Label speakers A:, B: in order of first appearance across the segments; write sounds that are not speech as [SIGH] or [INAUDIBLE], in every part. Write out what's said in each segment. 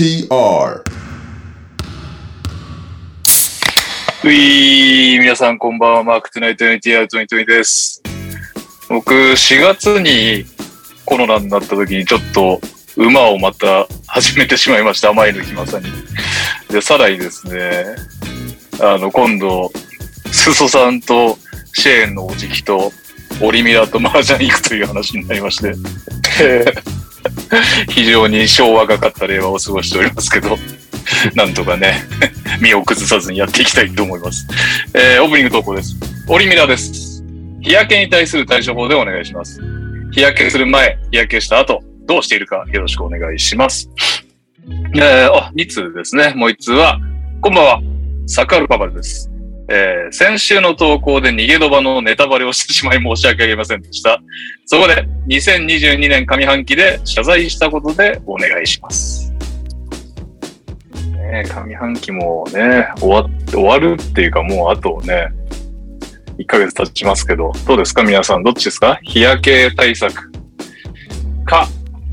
A: TR
B: うい皆さんこんばんは、マークトゥナイト NTR2020 です。僕、4月にコロナになった時にちょっと馬をまた始めてしまいました、甘いの暇さに。で、さらにですね、あの、今度、スソさんとシェーンのおじきと、オリミラと麻雀行くという話になりまして、[LAUGHS] 非常に昭和がかった令和を過ごしておりますけど、[LAUGHS] なんとかね、[LAUGHS] 身を崩さずにやっていきたいと思います。えー、オープニング投稿です。オリミラです。日焼けに対する対処法でお願いします。日焼けする前、日焼けした後、どうしているかよろしくお願いします。えー、あ、2通ですね。もう1通は、こんばんは、サカルパパルです。えー、先週の投稿で逃げ延ばのネタバレをしてしまい申し訳ありませんでした。そこで、2022年上半期で謝罪したことでお願いします。ね、上半期もね、終わ終わるっていうかもうあとね、1ヶ月経ちますけど、どうですか？皆さん、どっちですか？日焼け対策か、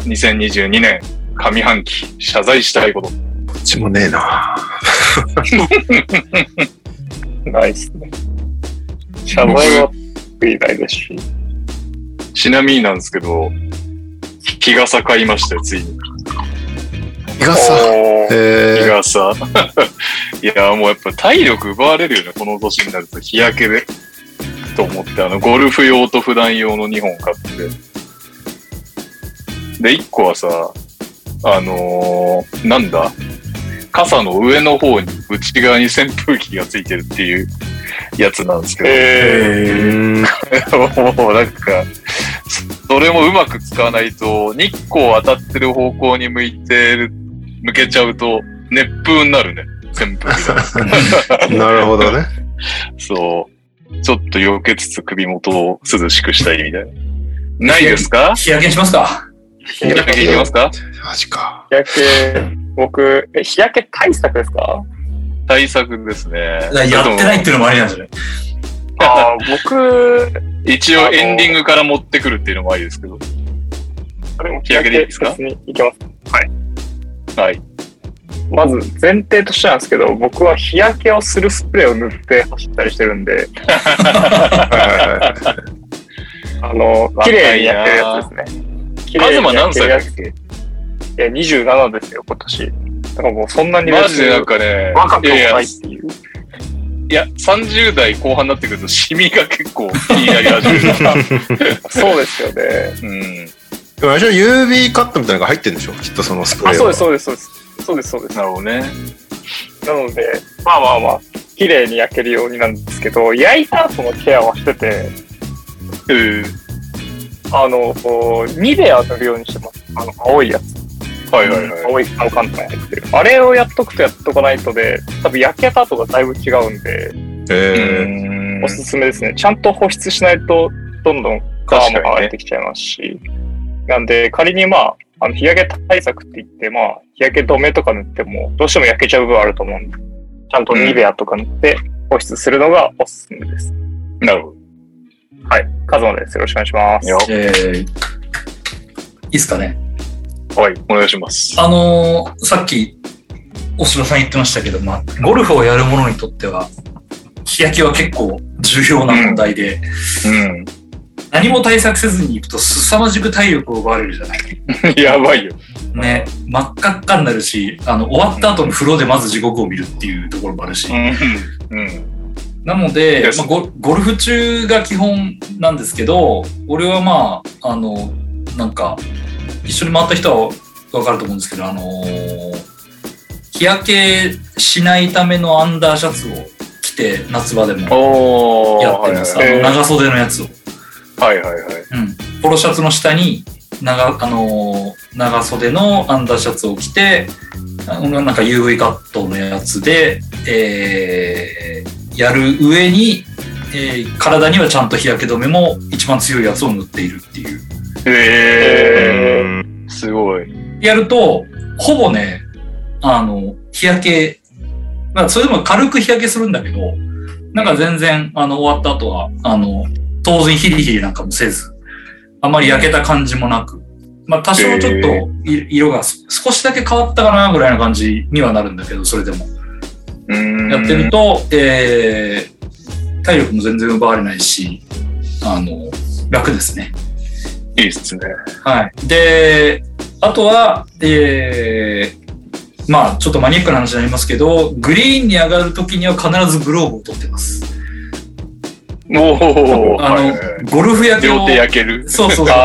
B: 2022年上半期謝罪したいこと。
C: こっちもねえな。[LAUGHS]
D: ないっすね。謝罪は得意ないですし。
B: ちなみになんですけど、日傘買いましたよ、ついに。
C: 日傘？
B: 日
C: え
B: 傘。[LAUGHS] いや、もうやっぱ体力奪われるよね、この年になると日焼けで。と思って、あの、ゴルフ用と普段用の2本買って。で、1個はさ、あのーなんだ？傘の上の方に内側に扇風機がついてるっていうやつなんですけど。
C: ー、
D: え
C: えー、
B: もうなんか、それもうまく使わないと、日光当たってる方向に向いてる、向けちゃうと、熱風になるね、扇風機が。[LAUGHS]
C: なるほどね。
B: そう。ちょっと避けつつ首元を涼しくしたいみたいな。ないですか？
E: 日焼けしますか？
B: 日焼けいきますか？
C: マジか。
D: 日焼け、僕、え日焼け対策ですか？
B: 対策ですね。
E: やってないっていうのもありなんじゃない？[LAUGHS]
D: ああ、僕、
B: 一応エンディングから持ってくるっていうのもありですけど。
D: でも
B: 日焼けでいいですか？
D: にいけます。
B: はい。
D: まず前提としてなんですけど、僕は日焼けをするスプレーを塗って走ったりしてるんで、[LAUGHS]
C: はいはい
D: あの、綺麗に焼けるやつですね。
B: カズマ何。歳だっけ？
D: いや、27ですよ、今年。だからもうそんなに
B: マジでなんかね、
D: 若くも
B: いやいや
D: ないっていう。
B: いや、30代後半になってくると、シミが結構気になり始める。
D: そうですよね。
B: うん。
C: でもあれ UV カットみたいなのが入ってるんでしょきっとそのスプレー
D: あ、
C: は。
D: そうです、そうです、そうです。そうです、そうです。
B: なるほどね。
D: なので、まあまあまあ、綺麗に焼けるようになんですけど、焼いた後のケアはしてて、
B: うん。
D: あの、こうニベア塗るようにしてます。あの、青いやつ。
B: はいはいはい。
D: 青いあの缶とかに入ってる。あれをやっとくとやっとかないとで、多分焼けた後がだいぶ違うんで、
C: え
B: うん
D: おすすめですね。ちゃんと保湿しないと、どんどん皮も剥がれてきちゃいますし。なんで、仮にまあ、あの日焼け対策って言って、まあ、日焼け止めとか塗っても、どうしても焼けちゃう部分あると思うんで、ちゃんとニベアとか塗って保湿するのがおすすめです。
B: なるほど。
D: はい。カズマです。よろしくお願いします。
E: いいっすかね。
B: はい、お願いします。
E: あのーさっき、お城さん言ってましたけど、まあ、ゴルフをやる者にとっては、日焼けは結構重要な問題で、
B: うん。
E: 何も対策せずに行くと凄まじく体力を奪われるじゃない。[LAUGHS]
B: やばいよ。
E: ね、真っ赤っかになるし、あの、終わった後に風呂でまず地獄を見るっていうところもあるし、
B: うん。うん。
E: なのでまあ、ゴゴルフ中が基本なんですけど、俺はまあ、あの、なんか、一緒に回った人はわかると思うんですけど、あのー日焼けしないためのアンダーシャツを着て、夏場でも。やってます。
B: はい
D: はい
E: あの長袖のやつを。
B: はいはいはい。
E: うん。ポロシャツの下に、長、あのー長袖のアンダーシャツを着て、なんか UV カットのやつで、えー、やる上に、えー体にはちゃんと日焼け止めも一番強いやつを塗っているっていう。
B: え
C: ー。
B: ー、すごい。
E: やると、ほぼね、あの、日焼け、まあ、それでも軽く日焼けするんだけど、なんか全然、あの、終わった後は、あの、当然ヒリヒリなんかもせず、あまり焼けた感じもなく、まあ多少ちょっとい色がす少しだけ変わったかなぐらいな感じにはなるんだけど、それでも。
B: うん
E: やってると、えー、体力も全然奪われないし、あの、楽ですね。
B: いいっすね。
E: はい。で、あとは、えー、まあちょっとマニアックな話になりますけど、グリーンに上がるときには必ずグローブを取ってます。
B: おお、
E: あの、ゴルフ焼けを
B: 両手焼ける。
E: そうそうそう。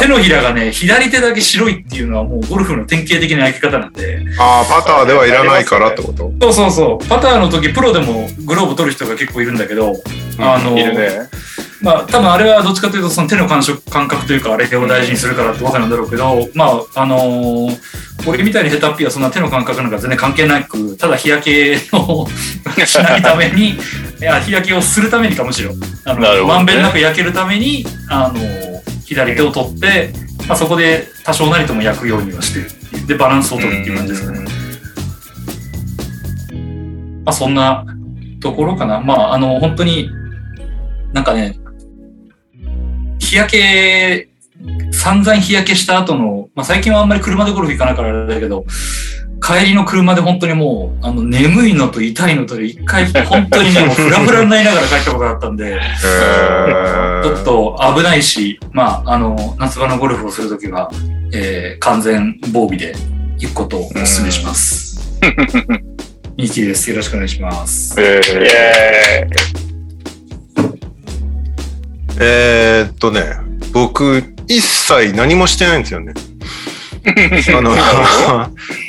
E: 手のひらがね、左手だけ白いっていうのはもうゴルフの典型的な焼き方なんで。
C: ああ、パターではいらないからってこと？
E: そうそうそう。パターの時、プロでもグローブ取る人が結構いるんだけど、あの、
B: いるね。
E: まあ多分あれはどっちかというとその手の感触感覚というかあれを大事にするからってことなんだろうけど、まああのー俺みたいにヘタっぴはそんな手の感覚なんか全然関係なく、ただ日焼けを [LAUGHS] しないために、日焼けをするためにかむしろ、あの、まんべんなく焼けるために、あのー左手を取って、まあ、そこで多少なりとも焼くようにはしてる。で、バランスを取るっていう感じですかね。まあそんなところかな。まああの本当になんかね、日焼け、散々日焼けした後の、まあ最近はあんまり車でゴルフ行かないからあれだけど、帰りの車で本当にもう、あの眠いのと痛いのとで一回本当にね、[LAUGHS] もうフラフラになりながら帰ったことがあったんで、
C: へ
E: ちょっと危ないし、まああの、夏場のゴルフをするときは、えー完全防備で行くことをお勧めします。ミキです。よろしくお願いします。
B: え
D: イエ
C: えーっとね、僕、一切何もしてないんですよね。あの、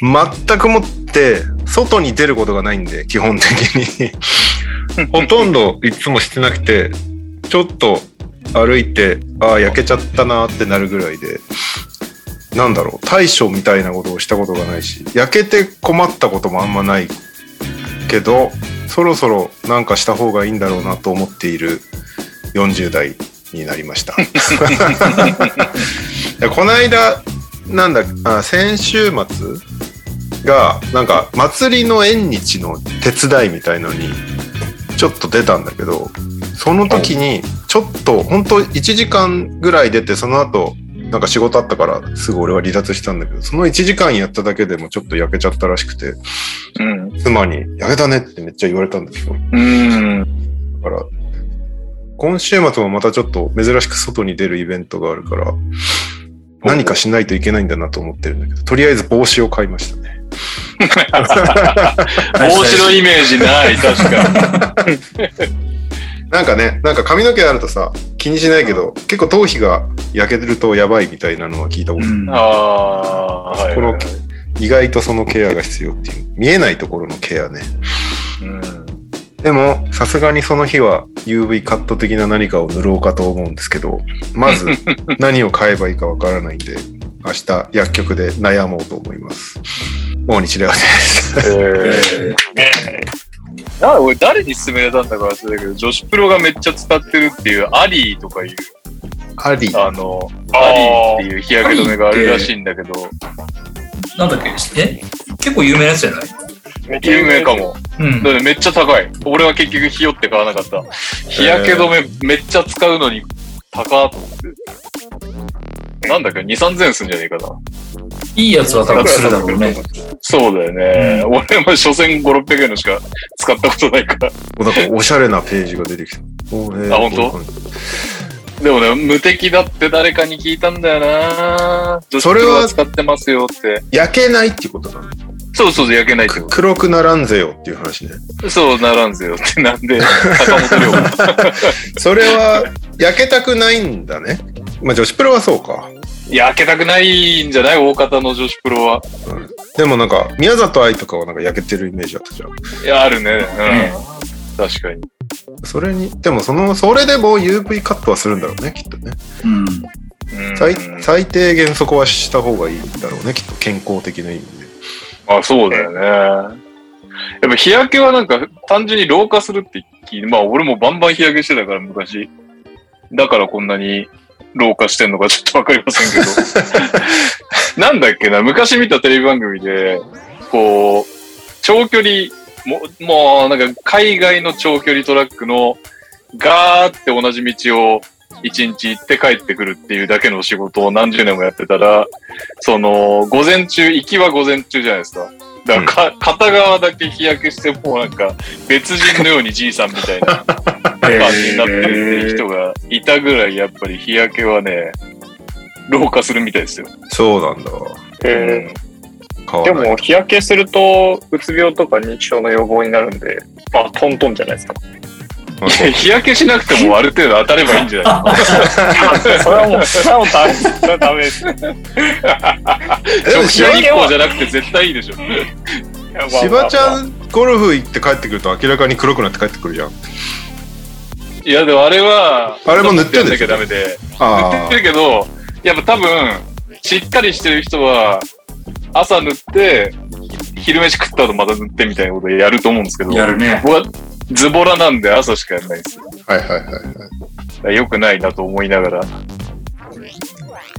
C: [LAUGHS] 全くもって、外に出ることがないんで、基本的に。[LAUGHS] ほとんどいつもしてなくて、ちょっと歩いて、ああ、焼けちゃったなってなるぐらいで、なんだろう、対処みたいなことをしたことがないし、焼けて困ったこともあんまないけど、そろそろなんかした方がいいんだろうなと思っている40代になりました。[LAUGHS] この間、なんだ、あ先週末が、なんか祭りの縁日の手伝いみたいのに、ちょっと出たんだけど、その時に、ちょっと、本当1時間ぐらい出て、その後、なんか仕事あったから、すぐ俺は離脱したんだけど、その1時間やっただけでもちょっと焼けちゃったらしくて、
B: うん。
C: 妻に、焼けたねってめっちゃ言われたんですよ。
B: うん。
C: だから、今週末もまたちょっと珍しく外に出るイベントがあるから、何かしないといけないんだなと思ってるんだけど、とりあえず帽子を買いましたね。
B: 帽子のイメージない、確かに。
C: なんかね、なんか髪の毛あるとさ、気にしないけど、結構頭皮が焼けてるとやばいみたいなのは聞いたことある、
E: うん
B: ああ、はい
C: この
B: はいはい。
C: 意外とそのケアが必要っていう。見えないところのケアね。
B: うん
C: でも、さすがにその日は UV カット的な何かを塗ろうかと思うんですけど、まず [LAUGHS] 何を買えばいいかわからないんで、明日薬局で悩もうと思います。大日レアです。
B: えー
E: えー
B: な俺誰に勧められたんだか忘れたけど、女子プロがめっちゃ使ってるっていうアリーとかいう、
C: あり。
B: あの、アリーっていう日焼け止めがあるらしいんだけど、
E: なんだっけ？え？結構有名なやつじゃない？
D: めっちゃ
B: 有名かも。
E: うん
B: だ。ってめっちゃ高い。俺は結局ひよって買わなかった。日焼け止めめっちゃ使うのに高っと思って。なんだっけ ?2、3000円すんじゃねえかな。
E: いいやつは多分するだろうね。
B: そうだよね。俺も所詮5、600円のしか使ったことないから。
C: なんかおしゃれなページが出てきた。
B: あ本当？でもね、無敵だって誰かに聞いたんだよな
C: それは
B: 使ってますよって。
C: 焼けないってことだね。
B: そうそう、焼けないってこ
C: 黒くならんぜよっていう話ね。
B: と。そうならんぜよって。なんで、坂本龍馬。[LAUGHS]
C: それは焼けたくないんだね。まあ女子プロはそうか。
B: 焼けたくないんじゃない？大方の女子プロは。
C: でもなんか宮里藍とかはなんか焼けてるイメージあったじゃん。
B: いや、あるね。うん。確かに。
C: それに、でもその、それでも UV カットはするんだろうね、きっとね。
E: うん。
B: うん
C: 最最低限そこはした方がいいんだろうね、きっと健康的な意味で。
B: あ、そうだよね。やっぱ日焼けはなんか単純に老化するって聞いて、まあ俺もバンバン日焼けしてたから昔。だからこんなに老化してんのかちょっとわかりませんけど。[LAUGHS] なんだっけな、昔見たテレビ番組で、こう、長距離、ももうなんか海外の長距離トラックのガーって同じ道を一日行って帰ってくるっていうだけの仕事を何十年もやってたら、その、午前中、行きは午前中じゃないですか。だからか、片側だけ日焼けして、もうなんか、別人のようにじいさんみたいな [LAUGHS] 感じになってるっていう人がいたぐらい、やっぱり日焼けはね、老化するみたいですよ。
C: そうなんだ。
D: え
C: 変わらない
D: ーでも、日焼けすると、うつ病とか認知症の予防になるんで、まあ、トントンじゃないですか。
B: 日焼けしなくてもある程度当たればいいんじゃないですか。[LAUGHS]
D: それはもう、それはもうダメです。それはダメです。
C: で [LAUGHS] も
B: 直射日光じゃなくて絶対いいでしょ。
C: しばちゃんゴルフ行って帰ってくると明らかに黒くなって帰ってくるじゃん。
B: いや、でもあれは、
C: あれも塗ってん
B: なきゃ
C: でしょ
B: ダメで。塗
C: あ
B: ってるけど、やっぱ多分、しっかりしてる人は、朝塗って、昼飯食った後また塗ってみたいなことやると思うんですけど、
E: やるね。
B: ズボラなんで朝しかやらないです。
C: あ。はいはいはいはい。
B: だから良くないなと思いながら。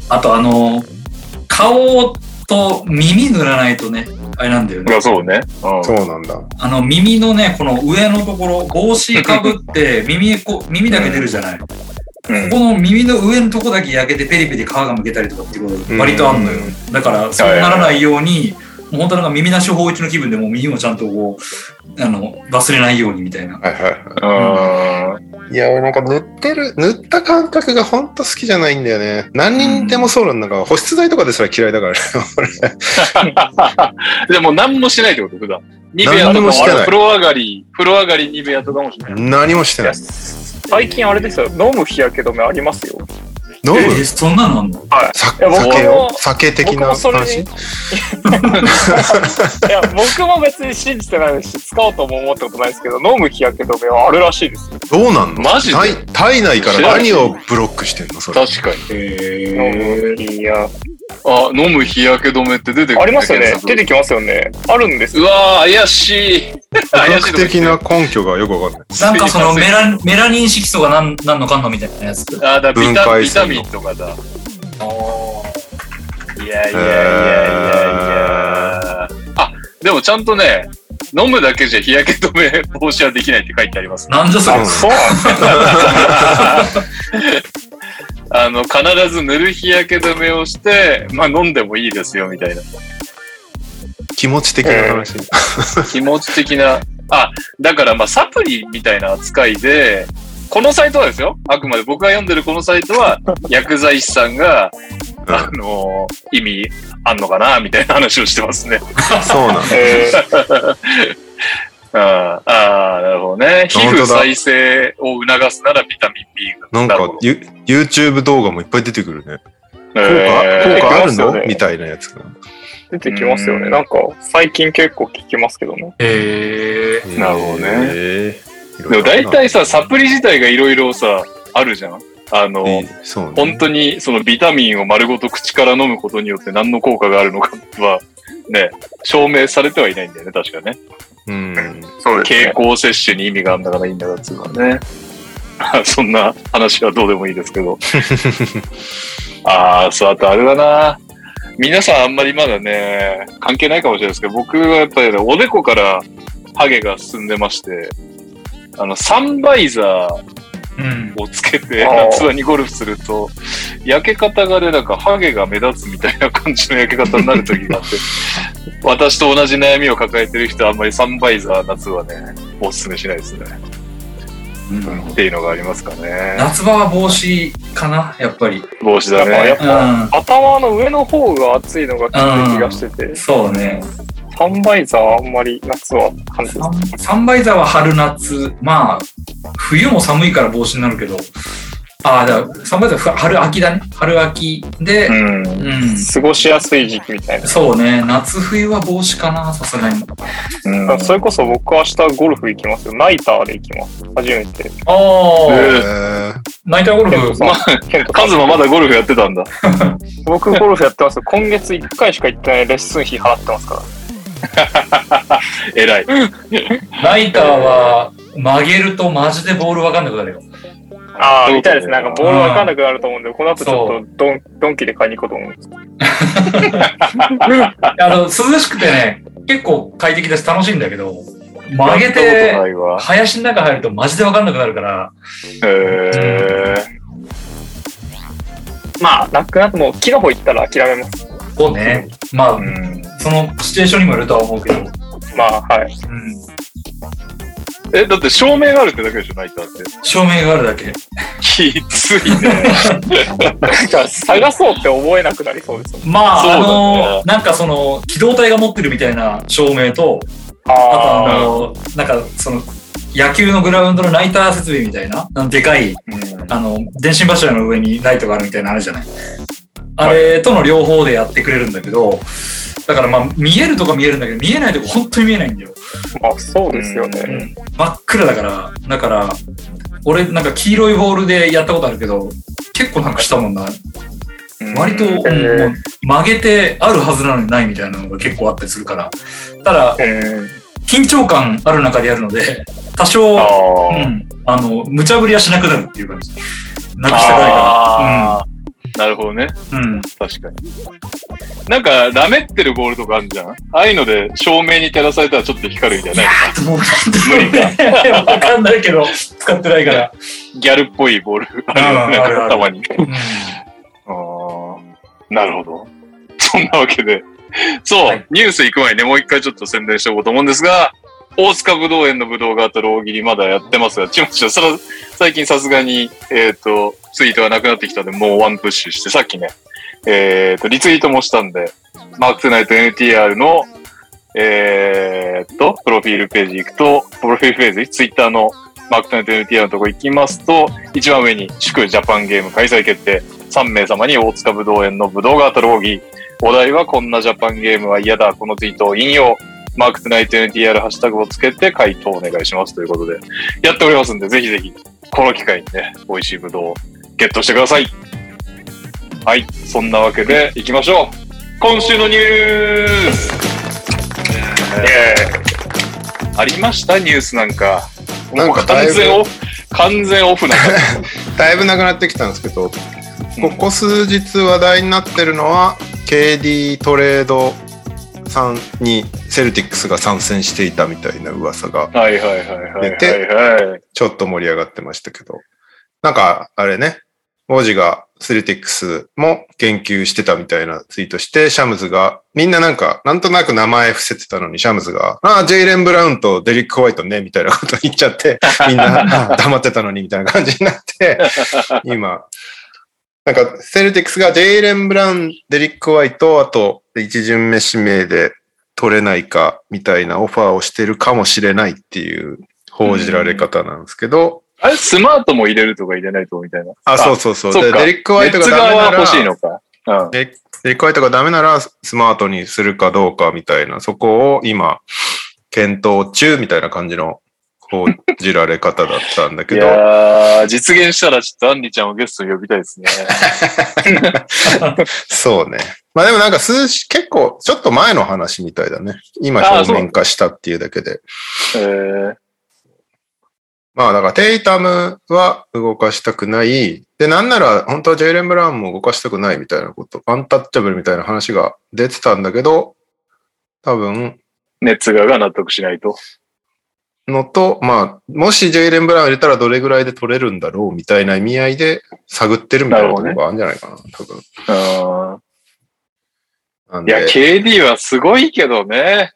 E: あとあの、顔と耳塗らないとね、あれなんだよね。
B: まあそうね。うん
C: そうなんだ。
E: あの耳のね、この上のところ、帽子かぶって [LAUGHS] 耳こう、耳だけ出るじゃない。こ
B: うん
E: この耳の上のとこだけ焼けてペリペリ皮がむけたりとかっていうこと割とあんのよ
C: う。
E: だから、そうならないように、もう本当なんか耳なし法一の気分でもう耳もちゃんとこう、あの、忘れないようにみたいな。
C: はいはいは
B: うん
C: い。いや、俺なんか塗ってる、塗った感覚がほんと好きじゃないんだよね。何人でもそうなんだが、保湿剤とかですら嫌いだからね。俺 [LAUGHS]
B: でも何もしないってこと普段。ニベアとかも
C: 何もしてない
B: あれ風呂上がり、風呂上がりニベアとかもしない。
C: 何もしてない。
D: 最近あれですよ、飲む日焼け止めありますよ。
C: 飲む？
E: え、そんなのあんの？
C: さ
D: いや僕も
C: 酒を？酒的な話
D: に [LAUGHS] いや、僕も別に信じてないですし、使おうとも思ったことないですけど、飲む日焼け止めはあるらしいですよ。
C: どうなんの？
B: マジで？
C: 体体内から何をブロックしてんの？それ。
B: 確かに。
E: え
D: 飲む日焼
B: あ、飲む日焼け止めって出てくる、
D: ありますよね。
B: 検索
D: 出てきますよね。あるんですよ。
B: うわー、怪しい。
C: 科 [LAUGHS]
B: 怪しい
C: 学的な根拠がよくわかんない。
E: なんかそのメラメラニン色素がなんなんのかんのみたいなやつ。
B: あだビ
C: 分
B: タ
C: 解するの
B: ミンとかだ。いやいやいやいやい
C: へ
B: や。あ、でもちゃんとね、飲むだけじゃ日焼け止め [LAUGHS] 防止はできないって書いてあります。
E: なんじゃそれ
C: うん。
D: そう [LAUGHS]
B: あの、必ず塗る日焼け止めをして、まあ飲んでもいいですよみたいな。
C: 気持ち的な話。[LAUGHS]
B: 気持ち的な。あ、だからまあサプリみたいな扱いで、このサイトはですよ。あくまで僕が読んでるこのサイトは、[LAUGHS] 薬剤師さんが、あの意味あんのかなみたいな話をしてますね。
C: そうなんだ。
D: えー [LAUGHS]
B: あーあー、なるほどね。皮膚再生を促すならビタミン B が。
C: なんか YouTube 動画もいっぱい出てくるね。効果、
B: え
C: 効果ある
D: 出てきますよね
C: のみたいなやつが。
D: 出てきますよね。
B: うん
D: なんか、最近結構聞きますけどね。
E: えー、
B: なるほどね
C: へー。
B: ーでも大体さ、サプリ自体がいろいろさ、あるじゃん。あの、
C: ね。
B: 本当にそのビタミンを丸ごと口から飲むことによって何の効果があるのかは、ね、証明されてはいないんだよね、確かね。
C: うん。
D: そう
B: 経口摂取に意味があるんだからいいんだからっていうのはね。[LAUGHS] そんな話はどうでもいいですけど。[LAUGHS] ああ、そう、あとあれだな。皆さんあんまりまだね、関係ないかもしれないですけど、僕はやっぱりねおでこからハゲが進んでまして、あの、サンバイザー
E: うん。
B: をつけて夏場にゴルフすると、焼け方がね、なんかハゲが目立つみたいな感じの焼け方になる時があって、[LAUGHS] 私と同じ悩みを抱えてる人はあんまりサンバイザー夏はね、おすすめしないですね。
E: うん
B: っていうのがありますかね。
E: 夏場は帽子かな、やっぱり。
B: 帽子だね。
D: やっぱ
E: うん。
D: ぱ頭の上の方が熱いのがきつい気がしてて、
E: そうね。
D: サンバイザーはあんまり夏は感じ
E: サンサンバイザーは春夏。まあ、冬も寒いから帽子になるけど。ああ、だからサンバイザーは春秋だね。春秋で、
B: うん。
E: うん。
D: 過ごしやすい時期みたいな。
E: そうね。夏冬は帽子かな、さすがに。
B: うん
D: それこそ僕明日ゴルフ行きますよ。ナイターで行きます。初めて。
E: あ
B: え
E: あ、
C: え
E: ナイターゴルフ？
D: ケント。さん。ケントさん
B: カズマまだゴルフやってたんだ。
D: 僕ゴルフやってますよ。今月1回しか行ってないレッスン費払ってますから。[LAUGHS]
B: 偉い。
E: ナイターは曲げるとマジでボールわかんなくなるよ。
D: ああ、みたいですね。なんかボールわかんなくなると思うんで、この後ちょっとドンドンキで買いに行こうと思うんです。[LAUGHS]
E: あの、涼しくてね、結構快適だし楽しいんだけど、曲げて、
B: ないわ。
E: 林の中入るとマジでわかんなくなるから、
B: へ
D: まあ、なくなっても、木の方行ったら諦めます。
E: ね。まあ
B: う、ん。
E: そのシチュエーションにもよるとは思うけど。
D: まあ、はい。
E: うん。
B: え、だって照明があるってだけでしょ、ナイターって。
E: 照明があるだけ。
B: きついね。[LAUGHS]
D: なんか、探そうって思えなくなりそうですよ。
E: まあ、
B: ね
E: の、なんかその、機動隊が持ってるみたいな照明と、あとあ
D: あ
E: の、なんかその、野球のグラウンドのライター設備みたいな、でかい、
B: うん
E: あの、電信柱の上にライトがあるみたいなのあるじゃない。あれとの両方でやってくれるんだけど、だからまあ、見えるとか見えるんだけど、見えないとこ本当に見えないんだよ。
D: まあ、そうですよね。
B: うん
E: 真っ暗だから、だから、俺なんか黄色いボールでやったことあるけど、結構なんかしたもんな。割と、うんもう曲げてあるはずなのにないみたいなのが結構あったりするから。ただ、
D: うん。
E: 緊張感ある中でやるので、多少、
B: ああ。
E: うん、あの、無茶ぶりはしなくなるっていう感じ。なくしたくないか
B: ああ。なるほどね。
E: ら。うん。うん。
B: 確かに。なんか、ラメってるボールとかあるじゃん？ああいうので、照明に照らされたらちょっと光るみたいな。
E: もうなんでわかんないけど、使ってないから。
B: ギャルっぽいボールあるよね。
E: うんあるある
B: たまに。
E: うん
B: あーなるほど。そんなわけで。そう、
E: はい
B: ニュース行く前にね、もう一回ちょっと宣伝しておこうと思うんですが、大塚ぶどう園のぶどうがあった大喜利まだやってますが、ちもちはさら最近さすがに、えっ、と、ツイートがなくなってきたんで、もうワンプッシュして、さっきね、えっ、と、リツイートもしたんで、マークトゥナイト NTR の、えっ、と、プロフィールページ行くと、プロフィールページ、ツイッターのマークトゥナイト NTR のとこ行きますと、一番上に祝ジャパンゲーム開催決定、3名様に大塚ぶどう園のぶどうが当たる奥義。お題はこんなジャパンゲームは嫌だ。このツイートを引用。マークトゥナイト NTR ハッシュタグをつけて回答お願いしますということで、やっておりますんで、ぜひぜひ、この機会にね、美味しいぶどうをゲットしてください。はい。そんなわけで、行きましょう。今週のニュース
D: え
B: ありました？ニュースなんか。
C: なんか
B: 完全オフ、完全オフな感 [LAUGHS]
C: だいぶなくなってきたんですけど、
B: じ。
C: ここ数日話題になってるのは、KD トレードさんにセルティックスが参戦していたみたいな噂が出て。ちょっと盛り上がってましたけど、なんかあれね、王子がセルティックスも研究してたみたいなツイートして、シャムズが、みんななんか、なんとなく名前伏せてたのに、シャムズが、ああ、ジェイレン・ブラウンとデリック・ホワイトね、みたいなこと言っちゃって、[LAUGHS] みんなあ黙ってたのに、みたいな感じになって、[LAUGHS] 今、なんか、セルティックスがジェイレン・ブラウン、デリック・ホワイト、あと、一巡目指名で取れないか、みたいなオファーをしてるかもしれないっていう報じられ方なんですけど、
B: あれ、スマートも入れるとか入れないとみたいな。
C: あ、そうそうそう。で
B: そっか
C: デリック・ホワイトがダメなら、
B: 欲しいのか。うん。
C: デリック・ホワイトがダメなら、スマートにするかどうかみたいな、そこを今、検討中みたいな感じの報じられ方だったんだ
B: い
C: けど、
B: やー、実現したらちょっとアンリちゃんをゲストに呼びたいですね。[LAUGHS] [LAUGHS]
C: そうね。まあでもなんか数字、結構、ちょっと前の話みたいだね。今表面化したっていうだけで。
B: えー、
C: まあだからテイタムは動かしたくない。で、なんなら本当はジェイレン・ブラウンも動かしたくないみたいなこと、アンタッチャブルみたいな話が出てたんだけど、多分、
B: ネッツ側が納得しないと。
C: のと、まあ、もしジェイレン・ブラウン入れたらどれぐらいで取れるんだろうみたいな意味合いで探ってるみたいなところがあるんじゃないかな、多分。
B: うん
C: なん
B: いや、
C: で、
B: KD はすごいけどね。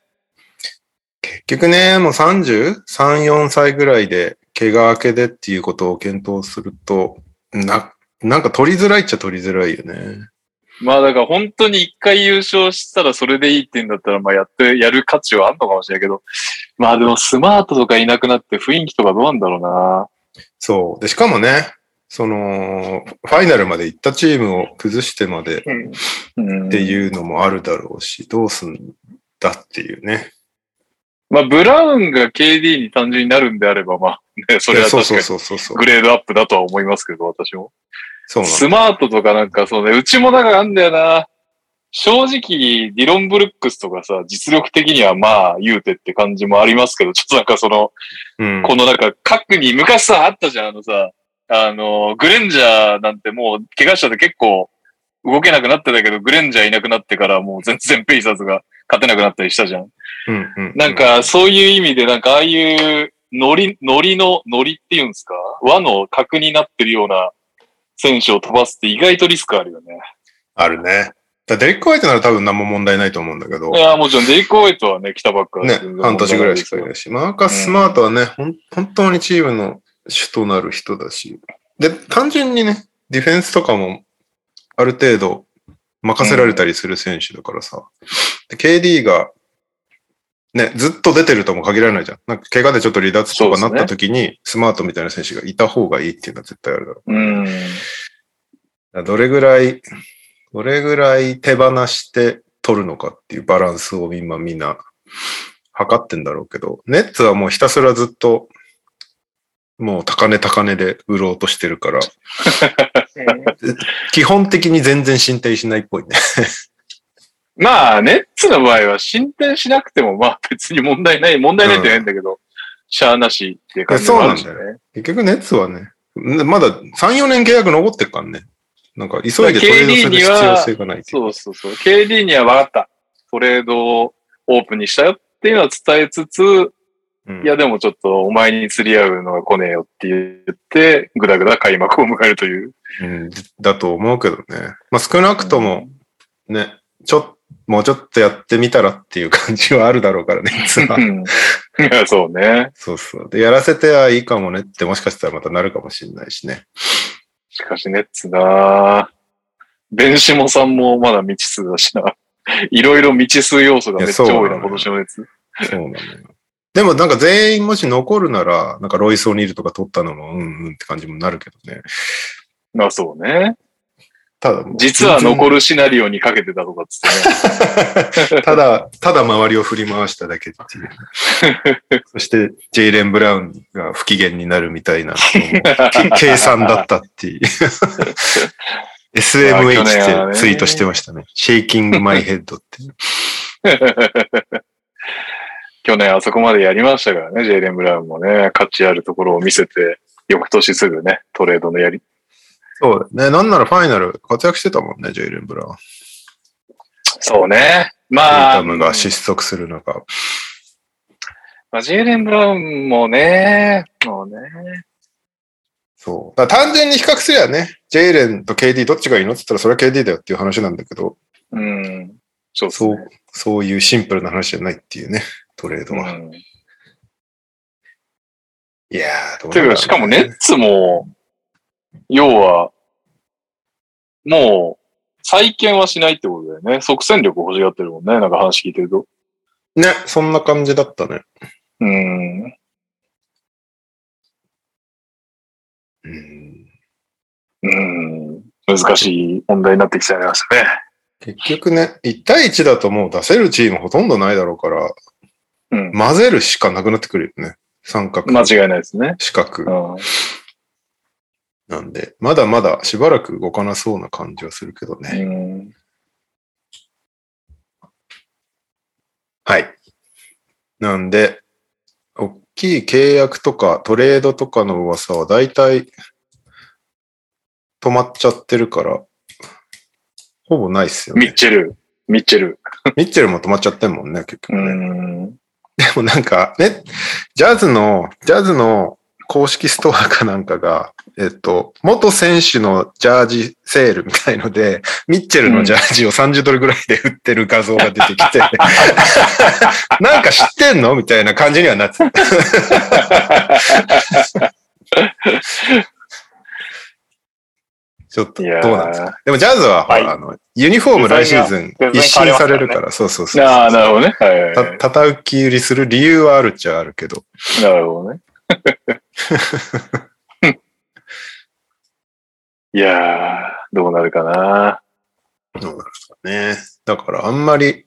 C: 結局ね、もう33、4歳ぐらいで、怪我明けでっていうことを検討すると、な、なんか取りづらいっちゃ取りづらいよね。
B: まあだから本当に一回優勝したらそれでいいって言うんだったら、まあやって、やる価値はあんのかもしれないけど。まあでもスマートとかいなくなって雰囲気とかどうなんだろうな。
C: そう。で、しかもね、その、ファイナルまで行ったチームを崩してまでっていうのもあるだろうし、どうすんだっていうね。
B: まあブラウンが KD に単純になるんであれば、まあね、それは確かに。グレードアップだとは思いますけど、私も。
C: そう
B: スマートとかなんかそうね、うちもなんかあんだよな。正直、ディロン・ブルックスとかさ、実力的にはまあ言うてって感じもありますけど、ちょっとなんかその、
C: うん。
B: このなんか、核に昔さ、あったじゃん、あのさ、あの、グレンジャーなんてもう、怪我したで結構動けなくなってたけど、グレンジャーいなくなってからもう全然ペイサーズが勝てなくなったりしたじゃん。
C: うんうん
B: なん、か、そういう意味で、なんか、ああいう、ノリ、ノリの、ノリっていうんですか？和の核になってるような選手を飛ばすって意外とリスクあるよね。
C: あるね。だデリック・ホワイトなら多分何も問題ないと思うんだけど。
B: いや、もちろんデリック・ホワイトはね、来たばっか
C: ね、半年ぐらいしかいないし、マーカス・スマートはね、ほん本当にチームの主となる人だし。で、単純にね、ディフェンスとかもある程度任せられたりする選手だからさ。で KD がね、ずっと出てるとも限らないじゃん。なんか怪我でちょっと離脱とかなった時に、スマートみたいな選手がいた方がいいっていうのは絶対あるだろう。
B: うん。
C: どれぐらい、どれぐらい手放して取るのかっていうバランスを今みんな測ってんだろうけど、ネッツはもうひたすらずっと、もう高値高値で売ろうとしてるから、[LAUGHS] 基本的に全然進展しないっぽいね。
B: まあ、ネッツの場合は進展しなくても、まあ別に問題ない、問題ないって変だけど、しゃあなしっていう感じもあるしね
C: そう。結局ネッツはね、まだ3、4年契約残ってるからね。なんか急いでトレードする必要性がない
B: そうそうそう。KD には分かった。トレードをオープンにしたよっていうのは伝えつつ、
C: うん
B: いやでもちょっとお前に釣り合うのが来ねえよって言って、ぐだぐだ開幕を迎えるという。
C: うんだと思うけどね。まあ少なくともね、ちょっもうちょっとやってみたらっていう感じはあるだろうからね、ネッツは
B: うんいや、そうね。
C: そうそう。で、やらせてはいいかもねってもしかしたらまたなるかもしれないしね。
B: しかしネッツなベンシモさんもまだ未知数だしな。いろいろ未知数要素がめっちゃ多いな、今年のネッツ。
C: そうなのよ。でもなんか全員もし残るなら、なんかロイス・オニールとか取ったのもうんうんって感じもなるけどね。
B: まあそうね。
C: ただ
B: 実は残るシナリオにかけてたとかっつってね。[LAUGHS]
C: ただ、ただ周りを振り回しただけっていう。[LAUGHS] そして、ジェイレン・ブラウンが不機嫌になるみたいな、[LAUGHS] 計算だったっていう。SMH ってツイートしてましたね。シェイキング・マイ・ヘッドって。
B: 去年あそこまでやりましたからね、ジェイレン・ブラウンもね、価値あるところを見せて、翌年すぐね、トレードのやり。
C: そうだね。なんならファイナル活躍してたもんね、ジェイレン・ブラウン。
B: そうね。まあ、
C: タムが失速する中。
B: まあ、ジェイレン・ブラウンもね、もうね。
C: そう。だ単純に比較すりゃね、ジェイレンと KD どっちがいいのって言ったらそれは KD だよっていう話なんだけど、
B: うん。そうね
C: そう、そういうシンプルな話じゃないっていうね、トレードは。
B: うん。
C: いやー、どう
B: てか、しかもネッツも、要は、もう、再建はしないってことだよね。即戦力欲しがってるもんね。なんか話聞いてると。
C: ね、そんな感じだったね。
B: うん。
C: うん
B: うん。難しい問題になってきちゃいましたね。
C: 結局ね、1対1だともう出せるチームほとんどないだろうから、
B: うん。
C: 混ぜるしかなくなってくるよね。三角、
B: 間違いないですね。
C: 四角
B: うん。
C: なんで、まだまだしばらく動かなそうな感じはするけどね。
B: うん
C: はい。なんで、大きい契約とかトレードとかの噂は大体止まっちゃってるから、ほぼないっすよね。
B: ミッチェル。ミッチェル。
C: ミッチェルも止まっちゃってんもんね、結局
B: う
C: ね。
B: ん。
C: でもなんか、ね、ジャズの、ジャズの公式ストアかなんかが、えっと、元選手のジャージセールみたいので、ミッチェルのジャージを30ドルぐらいで売ってる画像が出てきて、[LAUGHS] なんか知ってんの？みたいな感じにはなってた。[LAUGHS] ちょっと、どうなんですか？でもジャズは、
D: はい
C: あの、ユニフォーム来シーズン一新されるから、そうそうそう。
B: ああ、なるほどね。はいはいはい
C: た叩き売りする理由はあるっちゃあるけど。
B: なるほどね。[LAUGHS] いやー、どうなるかな。
C: どうなんですかね。だからあんまり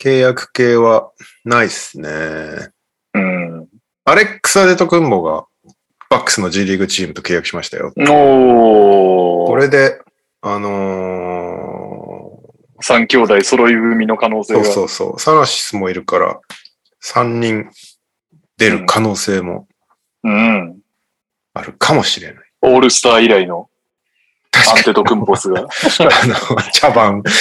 C: 契約系はないっすね。
B: うん。
C: アレックス・アデト・クンボがバックスの G リーグチームと契約しましたよ。
B: おー。
C: これで、あの
B: 三兄弟揃い組の可能性
C: ー、
B: が。
C: そうそうそう、サナシスもいるから、3人出る可能性も
B: うん。
C: あるかもしれない。
B: オールスター以来のアンテトクンポスが。[LAUGHS]
C: あの、茶番。[LAUGHS]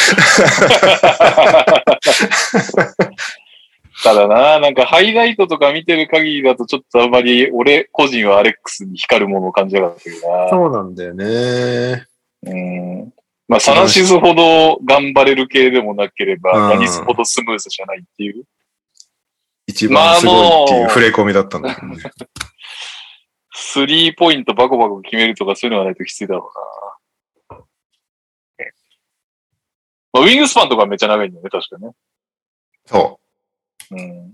B: ただな、なんかハイライトとか見てる限りだとちょっとあんまり俺個人はアレックスに光るものを感じなかったけどな。
C: そうなんだよね。
B: うん。まあ、サナシズほど頑張れる系でもなければ、
C: うん
B: ヤニスほどスムーズじゃないっていう。
C: 一番すごいっていう触れ込みだったんだけどね。
B: スリーポイントバコバコ決めるとかそういうのがないときついだろうな。まあ、ウィングスパンとかめっちゃ長いんだよね、確かね。
C: そ
B: うん。
C: う。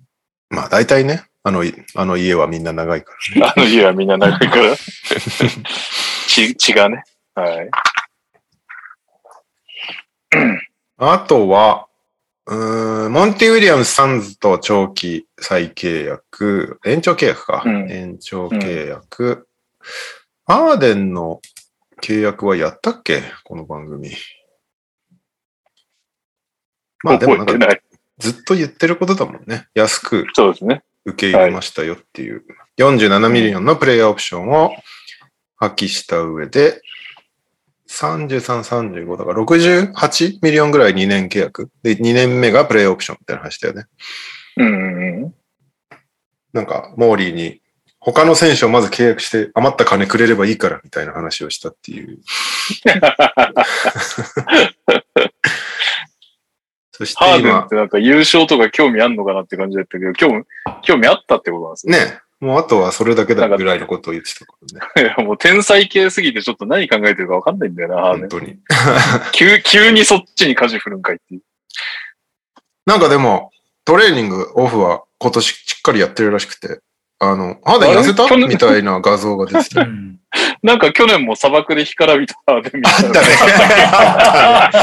C: まあ大体ね、あの、い [LAUGHS] あの家はみんな長いから。
B: あの家はみんな長いから。血、血がね。はい。
C: あとは、うーん、モンティ・ウィリアムス・サンズと長期再契約、延長契約か。
B: うん
C: 延長契約。アーデンの契約はやったっけ？この番組。まあでもなんか
B: 覚えてない。
C: ずっと言ってることだもんね。安く
B: そうですね。
C: 受け入れましたよっていう。47ミリオンのプレイヤーオプションを破棄した上で、33、35だから68ミリオンぐらい2年契約。で、2年目がプレイヤーオプションみたいな話だよね。
B: うん。
C: なんか、モーリーに他の選手をまず契約して余った金くれればいいからみたいな話をしたっていう。[LAUGHS] そして
B: ハーデンっ
C: 今、
B: てなんか優勝とか興味あんのかなって感じだったけど、興味、興味あったってことなんですね。
C: ね、もうあとはそれだけだぐらいのことを言ってたからね。[LAUGHS]
B: いやもう天才系すぎてちょっと何考えてるかわかんないんだよな。
C: 本当に。[LAUGHS]
B: 急、急にそっちに舵振るんかいっていう。
C: なんかでも、トレーニングオフは今年しっかりやってるらしくて、あの、ハーデン痩せたみたいな画像が出てた。[LAUGHS]
E: うん。
B: なんか去年も砂漠で干からびたハーデンみた
D: あった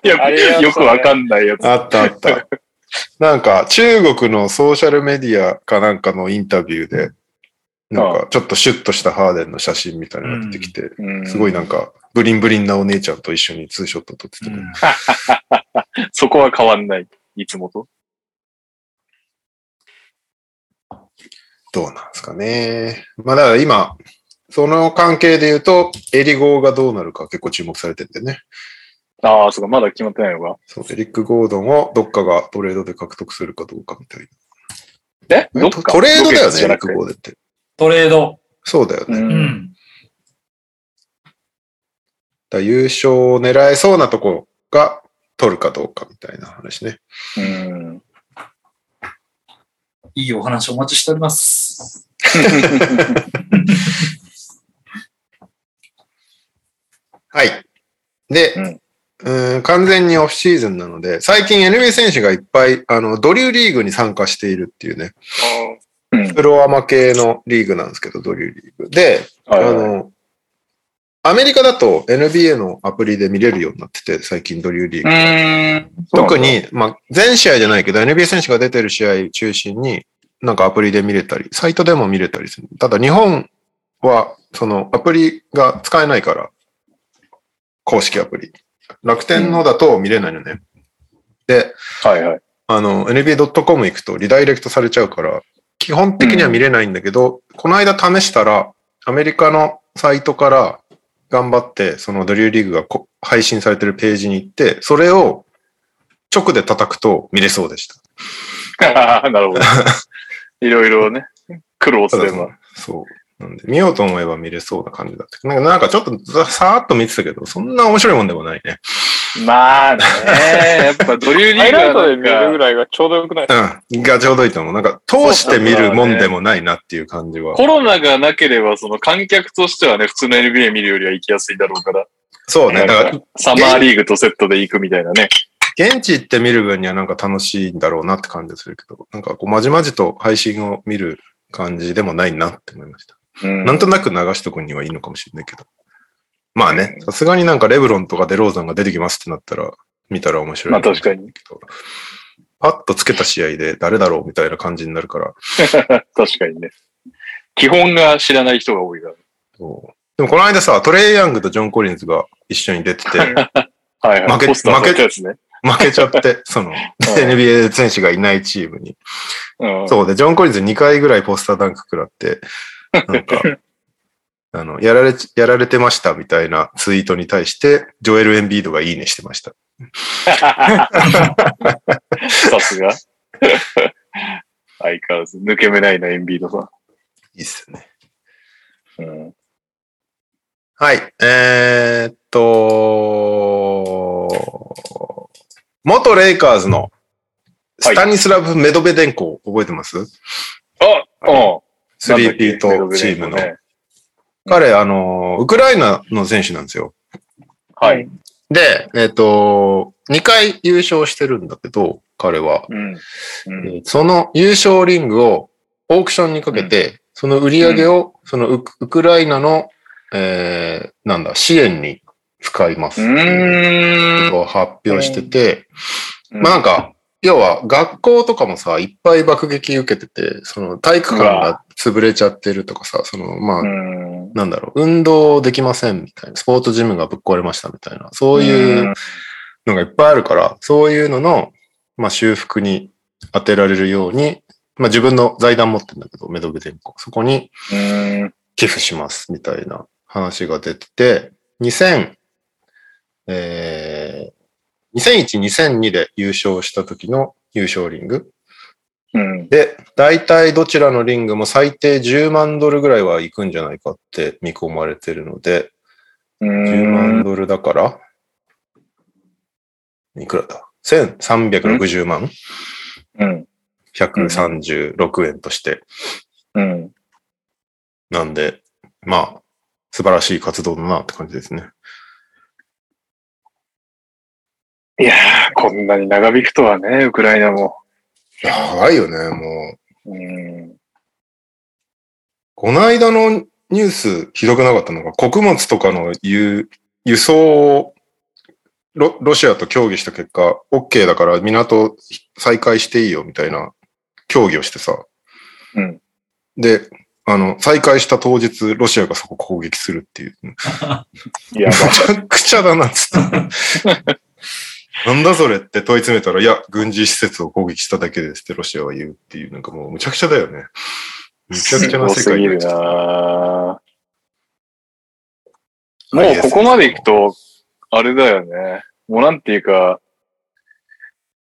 D: [LAUGHS] ね。
B: よくわかんないやつ。
C: あったあった。なんか中国のソーシャルメディアかなんかのインタビューで、なんかちょっとシュッとしたハーデンの写真みたいなのが出てきて、
B: うん。
C: すごいなんかブリンブリンなお姉ちゃんと一緒にツーショット撮ってた [LAUGHS]
B: そこは変わんない。いつもと？
C: どうなんですかね。まあだから今、その関係で言うと、エリゴーがどうなるか結構注目されてるんでね。
B: ああ、そうか、まだ決まってないのか。
C: そう、エリック・ゴードンをどっかがトレードで獲得するかどうかみたい
B: え？
C: な。
B: どっか？
C: トレードだよね、エリック・ゴードンって。
E: トレード。
C: そうだよね。
B: う。
E: んん。
C: ら優勝を狙えそうなとこが取るかどうかみたいな話ね。
B: うん。
E: いいお話お待ちしております。[LAUGHS]
C: はい。で、
B: うん
C: うん完全にオフシーズンなので、最近 NBA 選手がいっぱい、あの、ドリューリーグに参加しているっていうね、
B: うん
C: プロアマ系のリーグなんですけど、ドリューリーグ。で、あの、アメリカだと NBA のアプリで見れるようになってて、最近ドリューリーグ。
B: うん。
C: 特に、まあ、全試合じゃないけど、NBA 選手が出てる試合中心に、なんかアプリで見れたり、サイトでも見れたりする。ただ日本は、そのアプリが使えないから、公式アプリ。楽天のだと見れないのね。で、
B: はいはい。
C: あの、NBA.com 行くとリダイレクトされちゃうから、基本的には見れないんだけど、この間試したら、アメリカのサイトから頑張って、そのドリューリーグがこ配信されてるページに行って、それを直で叩くと見れそうでした。
B: なるほど。[LAUGHS] いろいろね、苦労すれば。
C: そう。なんで、見ようと思えば見れそうな感じだった。なんか、なんかちょっとざさーっと見てたけど、そんな面白いもんでもないね。
B: まあね、やっぱドリューリー
D: ハイライト
B: グは
D: で見るぐ
B: ら
D: いがちょうどよくない？
C: うん。がちょうどいいと思う。なんか、通して見るもんでもないなっていう感じは。
B: コロナがなければ、その観客としてはね、普通の NBA 見るよりは行きやすいだろうから。
C: そうね。だから
B: サマーリーグとセットで行くみたいなね。
C: 現地行って見る分にはなんか楽しいんだろうなって感じがするけど、なんかこう、まじまじと配信を見る感じでもないなって思いました。
B: うん
C: なんとなく流しとくにはいいのかもしれないけど。まあね、さすがになんかレブロンとかデローザンが出てきますってなったら、見たら面白い。
B: まあ確かに。
C: パッとつけた試合で誰だろうみたいな感じになるから。[LAUGHS]
B: 確かにね。基本が知らない人が多いから。
C: そうでもこの間さ、トレイ・ヤングとジョン・コリンズが一緒に出てて、[LAUGHS]
B: はいはい。
C: 負け負け
B: たやつね。
C: 負けちゃって、その、NBA 選手がいないチームに。
B: うん。
C: そうで、ジョン・コリンズ2回ぐらいポスターダンク食らって、なんか、[LAUGHS] あの、やられち、やられてましたみたいなツイートに対して、ジョエル・エンビードがいいねしてました。[LAUGHS]
B: さすが。相変わらず抜け目ないな、エンビードさ
C: いいっすよね。
B: ん。うん。
C: はい。えー、っと、元レイカーズのスタニスラブ・メドベデンコ覚えてます、
B: あうん。
C: スリーピートチームの。
B: ね。
C: 彼、あの、ウクライナの選手なんですよ。
B: はい。
C: で、えーっと、2回優勝してるんだけど、彼は。
B: うん。うん。
C: その優勝リングをオークションにかけて、その売り上げを、そのウクウクライナの、えー、なんだ、支援に使います
B: うん。
C: ことを発表してて、
B: うん
C: まあなんか、要は学校とかもさ、いっぱい爆撃受けてて、その体育館が潰れちゃってるとかさ、その、まあ、
B: うん。
C: なんだろう、運動できませんみたいな、スポーツジムがぶっ壊れましたみたいな、そういうのがいっぱいあるから、そういうのの、まあ修復に当てられるように、まあ自分の財団持ってるんだけど、メドベデンコ。そこに
B: うん。
C: 寄付しますみたいな話が出てて、2000、えー、2001、2002で優勝した時の優勝リング。
B: うん。
C: で、大体どちらのリングも最低10万ドルぐらいは行くんじゃないかって見込まれてるので、10万ドルだから、いくらだ ?1360 万
B: うん
C: ？?136 円として。
B: うん。
C: なんで、まあ、素晴らしい活動だなって感じですね。
B: いやー、こんなに長引くとはね、ウクライナも。
C: 長いよね、もう。
B: うん。
C: この間のニュースひどくなかったのが、穀物とかの輸輸送をロロシアと協議した結果、OK だから港再開していいよみたいな協議をしてさ。
B: うん。
C: で、あの、再開した当日、ロシアがそこ攻撃するっていう。
B: い [LAUGHS] や、
C: めちゃくちゃだなっつって。[LAUGHS] なんだそれって問い詰めたら、いや、軍事施設を攻撃しただけですってロシアは言うっていう、なんかもうむちゃくちゃだよね。むちゃくちゃな世界になっちゃった
B: なもうここまで行くと、あれだよね。もうなんていうか、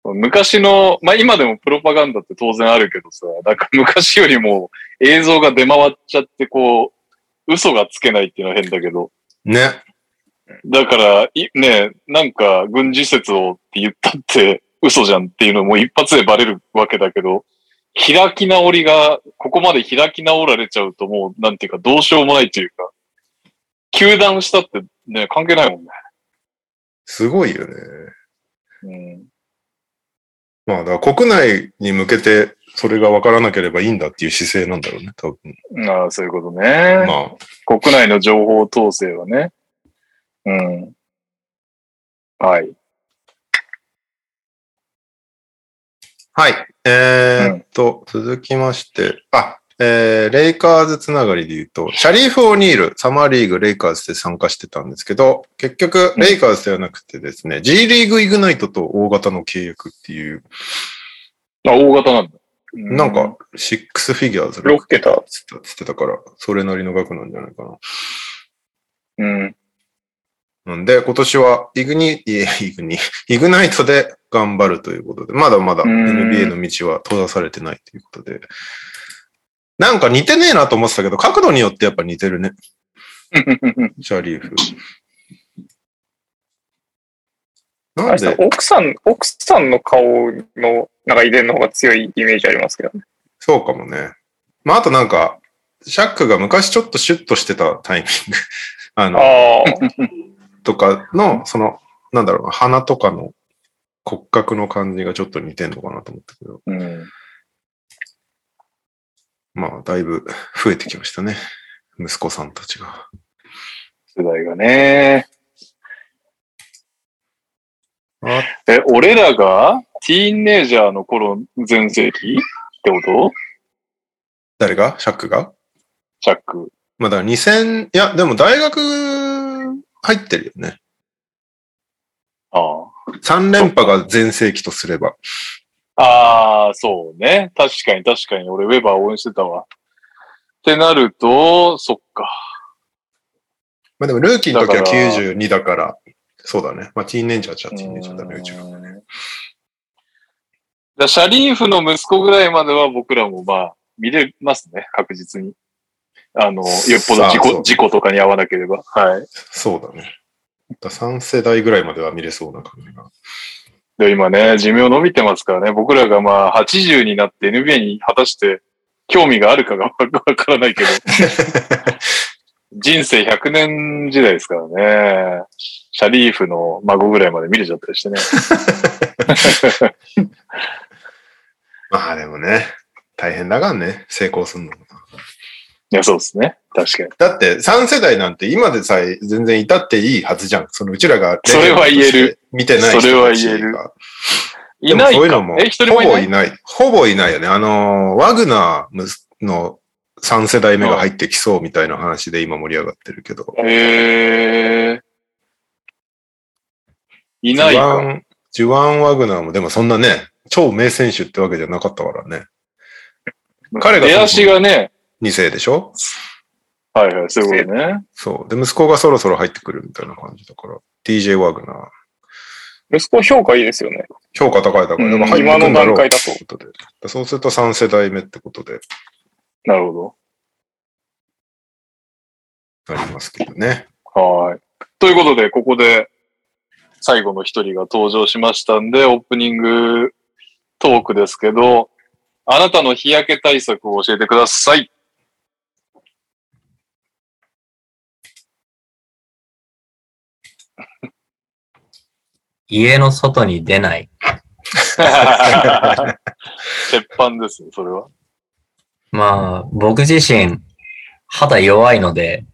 B: 昔の、まあ今でもプロパガンダって当然あるけどさ、なんか [LAUGHS] 昔よりも映像が出回っちゃってこう、嘘がつけないっていうのは変だけど、
C: ね。
B: だから、い、ね、なんか軍事施設をって言ったって嘘じゃんっていうのも一発でバレるわけだけど、開き直りが、ここまで開き直られちゃうともう、なんていうかどうしようもないというか、球団したってね、関係ないもんね。
C: すごいよね。
B: うん。
C: まあ、だから国内に向けてそれが分からなければいいんだっていう姿勢なんだろうね、多分。
B: ああ、そういうことね。
C: まあ、
B: 国内の情報統制はね。うん。はい。
C: はい。えーっと、続きまして、あ、えー、レイカーズつながりで言うと、シャリーフ・オニール、サマーリーグ、レイカーズで参加してたんですけど、結局、
B: うん
C: レイカーズではなくてですね、G リーグ・イグナイトと大型の契約っていう、
B: あ、大型なんだ。う
C: なんか、シックスフィギュアーズ
D: 6桁。
C: つってたから、それなりの額なんじゃないかな。
B: うん。
C: なん。で、今年はイグニ、イグニ、[LAUGHS] イグナイトで頑張るということで、まだまだ
B: うん。
C: NBA の道は閉ざされてないということで、なんか似てねえなと思ってたけど、角度によってやっぱ似てるね、[LAUGHS] シャリーフ。なんで、
D: 奥さん、奥さんの顔のなんか遺伝の方が強いイメージありますけどね。
C: そうかもね。まあ、あとなんか、シャックが昔ちょっとシュッとしてたタイミング、[LAUGHS] あの、
D: ああ、
C: とかの、その、なんだろうな、鼻とかの骨格の感じがちょっと似てんのかなと思ったけど、
B: うん。
C: まあ、だいぶ増えてきましたね。息子さんたちが。
B: 世代がね。
C: あ
B: え、俺らがティーンネイジャーの頃全盛期？ってこと？
C: 誰が？シャックが？
B: チャック。
C: まあ、だから2000、いや、でも大学入ってるよね。
B: あ
C: 3連覇が全盛期とすれば。
B: あ。ああ、そうね。確かに確かに。俺ウェバー応援してたわ。ってなると、そっか。
C: まあでもルーキーの時は
B: だから
C: 92だから、そうだね。まあティーンネイジャーじゃティーンネイジャーだね、うちは。
B: うんだシャリーフの息子ぐらいまでは僕らもまあ、見れますね、確実に。あの、よっぽど事故、事故とかに遭わなければ。はい。
C: そうだね。だ3世代ぐらいまでは見れそうな感じが。
B: で、今ね、寿命伸びてますからね、僕らがまあ、80になって NBA に果たして興味があるかが [LAUGHS] わからないけど、[LAUGHS] 人生100年時代ですからね。シャリーフの孫ぐらいまで見れちゃったりしてね。[LAUGHS]
C: まあでもね、大変だがんね、成功するのも。
B: いや、そうですね。確かに。
C: だって3世代なんて今でさえ全然いたっていいはずじゃん。そのうちらが。
B: それは言える。
C: 見てない人たちが。
B: それは言えるいないか
C: そういうのも、
B: え、一人
C: ほ
B: もいない？
C: ぼいない。ほぼいないよね。あのー、ワグナーの3世代目が入ってきそうみたいな話で今盛り上がってるけど。
B: へえ。い
C: ジュ
B: ないか。
C: ワン、ジュワン・ワグナーもでもそんなね、超名選手ってわけじゃなかったからね。彼が
B: 出足がね、
C: 2世でしょ？
B: はいはい、そういうことね。
C: そう。で、息子がそろそろ入ってくるみたいな感じだから。DJ ワグナー。
D: 息子評価いいですよね。
C: 評価高いだから、
B: うん
C: だから
D: 今の段階だと
C: とで。そうすると3世代目ってことで
B: なるほ
C: ありますけどね。
B: ど。はい。ということで、ここで最後の一人が登場しましたんで、オープニングトークですけど、あなたの日焼け対策を教えてください。
A: 家の外に出ない。
B: 鉄板ですね、それは。
A: まあ、僕自身、肌弱いので、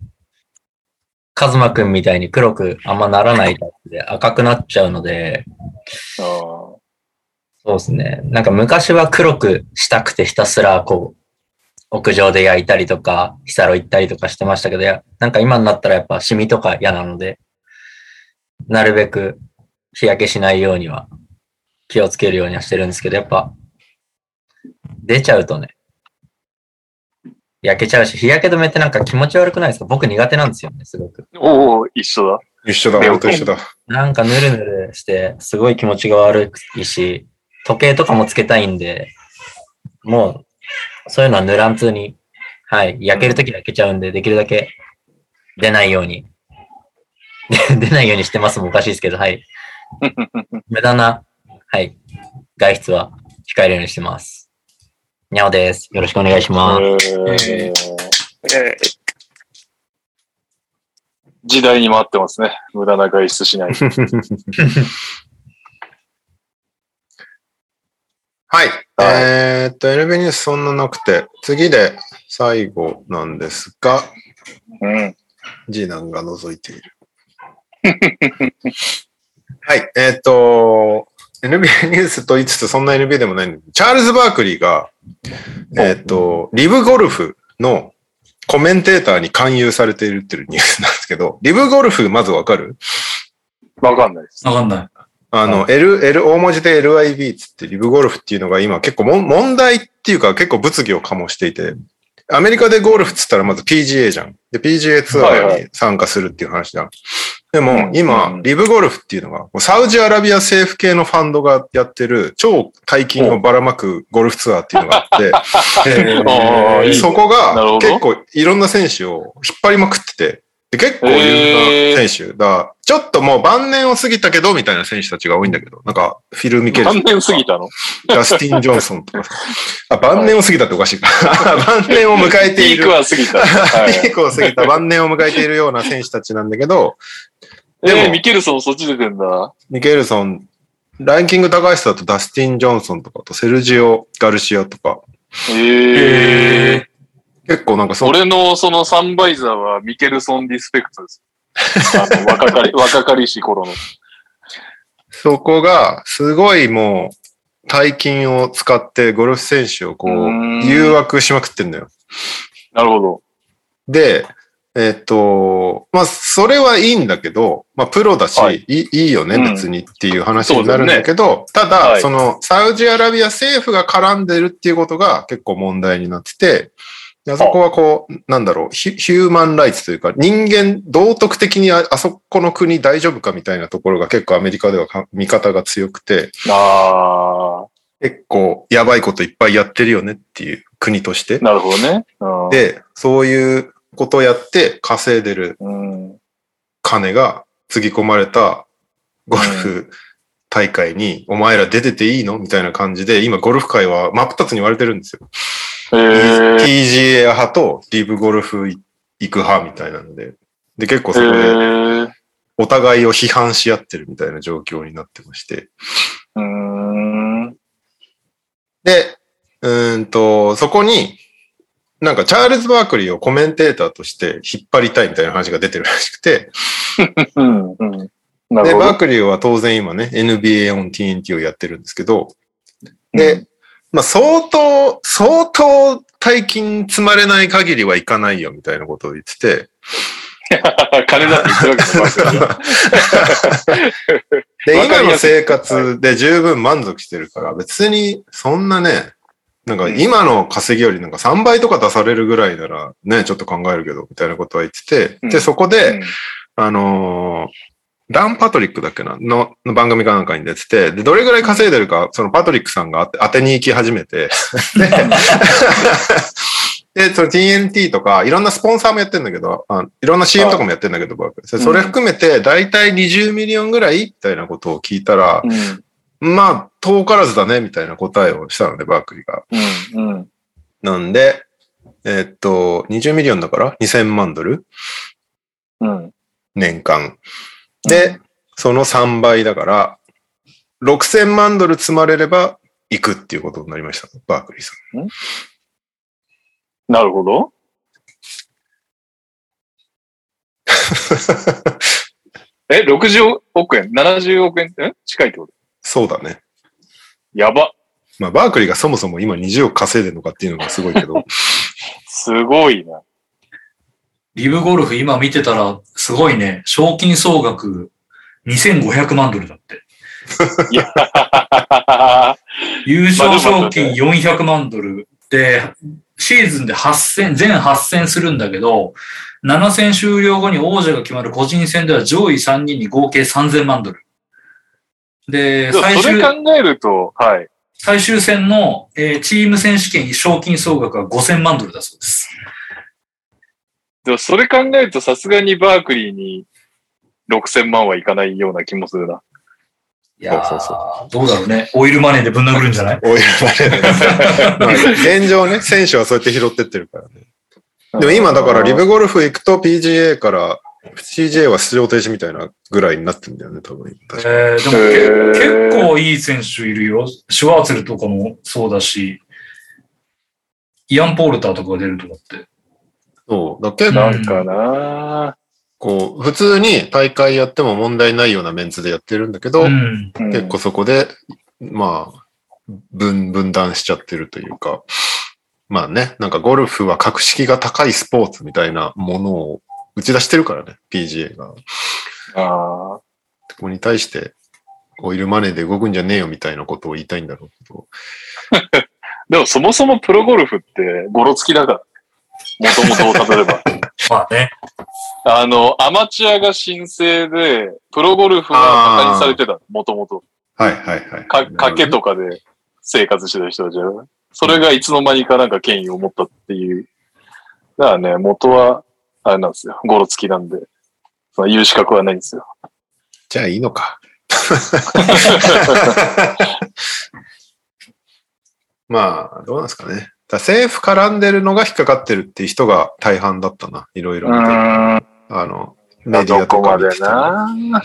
A: カズマくんみたいに黒くあんまならないタイプで赤くなっちゃうので、そうですね。なんか昔は黒くしたくてひたすらこう、屋上で焼いたりとか、ヒサロ行ったりとかしてましたけど、なんか今になったらやっぱシミとか嫌なので、なるべく日焼けしないようには気をつけるようにはしてるんですけど、やっぱ出ちゃうとね、焼けちゃうし、日焼け止めってなんか気持ち悪くないですか？僕苦手なんですよね、すごく。
B: おお、一緒だ。
C: 一緒だ、
B: で
C: 俺と一緒だ。
A: なんかヌルヌルして、すごい気持ちが悪いし、時計とかもつけたいんで、もう、そういうのは塗らん通に、はい、焼けるとき焼けちゃうんで、できるだけ出ないように、[LAUGHS] 出ないようにしてますもおかしいですけど、はい。[LAUGHS] 無駄な、はい、外出は控えるようにしてます。にゃおです。よろしくお願いします。
B: えー
D: え
B: 時代に回ってますね。無駄な外出しない。[LAUGHS]
C: はい。えーっと、LB ニュースそんななくて、次で最後なんですが、
B: うん。
C: 次男が覗いている。[LAUGHS] はい。えーっと、NBA ニュースと言いつつそんな NBA でもないチャールズ・バークリーが、えーっと、リブゴルフのコメンテーターに勧誘されているっていうニュースなんですけど、リブゴルフまずわかる？
B: わかんないです。
E: わかんない。
C: あの、L、L、大文字で LIB つってリブゴルフっていうのが今結構もん問題っていうか結構物議を醸していて、アメリカでゴルフっつったらまず PGA じゃん。で、PGA ツアーに参加するっていう話じゃん。でも、
B: うん
C: 今、
B: うん。
C: リブゴルフっていうのが、サウジアラビア政府系のファンドがやってる超大金をばらまくゴルフツアーっていうのがあって、[LAUGHS] えーそこが結構いろんな選手を引っ張りまくってて、で結構有名な選手だ。ちょっともう晩年を過ぎたけど、みたいな選手たちが多いんだけど、なんか、フィル・ミケルソン
B: 何
C: とか。
B: 年過ぎたの？
C: ジャスティン・ジョンソンとかさ。あ、晩年を過ぎたっておかしいか。[LAUGHS] 晩年を迎えている
B: ピーク。は過ぎた。はい
C: ピークを過ぎた晩年を迎えているような選手たちなんだけど、
B: え
C: でも
B: ー、ミケルソンそっち出てんだ。
C: ミケルソン、ランキング高い人だとダスティン・ジョンソンとかとセルジオ・ガルシアとか、
B: ええ
C: 結構なんかそ
B: 俺のそのサンバイザーはミケルソンディスペクトです。[LAUGHS] あの若かり、若かりし頃の。
C: そこが、すごいもう、大金を使ってゴルフ選手をこう誘惑しまくってんだよ。
B: なるほど。
C: で、えっと、まあ、それはいいんだけど、まあ、プロだし、
B: はい
C: い、いいよね、
B: うん
C: 別にっていう話になるんだけど、ただ、
B: はい
C: その、サウジアラビア政府が絡んでるっていうことが結構問題になってて、であそこはこう、なんだろうヒュ、ヒューマンライツというか、人間、道徳的にああそこの国大丈夫かみたいなところが結構アメリカではか見方が強くて、
B: あ
C: 結構やばいこといっぱいやってるよねっていう国として。
B: なるほどね。うん、
C: で、そういうことをやって稼いでる
B: うん、
C: 金がつぎ込まれたゴルフ大会にお前ら出てていいのみたいな感じで、今ゴルフ界は真っ二つに言われてるんですよ。
B: えー、
C: PGA 派と LIV ゴルフ行く派みたいなので。で、結構
B: え
C: そこで
B: ー、
C: お互いを批判し合ってるみたいな状況になってまして。
B: うーん。
C: で、うーんと、そこに、なんかチャールズ・バークリーをコメンテーターとして引っ張りたいみたいな話が出てるらしくて、
B: うん、うん。
C: で。バークリーは当然今ね、NBA on TNT をやってるんですけど、で、まあ相当、相当大金積まれない限りはいかないよみたいなことを言ってて、[LAUGHS]
B: 金だって言ってるわけねバークリーは
C: で、[LAUGHS] 今の生活で十分満足してるから、別にそんなね、なんか今の稼ぎよりなんか3倍とか出されるぐらいならね、ちょっと考えるけど、みたいなことは言ってて、
B: うん。
C: で、そこ
B: う
C: で、
B: ん。
C: あのーダン・パトリックだっけな？のの番組かなんかに出てて、で、どれぐらい稼いでるか、そのパトリックさんが当てに行き始めて、で、その TNT とか、いろんなスポンサーもやってんだけど、あいろんな CM とかもやってんだけど、バークそれ含めて、だいたい20ミリオンぐらいみたいなことを聞いたら、
B: うん、
C: まあ、遠からずだね、みたいな答えをしたので、バークリーが。
B: うん、うん。
C: なんで、えっと、20ミリオンだから？2000万ドル？
B: うん。
C: 年間。で、その3倍だから、6000万ドル積まれれば行くっていうことになりました。バークリーさん。
B: なるほど。[LAUGHS] え、60億円 ?70 億円？え近いってこと？
C: そうだね。
B: やば。
C: まあ、バークリーがそもそも今20億稼いでるのかっていうのがすごいけど、
B: すごいな。
E: リブゴルフ今見てたら、すごいね。賞金総額2500万ドルだって。
B: いや、
E: 優勝賞金
B: ま
E: 400万ドルで、シーズンで8戦、全8戦するんだけど、7戦終了後に王者が決まる個人戦では上位3人に合計3000万ドル。で、最終、
B: それ考えると、はい。
E: 最終戦の、えーチーム選手権賞金総額は5000万ドルだそうです。
B: でもそれ考えるとさすがにバークリーに6000万はいかないような気もするな。
E: いやー
C: そうそう
E: どうだろうね。オイルマネーでぶん殴るんじゃない？
C: おいまあ現状ね、選手はそうやって拾ってってるからね。でも今だからリブゴルフ行くと PGA から、PGA は出場停止みたいなぐらいになってるんだよね、多分。確か
E: えー、でも結構いい選手いるよ。シュワーツェルとかもそうだし、イアン・ポールターとかが出ると思って。
C: そう。だ結構、
B: なんかな
C: こう、普通に大会やっても問題ないようなメンツでやってるんだけど、
E: うん。
B: うん
C: 結構そこで、まあ、分、分断しちゃってるというか、まあね、なんかゴルフは格式が高いスポーツみたいなものを打ち出してるからね、PGA が。
B: あ
C: ここに対して、オイルマネーで動くんじゃねえよみたいなことを言いたいんだろうけど。
B: ー [LAUGHS] でもそもそもプロゴルフってゴロつきだから。もともと例えば。[LAUGHS]
E: まあね。
B: あの、アマチュアが申請で、プロゴルフは馬鹿にされてた。もともと。
C: はいはいはい。
B: か、賭けとかで生活してた人たちは。それがいつの間にかなんか権威を持ったっていう。だからね、元は、あれなんですよ。ゴロつきなんで。その言う資格はないんですよ。
C: じゃあいいのか。[LAUGHS] まあ、どうなんですかね。だ政府絡んでるのが引っかかってるっていう人が大半だったな。いろいろ見て。
B: ん。
C: あの、メディア
B: ど
C: と
B: こまで
C: か見てても
B: な。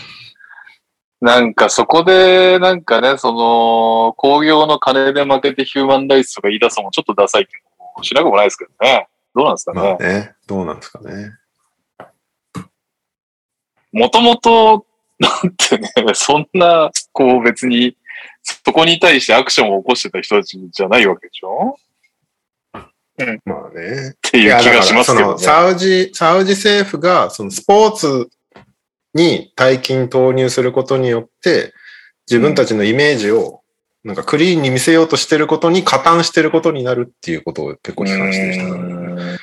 B: なんかそこで、なんかね、その、工業の金で負けてヒューマンライツとか言い出すのもちょっとダサいけど、しなくもないですけどね。どうなんですかね
C: まあ。ね、どうなんですかね。
B: もともと、なんてね、そんな、こう別に、そこに対してアクションを起こしてた人たちじゃないわけでしょ
C: まあね。
B: っていう気がしますけどね。
C: サウジ、サウジ政府が、そのスポーツに大金投入することによって、自分たちのイメージを、なんかクリーンに見せようとしてることに加担してることになるっていうことを結構批判してる人だね。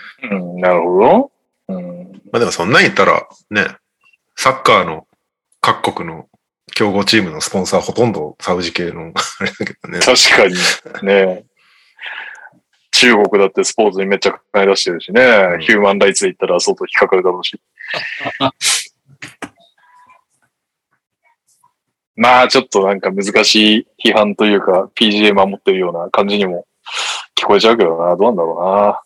B: なるほど。うん、
C: まあでもそんなん言ったら、ね、サッカーの各国の競合チームのスポンサーほとんどサウジ系のあれだけどね。
B: 確かに。ね中国だってスポーツにめっちゃ金出してるしね。
C: うん
B: ヒューマンライツで言ったら相当引っかかるだろうし。[LAUGHS] まあちょっとなんか難しい批判というか PGA 守ってるような感じにも聞こえちゃうけどな。どうなんだろ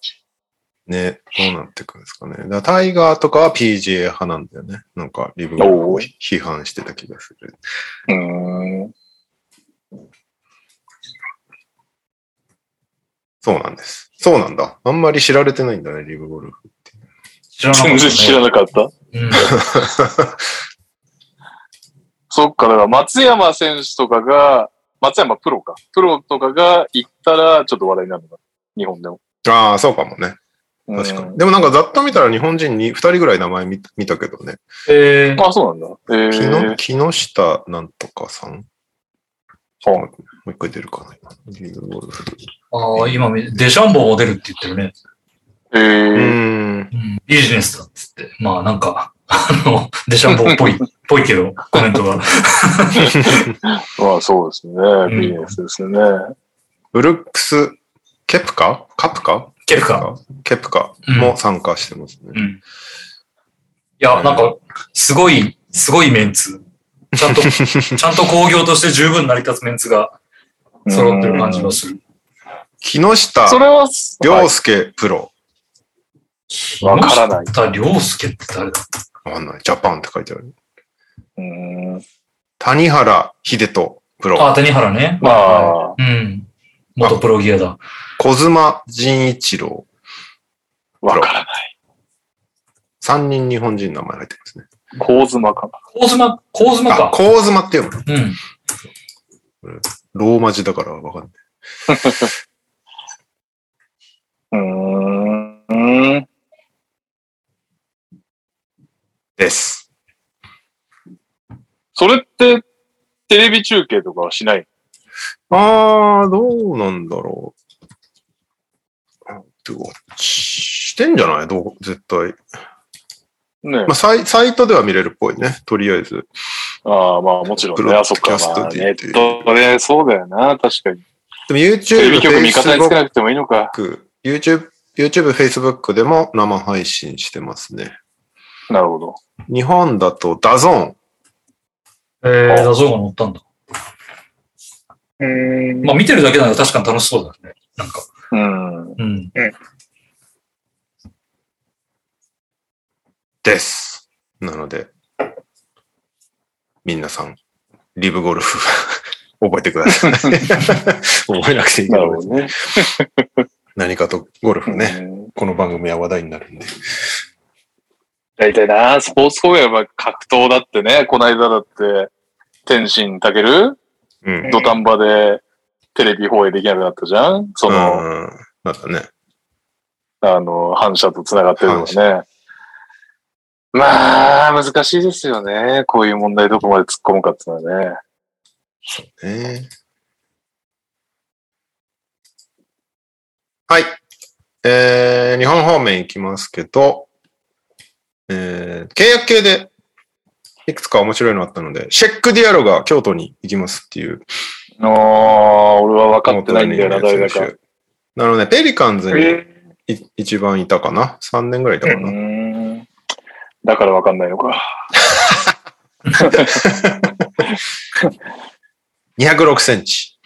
C: ね、どうなってくるんですかね。だタイガーとかは PGA 派なんだよね。なんかリブを批判してた気がする。
B: うん。
C: そうなんです。そうなんだ。あんまり知られてないんだね、リブゴルフ。
E: 知らなかった、ね。
B: 全然知らなかった？
E: うん。[LAUGHS]
B: そっか、だから松山選手とかが、松山プロか。プロとかが行ったらちょっと話題になるのか。日本でも。
C: ああ、そうかもね。確かに。でもなんかざっと見たら日本人に2人ぐらい名前見見たけどね。
E: えー、
B: あ、そうなんだ。え
C: 木
B: ー
C: の、木下なんとかさん。ちょっと待ってもう一回出るかな。リブゴルフ。
E: ああ、今見、デシャンボーも出るって言ってるね。
B: え
C: うー。
E: うん、ビジネスだっつって。まあなんか、あの、デシャンボーっぽい、[LAUGHS] ぽいけど、コメントが。[LAUGHS]
B: まあそうですね。
E: ん
B: ビジネスですよね。
C: ブルックス、ケプカ？カプカ？
E: ケプカ。
C: ケプカも参加してますね。
E: うん。いや、なんか、すごい、すごいメンツ。ちゃんと、[LAUGHS] ちゃんと工業として十分成り立つメンツが揃ってる感じがする。
C: 木下
B: それは、
C: 良介プロ。
B: わからない
E: 木下良介って誰だ
C: わかんない。ジャパンって書いてある。
B: うん
C: 谷原秀人プロ。
E: あ、谷原ね。
B: まあ、
E: うん。元プロギアだ。
C: 小妻仁一郎。
B: わからない。
C: 3人日本人の名前入ってますね。
B: 構妻かな。
E: コ妻、コ妻
C: あ、
E: か。
C: 小妻って読むの？
E: うん。
C: ローマ字だからわかんない。[LAUGHS]
B: うーん。
C: です。
B: それって、テレビ中継とかはしない？
C: あー、どうなんだろう。あどうしてんじゃない？どう絶対。
B: ね
C: まあサイ、サイトでは見れるっぽいね。とりあえず。
B: ああ、まあもちろんね。あ、そっか。
C: ドキャスト
B: まあ、
C: で
B: ネットで、そうだよな。確かに。
C: でも
B: テレ
C: YouTube、
B: ビ局味方につけなくてもいいのか。
C: YouTube、YouTube、Facebook でも生配信してますね。
B: なるほど。
C: 日本だとダゾーン。
E: えー、画像が載ったんだ。
D: うーん。
E: まあ見てるだけなら確かに楽しそうだね。なんか。
B: うん。
E: うん。
C: です。なので、皆さん、リブゴルフ、[LAUGHS] 覚えてください。[LAUGHS] 覚えなくていいけど
B: なるほ、どね。[LAUGHS]
C: 何かとゴルフね、
B: うん
C: この番組は話題になるんで。
B: 大体な、スポーツ公演は格闘だってね、この間だって、天心たける
C: うん。
B: 土壇場でテレビ放映できなくなったじゃん？その、
C: うん、なんだね。
B: あの、反射と繋がってるのがね。まあ、難しいですよね。こういう問題どこまで突っ込むかっていうのはね。
C: ねはい。えー、日本方面行きますけど、えー、契約系でいくつか面白いのあったので、シェック・ディアロが京都に行きますっていう。
B: ああ、俺は分かってないんだよな、誰だか。
C: 選手なので、ペリカンズに一番いたかな ?3 年ぐらいいたか
B: う
C: な。
B: だから分かんないのか。[LAUGHS]
C: 206センチ。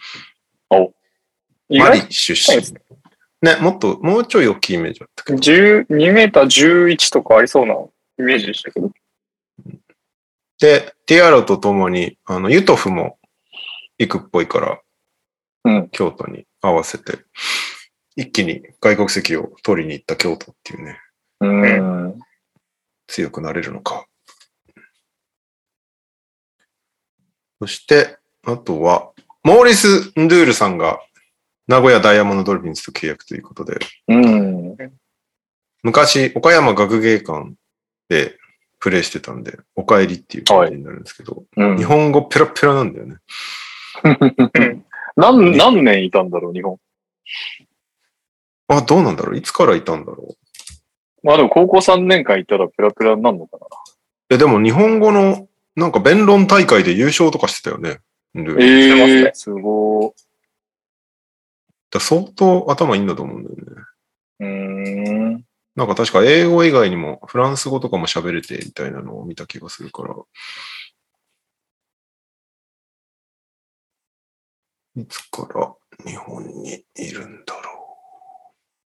D: 意
C: マリ
D: 外
C: 出身。ね、もっと、もうちょい大きいイメージだったけど。
D: 12メーター11とかありそうなイメージでしたけど。
C: で、ディアロとともに、あの、ユトフも行くっぽいから、
B: うん
C: 京都に合わせて、一気に外国籍を取りに行った京都っていうね、
B: うーん。
C: 強くなれるのか。そして、あとは、モーリス・ンドゥールさんが名古屋ダイヤモンドドルフィンズと契約ということで、
B: うん。
C: 昔、岡山学芸館でプレイしてたんで、お帰りっていう感じになるんですけど、
B: うん
C: 日本語ペラペラなんだよね。[LAUGHS]
B: 何、何年いたんだろう、日本。
C: あ、どうなんだろういつからいたんだろう
B: まあでも高校3年間いたらペラペラになるのかな。
C: いや、でも日本語のなんか弁論大会で優勝とかしてたよね。
B: え
D: してますね
B: えすご
C: だ相当頭いいんだと思うんだよね。
B: い。うーん。
C: なんか確か英語以外にもフランス語とかも喋れてみたいなのを見た気がするから。いつから日本にいるんだろ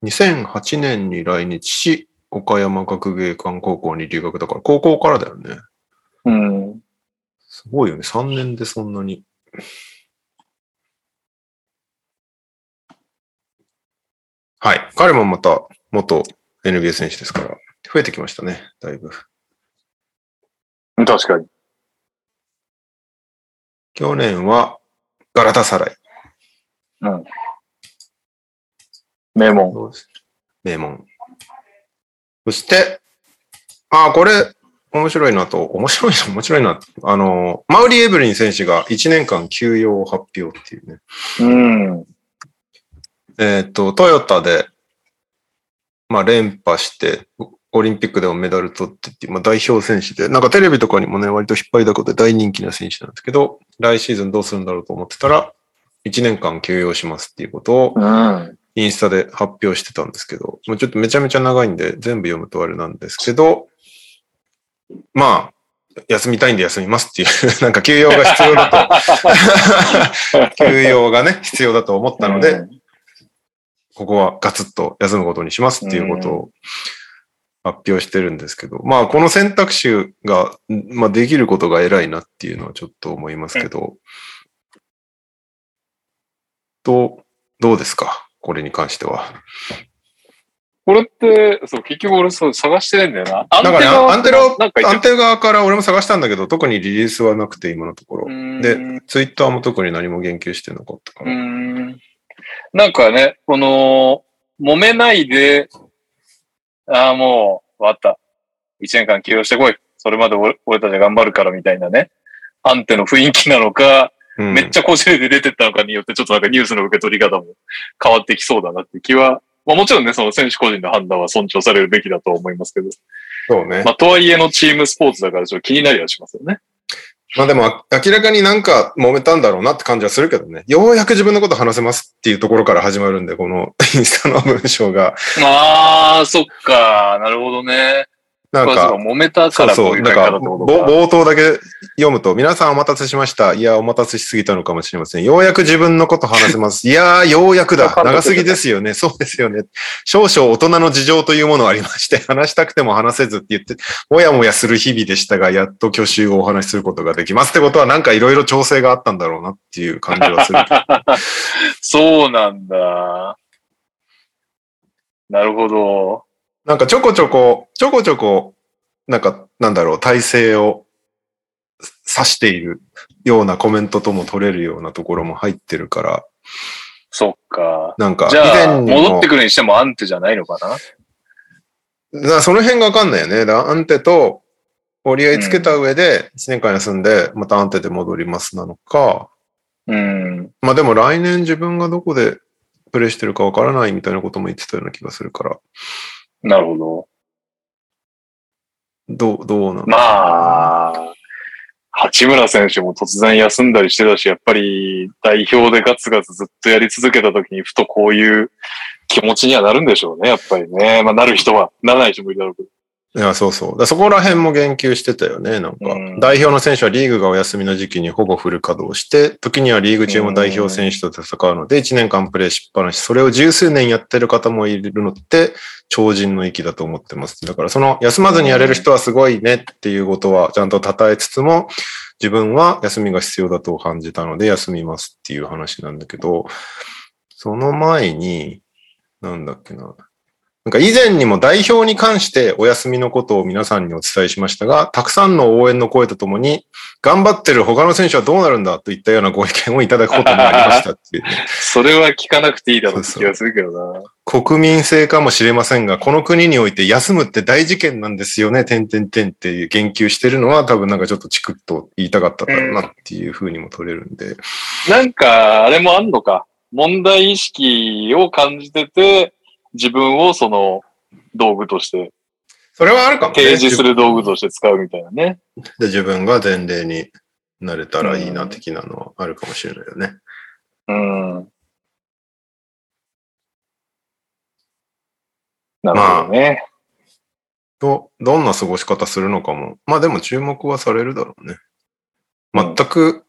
C: う。2008年に来日し、岡山学芸館高校に留学だから、高校からだよね。
B: うん。
C: すごいよね。3年でそんなに。はい。彼もまた元 NBA 選手ですから、増えてきましたね。だいぶ。
B: 確かに。
C: 去年はガラタサライ。
B: 名門。
C: 名門。そして、ああ、これ、面白いなと、面白いな、[LAUGHS] 面白いな。あの、マウリ・エブリン選手が1年間休養を発表っていうね。
B: うん。
C: えっ、と、トヨタで、まあ、連覇して、オリンピックでもメダル取ってっていう、まあ、代表選手で、なんかテレビとかにもね、割と引っ張りだこで大人気な選手なんですけど、来シーズンどうするんだろうと思ってたら、1年間休養しますっていうことを、
B: うん。
C: インスタで発表してたんですけど、もうちょっとめちゃめちゃ長いんで、全部読むとあれなんですけど、まあ、休みたいんで休みますっていう、[LAUGHS] なんか休養が必要だと、[LAUGHS] 休養がね、必要だと思ったので、ここはガツッと休むことにしますっていうことを発表してるんですけど、まあこの選択肢が、まあできることが偉いなっていうのはちょっと思いますけど、どう、どうですか？これに関しては。
B: これって、そう、結局俺そう探してないんだよな。ア
C: なんかね、アンテロ、
B: なんか言って
C: アンテ側から俺も探したんだけど、特にリリースはなくて今のところ。で
B: で、
C: ツイッターも特に何も言及してなかったか
B: う
C: ら。
B: ん。なんかね、この、揉めないで、ああ、もう、終わった。一年間起用してこい。それまで俺俺たち頑張るからみたいなね。アンテの雰囲気なのか、
C: うん
B: めっちゃこじれて出てったのかによって、ちょっとなんかニュースの受け取り方も変わってきそうだなって気は、まあもちろんね、その選手個人の判断は尊重されるべきだと思いますけど、
C: そうね。
B: まあとはいえのチームスポーツだからちょっと気になりはしますよね。
C: まあでも明らかになんか揉めたんだろうなって感じはするけどね。ようやく自分のこと話せますっていうところから始まるんで、このインスタの文章が。[LAUGHS]
B: ああ、そっか。なるほどね。
C: なんか、
B: 揉めたからこう
C: なんか。冒頭だけ読むと、皆さんお待たせしました。いや、お待たせしすぎたのかもしれません。ようやく自分のこと話せます。いやー、ようやくだ。[LAUGHS] 長すぎですよね。そうですよね。少々大人の事情というものがありまして、話したくても話せずって言って、もやもやする日々でしたが、やっと挙手をお話しすることができますってことは、なんかいろいろ調整があったんだろうなっていう感じはする。[LAUGHS]
B: そうなんだ。なるほど。
C: なんかちょこちょこ、ちょこちょこ、なんか、なんだろう、体制を指しているようなコメントとも取れるようなところも入ってるから、
B: そっか。
C: なんか、
B: じゃあ、戻ってくるにしてもアンテじゃないのかな？
C: なその辺がわかんないよね。だアンテと折り合いつけた上で、1年間休んで、またアンテで戻りますなのか、
B: うん。
C: まあでも来年自分がどこでプレイしてるかわからないみたいなことも言ってたような気がするから、
B: なるほど。
C: どう、どうなの
B: まあ、八村選手も突然休んだりしてたし、やっぱり代表でガツガツずっとやり続けた時にふとこういう気持ちにはなるんでしょうね、やっぱりね。まあなる人は、ならない人もいるだろうけど。
C: いや、そうそう。そこら辺も言及してたよね。なんか、
B: うん
C: 代表の選手はリーグがお休みの時期にほぼフル稼働して、時にはリーグ中も代表選手と戦うので、1年間プレーしっぱなし、それを十数年やってる方もいるのって、超人の域だと思ってます。だからその休まずにやれる人はすごいねっていうことはちゃんと称えつつも、自分は休みが必要だと感じたので休みますっていう話なんだけど、その前に、なんだっけな。なんか以前にも代表に関してお休みのことを皆さんにお伝えしましたが、たくさんの応援の声とともに、頑張ってる他の選手はどうなるんだといったようなご意見をいただくこともありましたっていうね、[LAUGHS]
B: それは聞かなくていいだろうって気がするけどな。[LAUGHS]
C: 国民性かもしれませんが、この国において休むって大事件なんですよね、点々点って言及してるのは多分なんかちょっとチクッと言いたかったんだろうなっていうふうにも取れるんで。
B: なんか、あれもあんのか。問題意識を感じてて、自分をその道具として
C: それはあるかもね。
B: 提示する道具として使うみたいなね。
C: で、自分が前例になれたらいいな、的なのはあるかもしれないよね。
B: うん。なるほどね。
C: ど、どんな過ごし方するのかも。まあでも注目はされるだろうね。全く、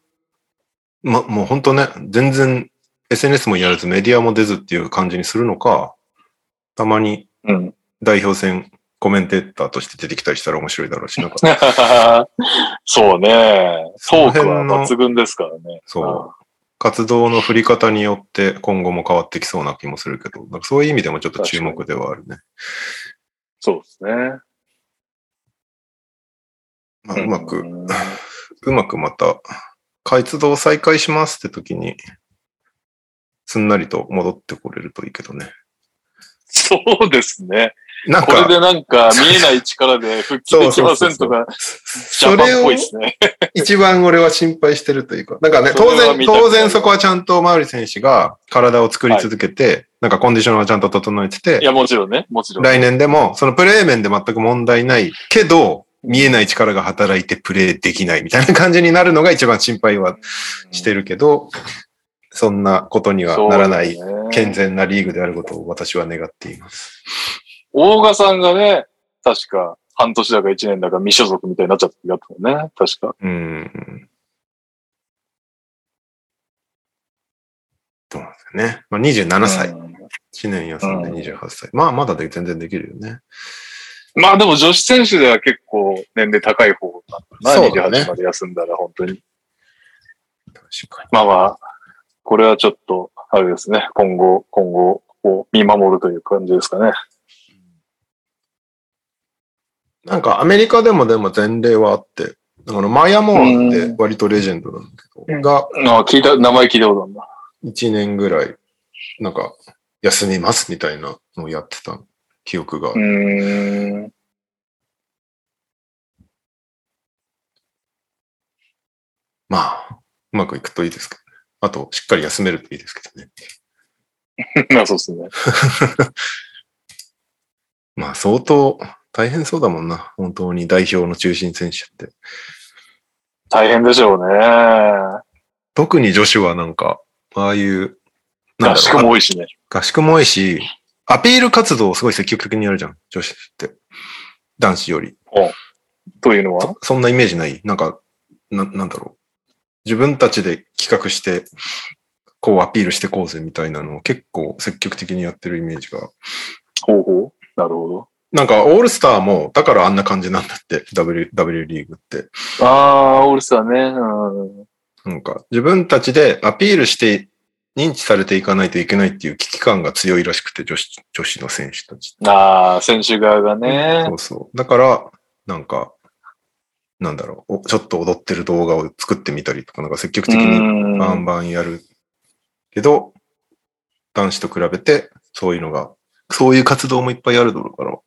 C: ま、もう本当ね、全然 SNS もやらずメディアも出ずっていう感じにするのか、たまに
B: うん。
C: 代表戦コメンテーターとして出てきたりしたら面白いだろうし、なんか [LAUGHS]
B: そうね。トークは抜群ですからね。
C: そう。活動の振り方によって今後も変わってきそうな気もするけど、なんかそういう意味でもちょっと注目ではあるね。
B: そうですね。
C: まあ、うまく、
B: ん
C: うまくまた活動再開しますって時に、すんなりと戻ってこれるといいけどね。
B: そうですね。
C: なんか、
B: これでなんか見えない力で復帰できませんとか、ジャパンっ
C: それを
B: ぽいですね。
C: 一番俺は心配してるというか、なんかね、[LAUGHS] 当然、当然そこはちゃんとマウリ選手が体を作り続けて、なんかコンディションはちゃんと整えてて
B: い、や、もちろんね。もちろん。
C: 来年でも、そのプレー面で全く問題ないけど、見えない力が働いてプレーできないみたいな感じになるのが一番心配はしてるけど、そんなことにはならない健全なリーグであることを私は願っています。
B: 大賀さんがね、確か半年だか一年だか未所属みたいになっちゃった時だったもんね。確か。
C: うん。そうなんですよね。まあ、27歳。
B: うん
C: 1年休んで28歳。まあ、まだで全然できるよね。
B: まあでも女子選手では結構年齢高い方なんだな。
C: ね
B: 28まで休んだら本当に。
C: 確かに。
B: まあまあ、これはちょっと、あれですね。今後、今後を見守るという感じですかね。
C: なんかアメリカでもでも前例はあって、だからマヤモアって割とレジェンドなんだけど、が
B: ああ、聞いた、名前聞いたことあるんだ。
C: 1年ぐらい、なんか休みますみたいなのをやってた記憶が。まあ、うまくいくといいですけどね。あと、しっかり休めるといいですけどね。[LAUGHS]
B: まあそうですね。[LAUGHS]
C: まあ、相当大変そうだもんな。本当に代表の中心選手って。
B: 大変でしょうね。
C: 特に女子はなんか、ああいう、
B: 合宿も多いしね。
C: 合宿も多いし、アピール活動をすごい積極的にやるじゃん、女子って。男子より。
B: というのは？
C: そそんなイメージないなんか、な、なんだろう。自分たちで企画して、こうアピールしてこうぜみたいなのを結構積極的にやってるイメージが。
B: ほうほう。なるほど。
C: なんか、オールスターも、だからあんな感じなんだって、W、W リーグって。
B: ああ、オールスターね。うん。
C: なんか、自分たちでアピールして認知されていかないといけないっていう危機感が強いらしくて、女子、女子の選手たち。
B: ああ、選手側がね
C: そ。うそう。だから、なんか、なんだろう、おちょっと踊ってる動画を作ってみたりとか、なんか積極的に
B: うん。
C: バンバンやるけど、男子と比べて、そういうのが、そういう活動もいっぱいあるだろうから、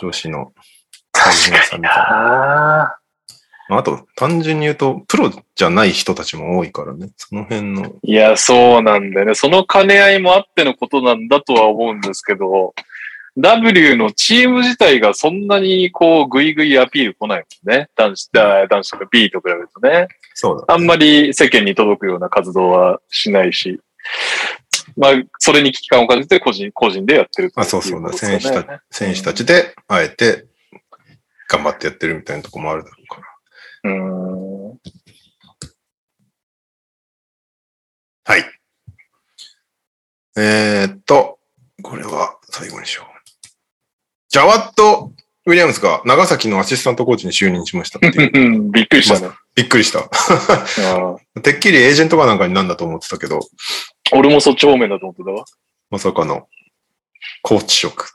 C: 女子の大変さみたいな。
B: あ
C: と、単純に言うと、プロじゃない人たちも多いからね、その辺の、
B: いや、そうなんだよね。その兼ね合いもあってのことなんだとは思うんですけど、W のチーム自体がそんなにこう、ぐいぐいアピール来ないもんね。男子、あ男子とか B と比べるとね。
C: そうだ、
B: あんまり世間に届くような活動はしないし、まあ、それに危機感を感じて個人、個人でやってる
C: あ、そうそうだ、選手たち選手たちで、あえて、頑張ってやってるみたいなとこもあるだろうから。
B: うーん。
C: はい。えー、っと、これは最後にしよう。ジャワット・ウィリアムズが長崎のアシスタントコーチに就任しましたっていう。[LAUGHS]
B: びっくりしたね。
C: びっくりした。
B: あ
C: てっきりエージェントかなんかになんだと思ってたけど、
B: 俺もそっち方面だと思ってたわ。
C: まさかのコーチ職。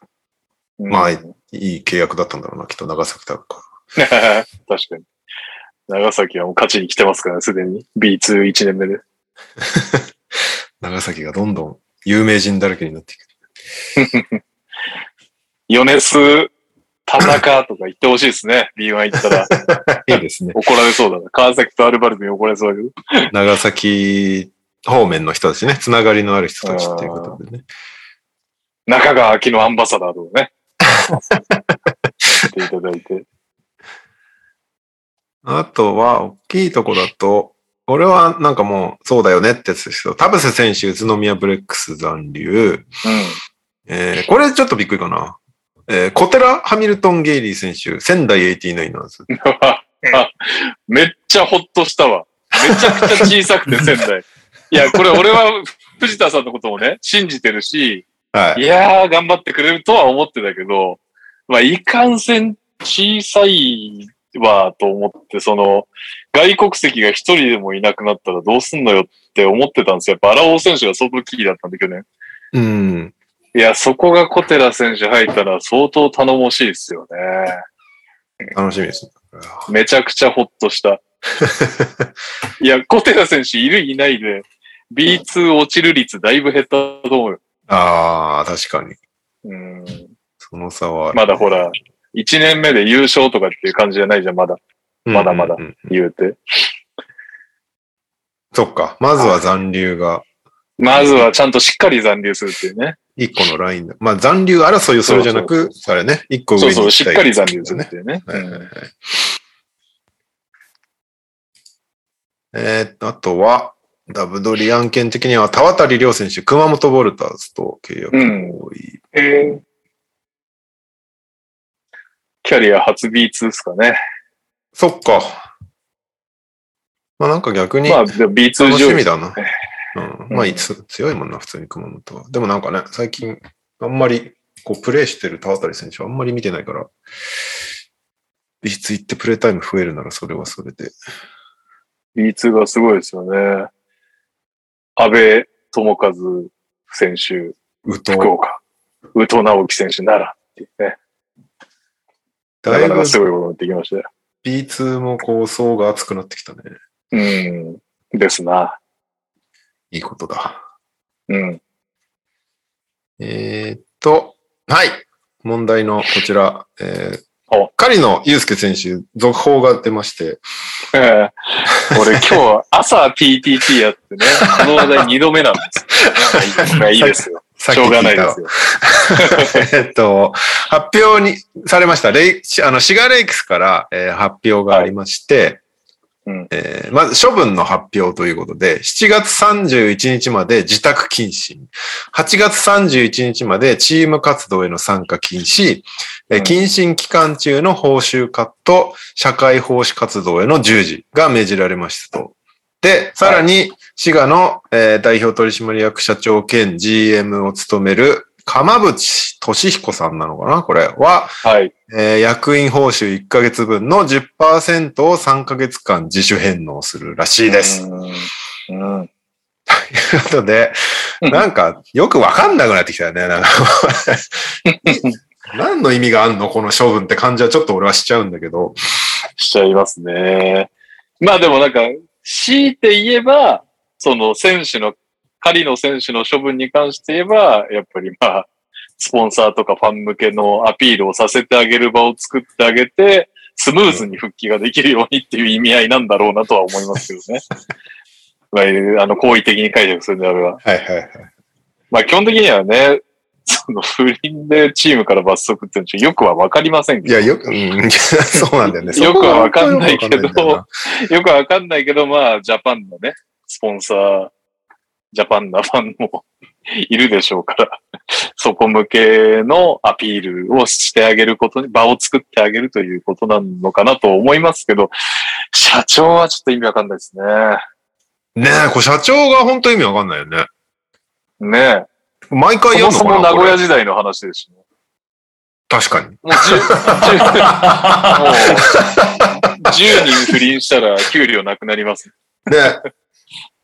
B: うん
C: まあいい契約だったんだろうな、きっと長崎だか [LAUGHS]
B: 確かに。長崎はもう勝ちに来てますからね、すでに。B21 年目で。
C: ら。[LAUGHS] 長崎がどんどん有名人だらけになっていく。
B: 米須、田中とか言ってほしいですね。[LAUGHS] B1 行ったら。
C: いいですね。
B: 怒られそうだな。川崎とアルバルクに怒られそうだけど。
C: 長崎方面の人たちね、つながりのある人たちっていうことでね。
B: 中川明のアンバサダーとかね。[LAUGHS] ていただいて。
C: あとは、大きいとこだと、俺はなんかもう、そうだよねってやつですけど、田臥選手、宇都宮ブレックス残留。えー、これちょっとびっくりかな。えー、小寺ハミルトン・ゲイリー選手、仙台89なんです。
B: うん。めっちゃほっとしたわ。めちゃくちゃ小さくて [LAUGHS] 仙台。いや、これ俺は藤田さんのこともね、信じてるし、
C: はい
B: い。やー、頑張ってくれるとは思ってたけど、まあ、いかんせん小さいわ、と思って、その、外国籍が一人でもいなくなったらどうすんのよって思ってたんですよ。やっぱ荒尾選手が相当キーだったんだけどね。
C: うん。
B: いや、そこが小寺選手入ったら相当頼もしいですよね。
C: 楽しみです。
B: めちゃくちゃほっとした。[LAUGHS] いや、小寺選手いるいないで、B2 落ちる率だいぶ減ったと思うよ。
C: ああ、確かに。
B: うん。
C: その差は。
B: まだほら、1年目で優勝とかっていう感じじゃないじゃん、まだ。まだまだ
C: うんうんうん
B: 言うて。
C: そっか。まずは残留が
B: まずはちゃんとしっかり残留するっていうね。
C: 一個のラインだ。まあ残留争いをするじゃなく、あれね、一個上に
B: そうそう、しっかり残留
C: です
B: るっ。ていうね。
C: はいはいはい。えーっと、あとは、ダブドリ案件的には、田渡亮選手、熊本ボルターズと契約多い。
B: えーキャリア初 B2 ですかね。
C: そっか。まあなんか逆に
B: まあ、でも B2
C: 楽しみだな。
B: うん
C: うん。まあいつ強いもんな、普通に熊本は。でもなんかね、最近、あんまり、こう、プレイしてる田渡選手はあんまり見てないから、いつ行ってプレイタイム増えるならそれはそれで。
B: B2 がすごいですよね。安倍智和選手、
C: うと、
B: 福岡。宇藤直樹選手ならっていうね。な
C: だいぶ
B: すごいことになってきましたよ。
C: B2 も構想が熱くなってきたね。
B: うん。ですな。
C: いいことだ。
B: うん。
C: えーっと、はい。問題のこちら、えー
B: お、
C: 狩野祐介選手、続報が出まして、
B: ええ俺今日 [LAUGHS] 朝 PTT やってね、この話題2度目なんですよ、いいですよ。しょうがないですよ。[LAUGHS]
C: えっと、発表にされました。レイ、あの、シガレイクスから、えー発表がありまして、
B: うん。
C: えーまず処分の発表ということで、7月31日まで自宅謹慎、8月31日までチーム活動への参加禁止、えー
B: うん。
C: 謹慎期間中の報酬カット、社会奉仕活動への従事が命じられましたと。で、さらに、滋賀の、えー代表取締役社長兼 GM を務める鎌淵俊彦さんなのかな？これは、
B: はい。
C: えー役員報酬1ヶ月分の10%を3ヶ月間自主返納するらしいです。という
B: うん。うん。
C: ことで、なんか、よくわかんなくなってきたよね。なんか [LAUGHS] 何の意味があんの？この処分って感じはちょっと俺はしちゃうんだけど。
B: しちゃいますね。まあでもなんか、強いて言えば、その選手の、仮の選手の処分に関して言えば、やっぱりまあ、スポンサーとかファン向けのアピールをさせてあげる場を作ってあげて、スムーズに復帰ができるようにっていう意味合いなんだろうなとは思いますけどね。[LAUGHS] まあ、あの、好意的に解釈するんであれば。
C: はいはいはい。
B: まあ基本的にはね、その不倫でチームから罰則っていうのはよくはわかりませんけど。
C: いや、よく、うん、[LAUGHS] そうなんだよね。
B: よくはわかんないけど
C: よくわかんない
B: けど、まあ、ジャパンのね、スポンサー、ジャパンなファンもいるでしょうから、[LAUGHS] そこ向けのアピールをしてあげることに、場を作ってあげるということなのかなと思いますけど、社長はちょっと意味わかんないですね。
C: ねえ、これ社長が本当意味わかんないよね。
B: ね
C: 毎
B: え。そもそ
C: 回やんのかな
B: も名古屋時代の話ですしね。
C: 確かに。
B: もう10、10もう10人不倫したら給料なくなります。
C: ねえ。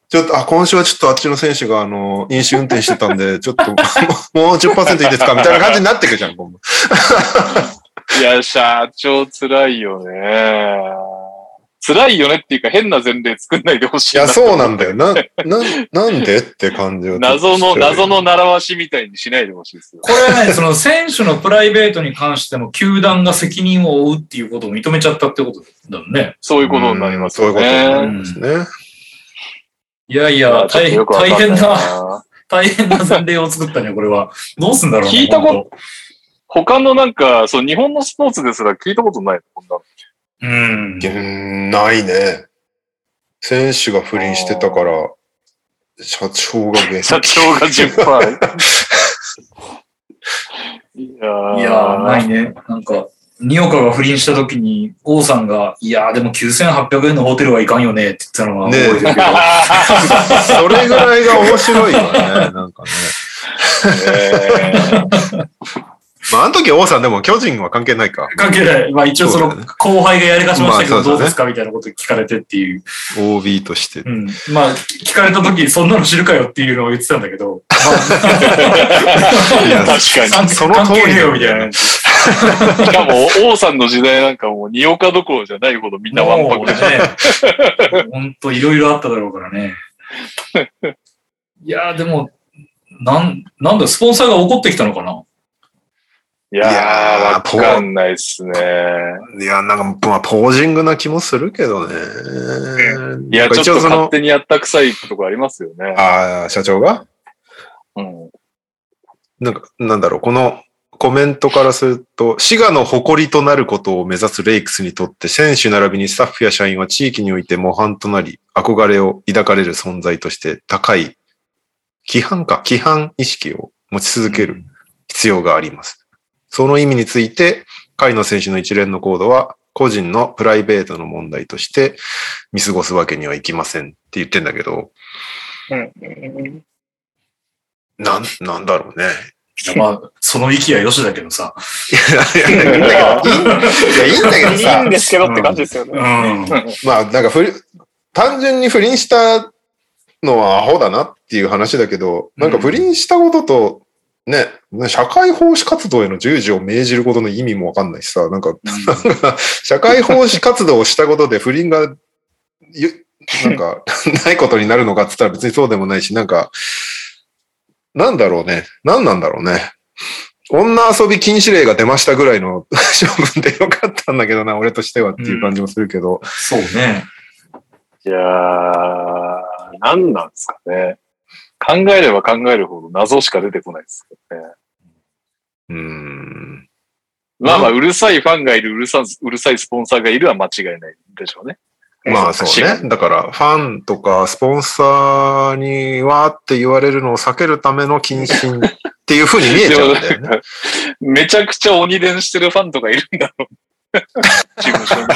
C: ちょっと、あ、今週はちょっとあっちの選手が、あの、飲酒運転してたんで、[LAUGHS] ちょっと、もうもう10%いいですか？みたいな感じになってくじゃん、今度。[LAUGHS]
B: いや、社長辛いよね。辛いよねっていうか変な前例作んないでほしいな。
C: いや、そうなんだよ。な、[LAUGHS] な、なんでって感じは。
B: 謎の、謎の。習わしみたいにしないでほしいですよ。
E: これはね、その選手のプライベートに関しても球団が責任を負うっていうことを認めちゃったってことだもんね。
B: そういうことになりますよ
C: そういうことになり
B: ね。
C: ますね。
E: いやいや、大変、大変な、[LAUGHS] 大変な前例を作ったね、これは。[LAUGHS] どうすんだろうね
B: 聞いたこと
E: 本
B: 他のなんか、そう、日本のスポーツですら聞いたことないこんなの？
E: うん。
C: うんないね。選手が不倫してたから、社長が減
B: 社長が10%。[LAUGHS] いやー
E: いやー、ないね。なんか、ニオカが不倫した時に、王さんが、いやーでも9800円のホテルはいかんよねって言ったのは覚えてるけど、[LAUGHS]
C: それぐらいが面白いよね。なんかね。
B: え [LAUGHS] ー
C: まあ、あの時王さんでも巨人は関係ないか。
E: 関係ない。まあ一応その後輩がやりかしましたけど、どうですかみたいなこと聞かれてっていう。
C: OB として。
E: うん。まあ、聞かれた時、そんなの知るかよっていうのを言ってたんだけど、[LAUGHS]
C: いや
B: 確か
E: 関
B: に。
C: その通り
E: よみたいな。[LAUGHS]
B: しかも、王さんの時代なんかもう、二岡どころじゃないほどみんなわんぱくで。
E: ね。本当いろいろあっただろうからね。いやーでも、なん、なんだ、スポンサーが怒ってきたのかな？い
B: やー、わかんないっすね。
C: いや、なんか、まあ、ポージングな気もするけどね。
B: いや、ちょっと
C: 一応その、
B: 勝手にやった臭いとこありますよね。
C: ああ、社長が？
B: うん。
C: なんか、なんだろう、このコメントからすると、滋賀の誇りとなることを目指すレイクスにとって、選手並びにスタッフや社員は地域において模範となり、憧れを抱かれる存在として高い規範か、規範意識を持ち続ける必要があります。その意味について、甲斐野選手の一連の行動は、個人のプライベートの問題として見過ごすわけにはいきませんって言ってんだけど、
D: うんうん
C: なん、なんだろうね。
E: いやまあ、その息はよしだけどさ。
C: いやいやいいんだけど、いいんだけど
D: い
C: さ
D: いん、ですけどって感じですよね。
E: うん。
C: まあ、なんか単純に不倫したのはアホだなっていう話だけど、なんか不倫したことと、ね、社会奉仕活動への従事を命じることの意味もわかんないしさ、なんか、社会奉仕活動をしたことで不倫が、ゆ [LAUGHS] なんか、ないことになるのかって言ったら別にそうでもないし、なんか、なんだろうね。なんなんだろうね。女遊び禁止令が出ましたぐらいの [LAUGHS] 処分でよかったんだけどな、俺としてはっていう感じもするけど。
E: そうね。
B: いやー、何なんですかね。考えれば考えるほど謎しか出てこないですよね。
C: うーん。
B: まあまあ、うるさいファンがいる、うるさ、うるさいスポンサーがいるは間違いないでしょうね。
C: まあそうね。だから、ファンとかスポンサーにはって言われるのを避けるための謹慎っていう風に見えちゃうんだよね。[LAUGHS]
B: めちゃくちゃ鬼伝してるファンとかいるんだろう。事務所に。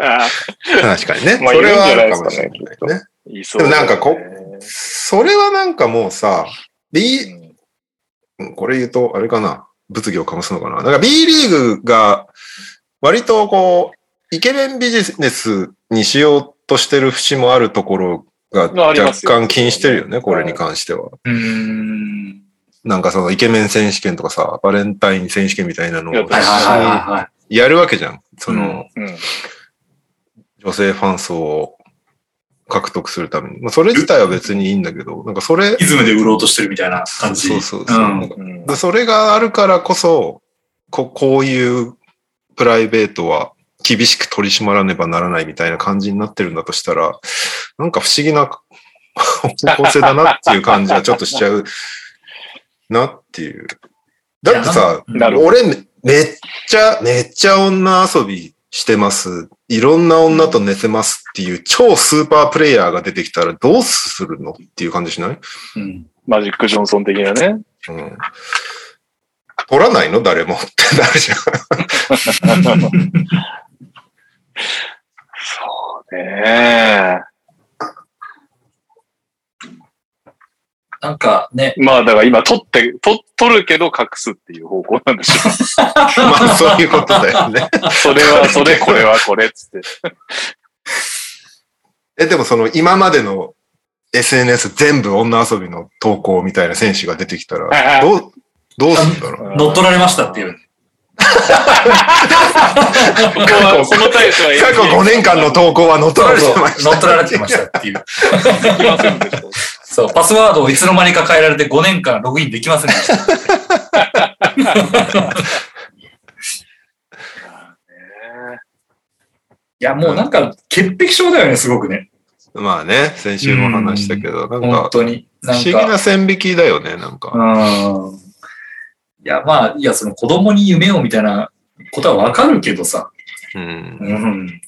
B: あ [LAUGHS]
C: 確かにね。
D: まあ
C: それはある
D: か
C: もしれないね。
B: ーいそうだね
C: でもなんかこそれはなんかもうさ、B、うんこれ言うと、あれかな。物議を醸すのかな。なんか B リーグが割とこう、イケメンビジネスにしようとしてる節もあるところが若干気にしてるよね、これに関しては。
E: うーん。
C: なんかそのイケメン選手権とかさ、バレンタイン選手権みたいなのを
B: や
C: るわけじゃん。その、
B: うん。
C: 女性ファン層を獲得するために。まあ、それ自体は別にいいんだけど、なんかそれ、
E: イズムで売ろうとしてるみたいな感じ。
C: そうそうそう。
B: うん
C: でそれがあるからこそ、ここういうプライベートは厳しく取り締まらねばならないみたいな感じになってるんだとしたら、なんか不思議な [LAUGHS] 方向性だなっていう感じはちょっとしちゃうなっていう。だってさ。俺めめっちゃ、めっちゃ女遊びしてます。いろんな女と寝てますっていう超スーパープレイヤーが出てきたらどうするのっていう感じしない？
E: うん。
B: マジック・ジョンソン的なね。
C: うん。取らないの？誰もってなるじゃん。[LAUGHS]
B: そうね
E: なんかね、
B: まあだから今取って、取、取るけど隠すっていう方向なんでしょ
C: まあそういうことだよね。
B: う。それはそれ、これはこれっつって。
C: え、でもその今までの SNS 全部女遊びの投稿みたいな選手が出てきたら、どう、どうするんだろう。
E: 乗っ取られましたっていう。
B: のタイプは
C: 過去5年間の投稿は乗っ取られてました。
E: 乗っ取られてましたっていう。
B: できませんでした。
E: そう、パスワードをいつの間にか変えられて5年間ログインできませんでした。[LAUGHS] いや、もうなんか、潔癖症だよね、すごくね。
C: まあね、先週も話したけど、なん
E: 本
C: か、
E: 当に。なんか、
C: 不思議な線引きだよね、なんか。
E: うん。や、まあ、いや、その子供に夢をみたいなことはわかるけどさ。
C: うん。
E: うん。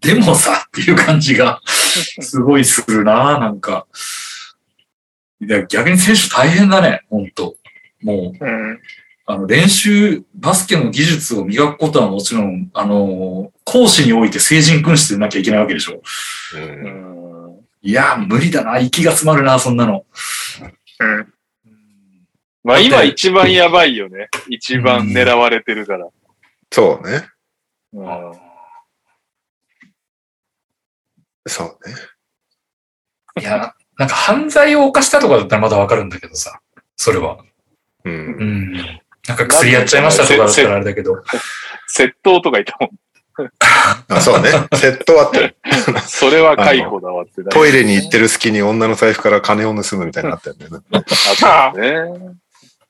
E: でもさ、っていう感じが、[LAUGHS] すごいするな、なんか。いや、逆に選手大変だね、本当もう、
D: うん。
E: あの、練習、バスケの技術を磨くことはもちろん、あの、講師において成人君子でなきゃいけないわけでしょ。
C: うん
D: うん。
E: いや、無理だな、息が詰まるな、そんなの。
D: うん。
B: まあ今一番やばいよね。一番狙われてるから。
C: そうね。
B: うん
C: そうね。
E: いや、なんか犯罪を犯したとかだったらまだわかるんだけどさ、それは。
C: う。
E: うんん。なんか薬やっちゃいましたとかだったらあれだけど。
B: 窃盗とかいたもん。[LAUGHS]
C: あ、そうね。窃盗あって、[LAUGHS]
B: それは解雇だわって。
C: トイレに行ってる隙に女の財布から金を盗むみたいになったよね。
B: あったね。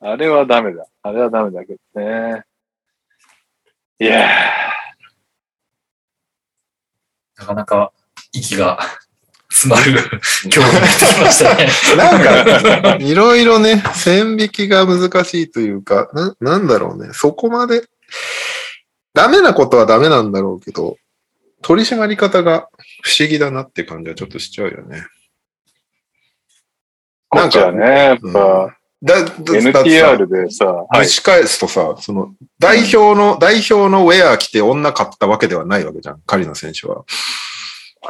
B: あれはダメだ。あれはダメだけどね。いや
E: なかなか息が [LAUGHS] 詰まる [LAUGHS] 今日になってきましたね。
C: なんか、いろいろね、線引きが難しいというか、な、なんだろうね。そこまで、ダメなことはダメなんだろうけど、取り締まり方が不思議だなって感じはちょっとしちゃうよね。
B: こっちはね、やっ
C: うん
B: ぱ、
C: だ、だだってさ
B: NTR でさ、はい
C: 蒸し返すとさ、その、代表の、代表のウェア着て女買ったわけではないわけじゃん、カリナ選手は。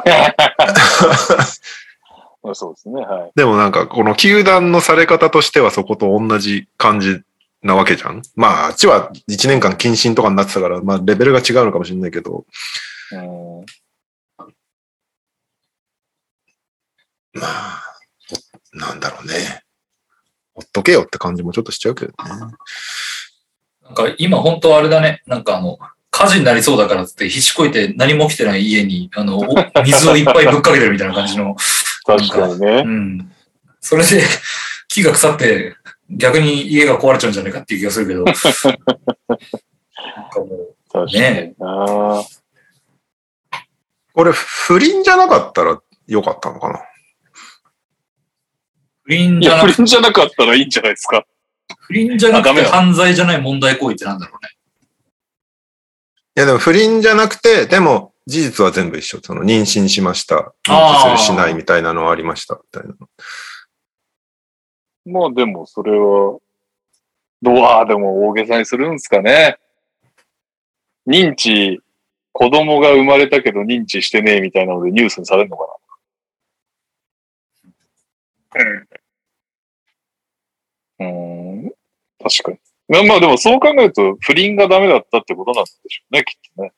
C: [LAUGHS]
B: そうですね、はい。
C: でもなんか、この球団のされ方としてはそこと同じ感じなわけじゃん。まあ、あっちは1年間謹慎とかになってたから、まあ、レベルが違うのかもしれないけど、
B: うん
C: まあ、おなんだろうね。ほっとけよって感じもちょっとしちゃうけどね。
E: なんか今本当あれだね。なんかあの、火事になりそうだからって、ひしこいて何も起きてない家に、あの、お [LAUGHS] 水をいっぱいぶっかけてるみたいな感じの。
B: 確かにね
E: う。ん。それで木が腐って、逆に家が壊れちゃうんじゃないかっていう気がするけど。[LAUGHS] なんかもう、
B: 確かにな。
C: これ、不倫じゃなかったらよかったのかな？
E: 不倫じゃな
B: 不倫じゃなかったらいいんじゃないですか。
E: 不倫じゃなくて犯罪じゃない問題行為ってなんだろうね。
C: いや、でも不倫じゃなくて、でも、事実は全部一緒。その、妊娠しました。妊娠するしないみたいなのはありました。みたいな。
B: まあでも、それは、どう、ああ、でも大げさにするんですかね。認知、子供が生まれたけど認知してねえみたいなのでニュースにされるのか
D: うん。
B: な。うん。確かに。まあまあでもそう考えると不倫がダメだったってことなんでしょうね、きっとね。
C: っ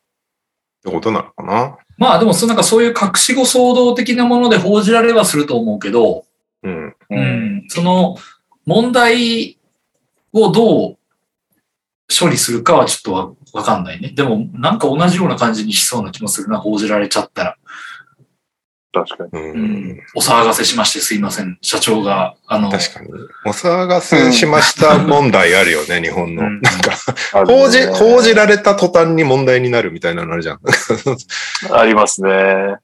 C: てことなのかな？
E: まあでもそ、なんかそういう隠し子騒動的なもので報じられはすると思うけど、
C: うん。
E: うん、その問題をどう処理するかはちょっとわわかんないね。でもなんか同じような感じにしそうな気もするな、報じられちゃったら。
B: 確かに。
C: うん。
E: うん、お騒がせしましてすいません。社長が、あの、
C: 確かに。お騒がせしました問題あるよね、日本の。
E: うん
C: なんか、報じ、報じられた途端に問題になるみたいなのあるじゃん。[LAUGHS]
B: ありますね。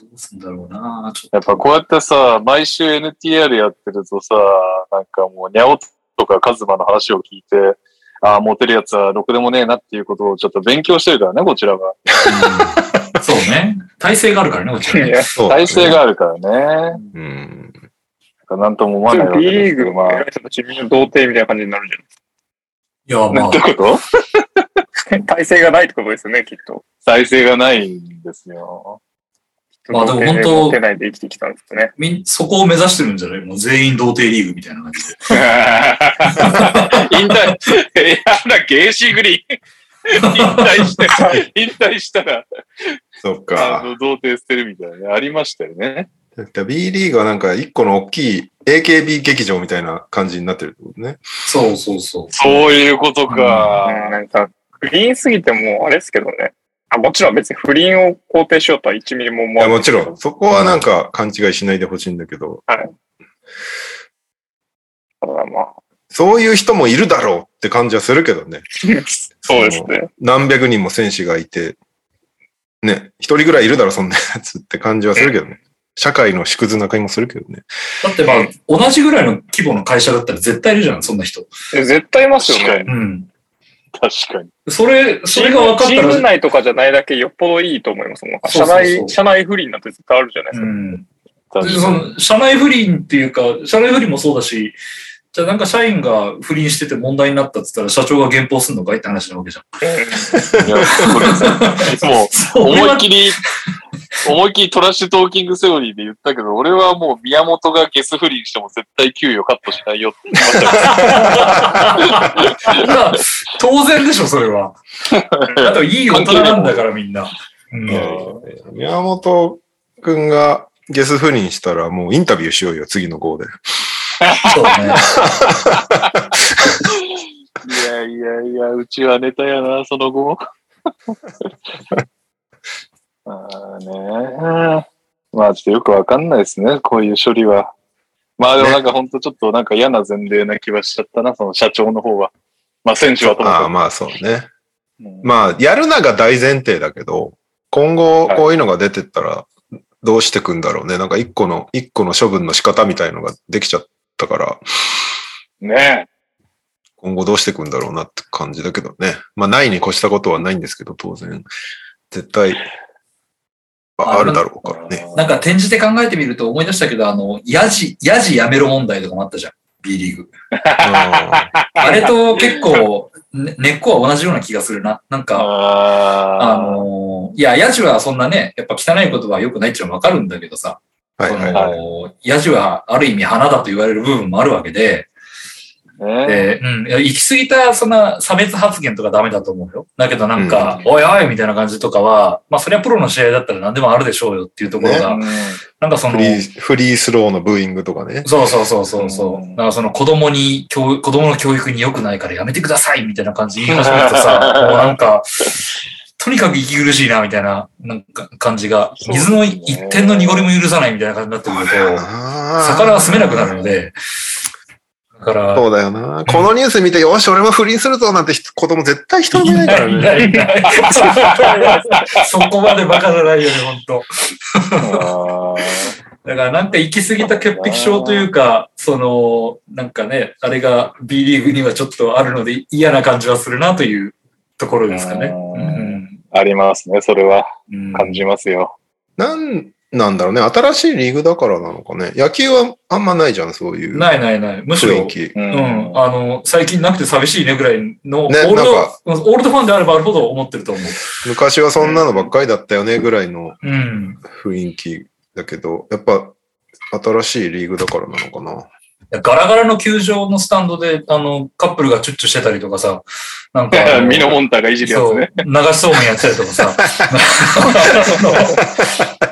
E: どうすんだろうなちょっ
B: やっぱこうやってさ、毎週 NTR やってるとさ、なんかもう、ニャオとかカズマの話を聞いて、ああ、モテるやつはろくでもねえなっていうことをちょっと勉強してるからね、こちらが。
E: と、[LAUGHS] そうね。体制があるからね、こちらね。
B: 体制があるからね。
C: うん。
B: なんとも思わないわけですけど、
D: リーグの
B: まあ。
D: 偉い人たちみんな童貞みたいな感じになるんじ
E: いや、まあ
B: どう、いうこと？
D: ゃない体制がないってことですよね、きっと。
B: 体制がないんですよ。
E: まあでも本当
D: 持てないで生きてきたんですね。
E: みんそこを目指してるんじゃない？もう全員童貞リーグみたいな感じで。[LAUGHS]
B: 引退、やだ、ゲーシーグリーン。引退して、[LAUGHS] 引退したら、あ
C: そっか。
B: の、童貞捨てるみたいなね、ありましたよね。
C: B リーグはなんか一個の大きい AKB 劇場みたいな感じになってるってことね。
E: そうそうそう。
B: そういうこと
D: うん
B: か。
D: なんか、不倫すぎてもあれですけどね。あもちろん別に不倫を肯定しようとは1ミリも思わない。
C: もちろん。そこはなんか勘違いしないでほしいんだけど、
D: ただまあ、
C: そういう人もいるだろうって感じはするけどね。[LAUGHS]
D: そうですね。
C: 何百人も選手がいて、ね、一人ぐらいいるだろ、そんなやつって感じはするけどね。社会の縮図な感じもするけどね。
E: だってまあ、同じぐらいの規模の会社だったら絶対いるじゃん、そんな人。
D: え絶対いますよね。
E: うん。
B: 確かに。
E: それ、それが分かっ
D: チーム
E: たら、
D: 内とかじゃないだけよっぽどいいと思います社
E: そうそうそう
D: 内、社内不倫なんて絶対あるじゃないですか。
E: うん。その社内不倫っていうか、社内不倫もそうだし、じゃあなんか社員が不倫してて問題になったって言ったら社長が減俸すんのかいって話なわけじゃん。
B: に。いや、これさ、い [LAUGHS] つも
E: それは
B: 思いっきり、思いっきりトラッシュトーキングセオリーで言ったけど、俺はもう宮本がゲス不倫しても絶対給与カットしないよって言いましたか
E: いや当然でしょ、それは。あと、いい大人なんだから、みんな。うん
C: いやいやいや宮本くんがゲス不倫したらもうインタビューしようよ、次の号で。
E: そうね。[LAUGHS]
B: いやいやいや、うちはネタやな、その後も。ああねまあちょっとよくわかんないですね、こういう処理は。まあでもなんか本当ちょっとなんか嫌な前例な気はしちゃったな、その社長の方は。まあ選手はとも
C: ああ、
B: か
C: まあそうね。
B: く。うん
C: まあ、やるなが大前提だけど、今後
B: はい
C: こういうのが出てったらどうしてくんだろうね。なんか一個の、一個の処分の仕方みたいのができちゃったから、
B: ね
C: 今後どうしてくんだろうなって感じだけどね。まあ、ないに越したことはないんですけど、当然。絶対、ああるだろうからね。
E: なんか転じて考えてみると思い出したけど、あの、ヤジ、ヤジやめろ問題とかもあったじゃん。B リーグ。
C: あ
E: あれと結構、ね根っこは同じような気がするな。なんか、あ
B: あ
E: のーいや、ヤジはそんなね、やっぱ汚い言葉は良くないっていうのはわかるんだけどさ、
C: ーはい
E: そ
C: はいはい。
E: の、ヤジはある意味花だと言われる部分もあるわけで、
B: あ、ね
E: で、うん、いや行き過ぎた、そんな差別発言とかダメだと思うよ。だけどなんか、おいおいみたいな感じとかは、まあそれはプロの試合だったら何でもあるでしょうよっていうところが、
B: うん
E: なんかその
C: フ、リー、フリースローのブーイングとかね。
E: そうそうそうそうそう。
B: うん
E: だからその子供に教、子供の教育に良くないからやめてくださいみたいな感じで言い始めるとさ、[LAUGHS] もうなんか、とにかく息苦しいなみたいな、なんか感じが、水の一点の濁りも許さないみたいな感じになってくると、魚
C: 魚
E: は住めなくなるので、だから、
C: そうだよな。このニュース見て、よし、俺も不倫するぞなんて人子供絶対一人もいないから
E: い
C: ね。
E: ないいないそこまでバカじゃないよね、本当だからなんか行き過ぎた潔癖症というか、その、なんかね、あれが B リーグにはちょっとあるので嫌な感じはするなというところですかね。
B: うんありますね、それは
E: うん
B: 感じますよ。
C: なんなんだろうね。新しいリーグだからなのかね。野球はあんまないじゃん、そういう
E: ないないない。むしろ。
B: う
E: うん、あの、最近なくて寂しいねぐらいの、
C: ね
E: オールド、
C: なんか
E: オールドファンであればあるほど思ってると思う。
C: 昔はそんなのばっかりだったよね、ぐらいの
E: うん。
C: 雰囲気だけど、やっぱ新しいリーグだからなのかな。
E: ガラガラの球場のスタンドで、あの、カップルがチュッチュしてたりとかさ、なんか [LAUGHS]
B: ミノモンタがいじるやつね。
E: 流しそうめんやったりとかさ。[LAUGHS]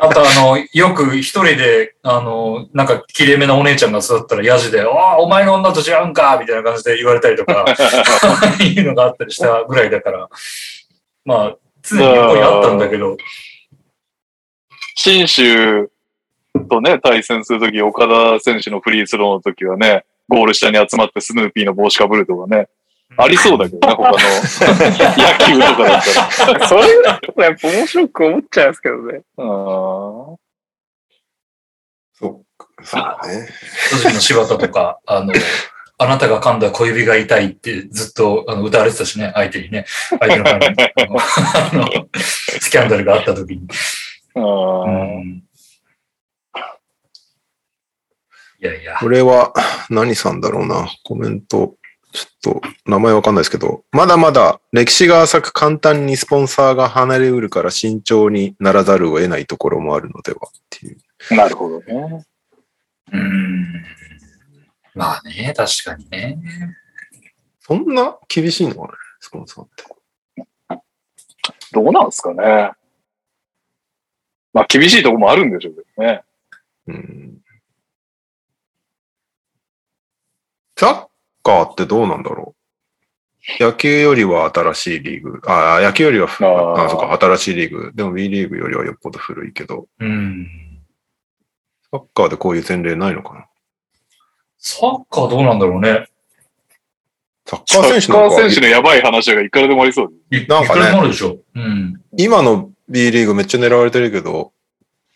E: あとあの、よく一人で、あの、なんか、綺麗めなお姉ちゃんが座ったらヤジで、おお、お前の女と違うんかみたいな感じで言われたりとか、[LAUGHS] いうのがあったりしたぐらいだから、まあ、常に横にあったんだけど、
B: 新州とね、対戦するとき、岡田選手のフリースローのときはね、ゴール下に集まってスヌーピーの帽子かぶるとかね、ありそうだけどね、他の野球とかだったら。[LAUGHS]
D: それぐらいやっぱ面白く思っちゃうんですけどね。
B: あー
C: そうか、そうね。
E: 巨人の柴田とか、あの、あなたが噛んだ小指が痛いってずっとあの歌われてたしね、相手にね、相手のファンにあのスキャンダルがあった時に。
B: あ
E: う
B: ー
E: んいやいや。
C: これは何さんだろうな。コメント、ちょっと名前わかんないですけど、まだまだ歴史が浅く簡単にスポンサーが離れうるから慎重にならざるを得ないところもあるのではっていう。
B: なるほどね。
E: うん。まあね、確かにね。
C: そんな厳しいのかね、スポンサーって。
B: どうなんですかね。まあ、厳しいところもあるんでしょうけどね。
C: うん。サッカーってどうなんだろう？野球よりは新しいリーグ。ああ、野球よりはふ、
B: あー
C: あそうか、新しいリーグ。でも B リーグよりはよっぽど古いけど、
E: うん。
C: サッカーでこういう前例ないのかな？
E: サッカーどうなんだろうね。
C: サッカー選手なんか
B: カー選手のやばい話がいくらでもありそう
C: なんかね
E: いくらでもあるでしょ。うん。
C: 今の B リーグめっちゃ狙われてるけど、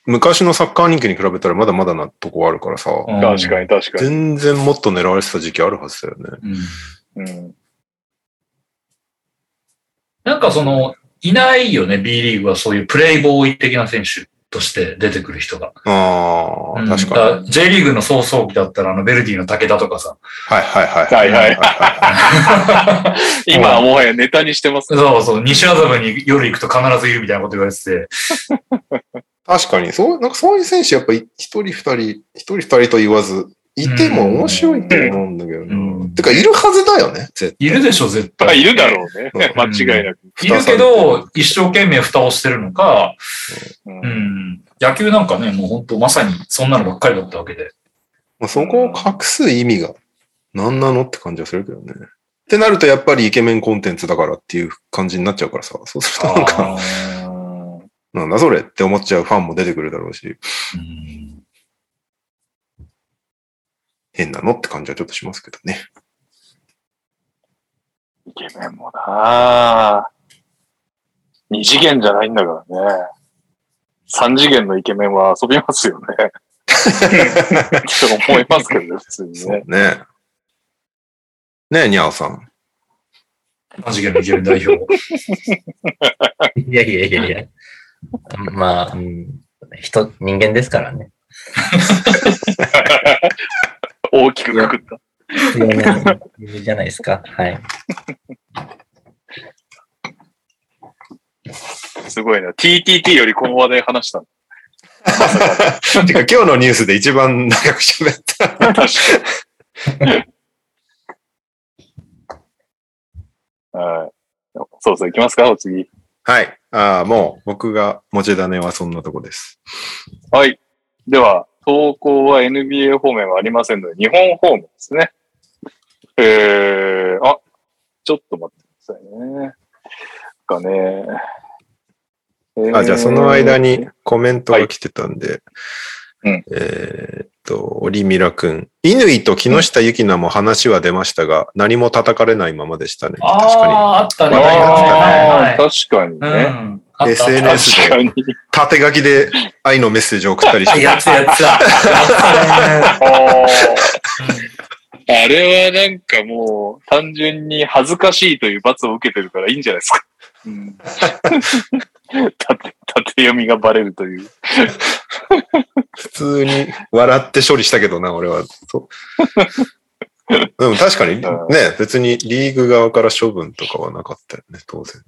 C: 昔のサッカー人気に比べたらまだまだなとこあるからさ、
E: うん
B: 確かに確かに。
C: 全然もっと狙われてた時期あるはずだよね。
E: うん
B: うん。
E: なんかその、いないよね、B リーグはそういうプレイボーイ的な選手として出てくる人が。
C: ああ、
E: うん
C: 確かに。
E: J リーグの早々期だったら、あの、ベルディの武田とかさ。
C: はいはいはい。
B: はいはい
C: は [LAUGHS]
B: 今はもはやネタにしてますね。
E: そうそう、西麻布に夜行くと必ずいるみたいなこと言われてて。
C: 確かに、そう、なんかそういう選手やっぱり一人二人、一人二人と言わず、いても面白いと思うんだけどな。
E: うん
C: てか、いるはずだよね、絶対。
E: いるでしょ、絶
B: まあ、
E: 対。
B: いるだろうね。
C: うん
B: 間違いなく。
E: いるけど、一生懸命蓋をしてるのか、
B: うん
E: うん。野球なんかね、もう本当まさにそんなのばっかりだったわけで。
C: まあ、そこを隠す意味が何なのって感じはするけどね。ってなるとやっぱりイケメンコンテンツだからっていう感じになっちゃうからさ、そうするとなんか、
E: あ
C: なんだそれって思っちゃうファンも出てくるだろうし、
E: ーうん
C: 変なのって感じはちょっとしますけどね。
B: イケメンもなあ二次元じゃないんだからね。三次元のイケメンは遊びますよね。[LAUGHS] って思いますけどね、普通にね。
C: ねねえ、にゃおさん。
E: マジゲのイケメン代表。[LAUGHS]
A: いやいやいやいや。まあ、うん、人、人間ですからね。
B: 大きくくくった。
A: 強めじゃないですか。はい。
B: すごいな。TTT よりこの話題話したの。
C: てか今日のニュースで一番長く喋った。
B: 確かに。はい。そうそう、行きますか？お次。
C: はい。ああ、もう僕が持ち種はそんなとこです。
B: はい。では、投稿は NBA 方面はありませんので、日本方面ですね。えー、あ、ちょっと待ってくださいね。かね。
C: あ、じゃあその間
B: に。
C: にコメントが来てたんで、
B: うん
C: えーっと、オリミラ君。乾と木下ゆきなも話は出ましたが、何も叩かれないままでしたね。確か
E: ああ、あったね。
C: 話題になってたね
B: 確かに
E: はい
B: ね。
E: うん。
C: SNS
B: 確かに。
C: に。縦書きで愛のメッセージを送ったりして。[LAUGHS]
E: やつやつだ。
B: あれはなんかもう、単純に恥ずかしいという罰を受けてるからいいんじゃないですか。うん、[LAUGHS] 縦縦読みがバレるという。
C: 普通に笑って処理したけどな、俺は。そう [LAUGHS] でも確かにね、別にリーグ側から処分とかはなかったよね、当然。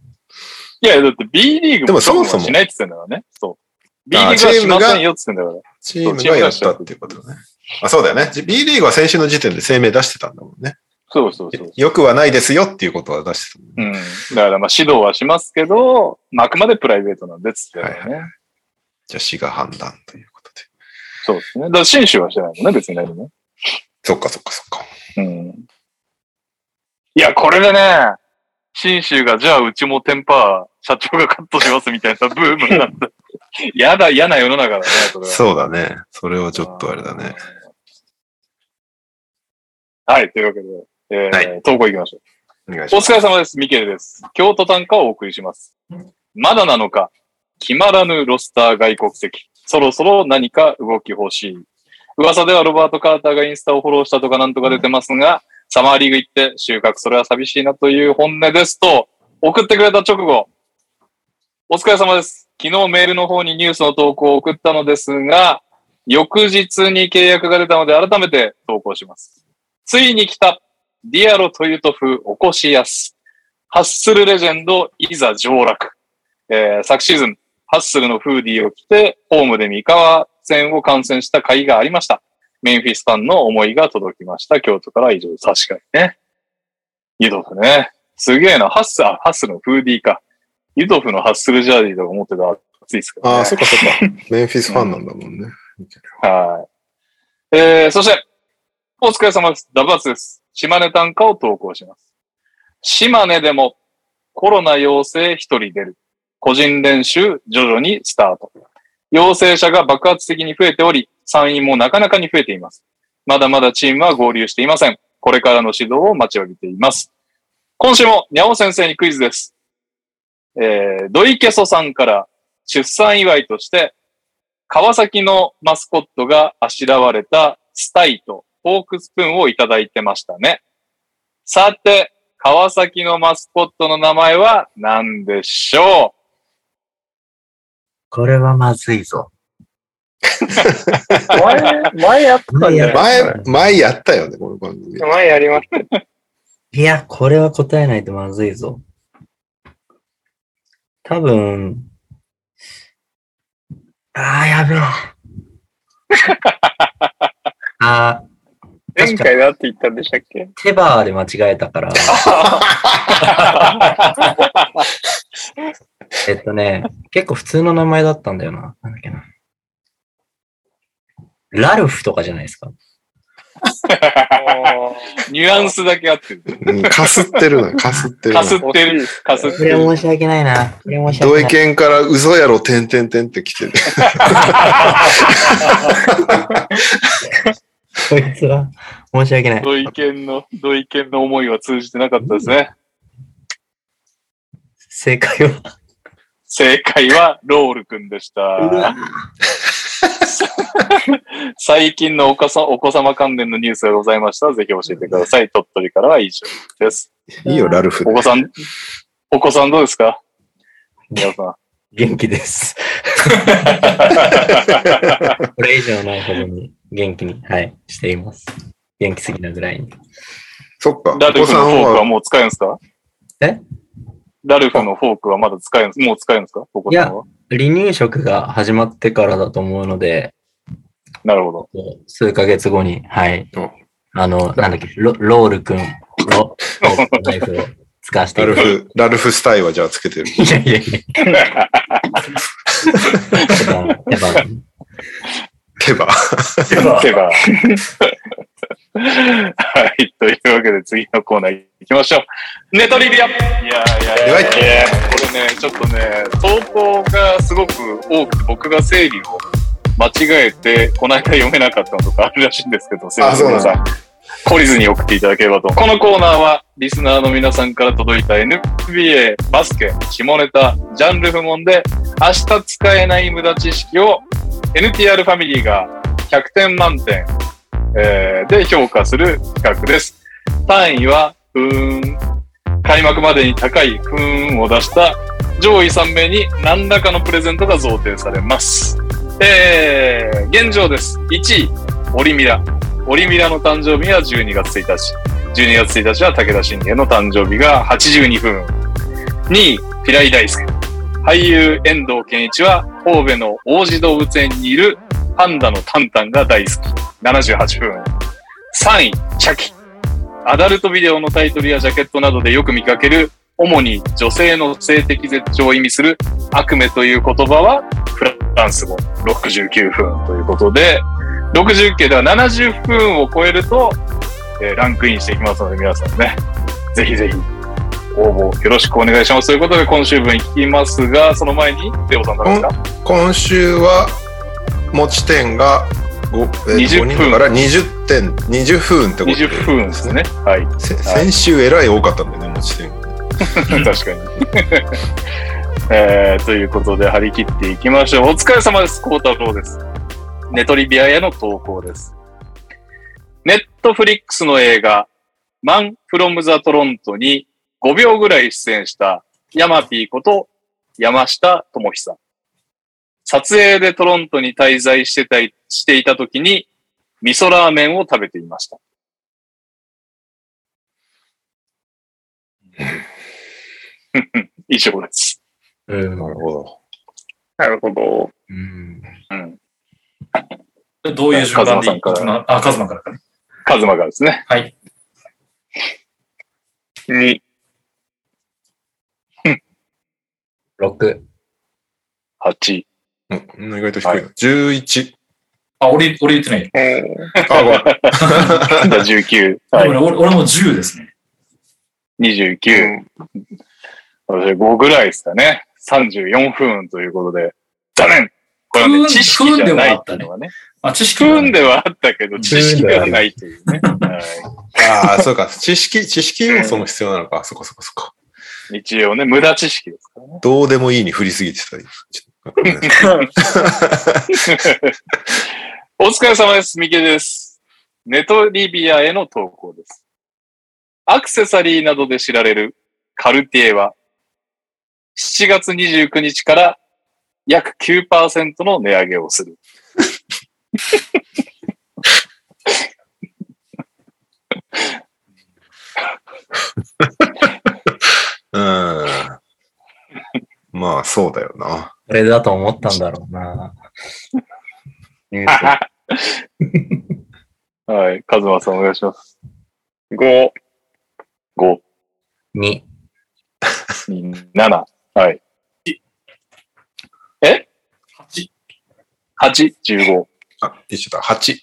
B: いや、だって B リーグ
C: でも
B: も
C: そもそも
B: しないって言ってんだからね。そう。B リー
C: あ
B: グはしませんよって言ってんだから。
C: チームがやったっていうことね。あ、そうだよね。B リーグは先週の時点で声明出してたんだもんね。
B: そうそうそう。
C: よくはないですよっていうことは出してたね。
B: うん。だからまあ指導はしますけど、まあ、あくまでプライベートなんでっつってたからね。
C: じゃあ市が判断ということで。
B: そうですね。だから新州はしてないもんね、別に何もね。
C: そっかそっかそっか。
B: うん。いや、これでね、新州がじゃあうちもテンパー社長がカットしますみたいな [LAUGHS] ブームなんだ。やだ、嫌な世の中だね、それは。
C: そうだね。それはちょっとあれだね。
B: はい、というわけで、えー
C: は
B: 投稿行きましょう。お
C: お願いします。
B: 疲れ様です。ミケルです。京都短歌をお送りします。まだなのか、決まらぬロスター外国籍。そろそろ何か動き欲しい。噂ではロバート・カーターがインスタをフォローしたとかなんとか出てますが、サマーリーグ行って収穫それは寂しいなという本音ですと、送ってくれた直後、お疲れ様です。昨日メールの方にニュースの投稿を送ったのですが、翌日に契約が出たので改めて投稿します。ついに来たディアロ・トユトフ・起こしやす。ハッスルレジェンド、いざ上洛。えー昨シーズン、ハッスルのフーディーを着て、ホームで三河戦を観戦した回がありました。メンフィスファンの思いが届きました。京都から以上。確かにね。ユドフね。すげえな。ハッスル、あハッスルのフーディーか。ユドフのハッスルジャージーとか思ってたら熱いですけど、ね。
C: ああ、そっかそっか。[LAUGHS] メンフィスファンなんだもんね。[LAUGHS]
B: はい。えー、そして、お疲れ様です。ダブアツです。島根短歌を投稿します。島根でもコロナ陽性一人出る。個人練習徐々にスタート。陽性者が爆発的に増えており、参院もなかなかに増えています。まだまだチームは合流していません。これからの指導を待ちわびています。今週もにゃお先生にクイズです。えー、ドイケソさんから出産祝いとして、川崎のマスコットがあしらわれたスタイとフォークスプーンをいただいてましたね。さて、川崎のマスコットの名前は何でしょ
A: これはまずいぞ。[LAUGHS]
D: 前、前やったんじゃない
C: 前、前やったよね、この番組。
D: 前やりました。
A: いや、これは答えないとまずいぞ。多分、ああ、やべえ。[LAUGHS] あー
D: 前回だって言ったんでしたっけ？
A: テバーで間違えたから。[LAUGHS] えっとね、結構普通の名前だったんだよな。なんだっけな。ラルフとかじゃないですか。[LAUGHS]
B: うニュアンスだけあってる。
C: うんかすってるのよ、かすってるの
B: かすってる。かすっ
A: これ
B: てる。
A: 申し訳ないな。これ申し
C: ドイ
A: 訳ない。
C: ケンから嘘やろ、てんてんてんって来てる。
A: こいつは申し訳ない。
B: 土井健の、土井健の思いは通じてなかったですね。
A: 正解は？
B: 正解はロールくんでした。最近のお子さお子様関連のニュースがございましたら、ぜひ教えてください。鳥取からは以上です。
C: いいよ、ラルフ
B: お。子さん、お子さんどうですか？皆さん。
A: 元気です。[LAUGHS] これ以上ないほどに元気に、はい、しています。元気すぎなぐらいに。
C: そっか。お
B: ラルフ
C: 子さんは、
B: のフォークはもう使えるんですか？
A: え？
B: ラルフのフォークはまだ使えるんですもう使えるんですか？お子さんは？
A: 離乳食が始まってからだと思うので、
B: なるほど。
A: もう数ヶ月後に、はい
C: お。
A: あの、なんだっけ、ロロール君のナイフを使わせていただき
C: ラルフ、ラルフスタイはじゃあつけてる。
A: いやいやいや。[LAUGHS] やっぱ、やっぱ、
C: 手羽。
B: 手が。はい。というわけで次のコーナー行きましょう。ネトリビアいやいやいやいやいやこれね、ちょっとね、投稿がすごく多くて、僕が整理を間違えて、この間読めなかったのとかあるらしいんですけど、すいません、
C: あそうなんだ
B: 皆さん。懲りずに送っていただければと。このコーナーは、リスナーの皆さんから届いた NBA、バスケ、下ネタ、ジャンル不問で、明日使えない無駄知識を NTR ファミリーが100点満点、えーで評価する企画です。単位は、ふーん。開幕までに高いふーんを出した上位3名に何らかのプレゼントが贈呈されます。えー、現状です。1位、オリミラ。オリミラの誕生日は12月1日。12月1日は武田信玄の誕生日が82分。2位、平井大輔。俳優遠藤健一は神戸の王子動物園にいるパンダのタンタンが大好き。78分。3位、チャキ。アダルトビデオのタイトルやジャケットなどでよく見かける、主に女性の性的絶頂を意味する悪夢という言葉はフランス語69分ということで、60系では70分を超えると、えーランクインしていきますので皆さんね、ぜひぜひ応募よろしくお願いします。ということで今週分いきますが、その前に、レオさんからですか？
C: 今週は、持ち点が 5, えー
B: 20
C: 5人だから20点、20分ってこと
B: ?20 分ですね。はい。
C: せ先週えらい多かったんだよね、持ち点。[LAUGHS]
B: 確かに。[LAUGHS] えーということで、張り切っていきましょう。お疲れ様です。孝太郎です。ネトリビアへの投稿です。ネットフリックスの映画、マン・フロム・ザ・トロントに5秒ぐらい出演したヤマピーこと山下智久。撮影でトロントに滞在してたいしていた時に味噌ラーメンを食べていました。[LAUGHS] 以上です。
A: うん。
C: なるほど。
D: なるほど。
A: うん。
B: うん。
E: どういう順番でい
B: カズマさんか
E: あ、カズマからかね。
B: カズマがですね。
E: はい。
D: 2、
A: 6。
B: 8。
C: うん、意外と低いな。11。
E: あ、俺、俺言ってないよ。
C: あ、ごめん。[LAUGHS]
B: じゃあ19。はい。
E: でもね、俺俺も10ですね。
B: 29。私5ぐらいですかね。34分ということで。残念これはね、
E: 不運
B: 知識じゃないっていうのはね。
E: あ、知識
B: 不
E: は
B: 運ではあったけど、知識ではないというね。は
C: ああ、そうか。知識、知識要素も必要なのか。そこそこそこ。
B: い一応ね、無駄知識ですからね。
C: どうでもいいに振りすぎてた。ちょっと
B: お疲れ様です。ミケです。ネトリビアへの投稿です。アクセサリーなどで知られるカルティエは、7月29日から約9%の値上げをする。[LAUGHS]
C: うん。まあ、そうだよな。
A: これだと思ったんだろうな。[LAUGHS]
B: はい。カズマさんお願いします。
D: 5、
B: 5、
A: 2、
B: 2、7。はい。え
E: ？8。
B: ?8、15。
C: あ、一緒だ。8。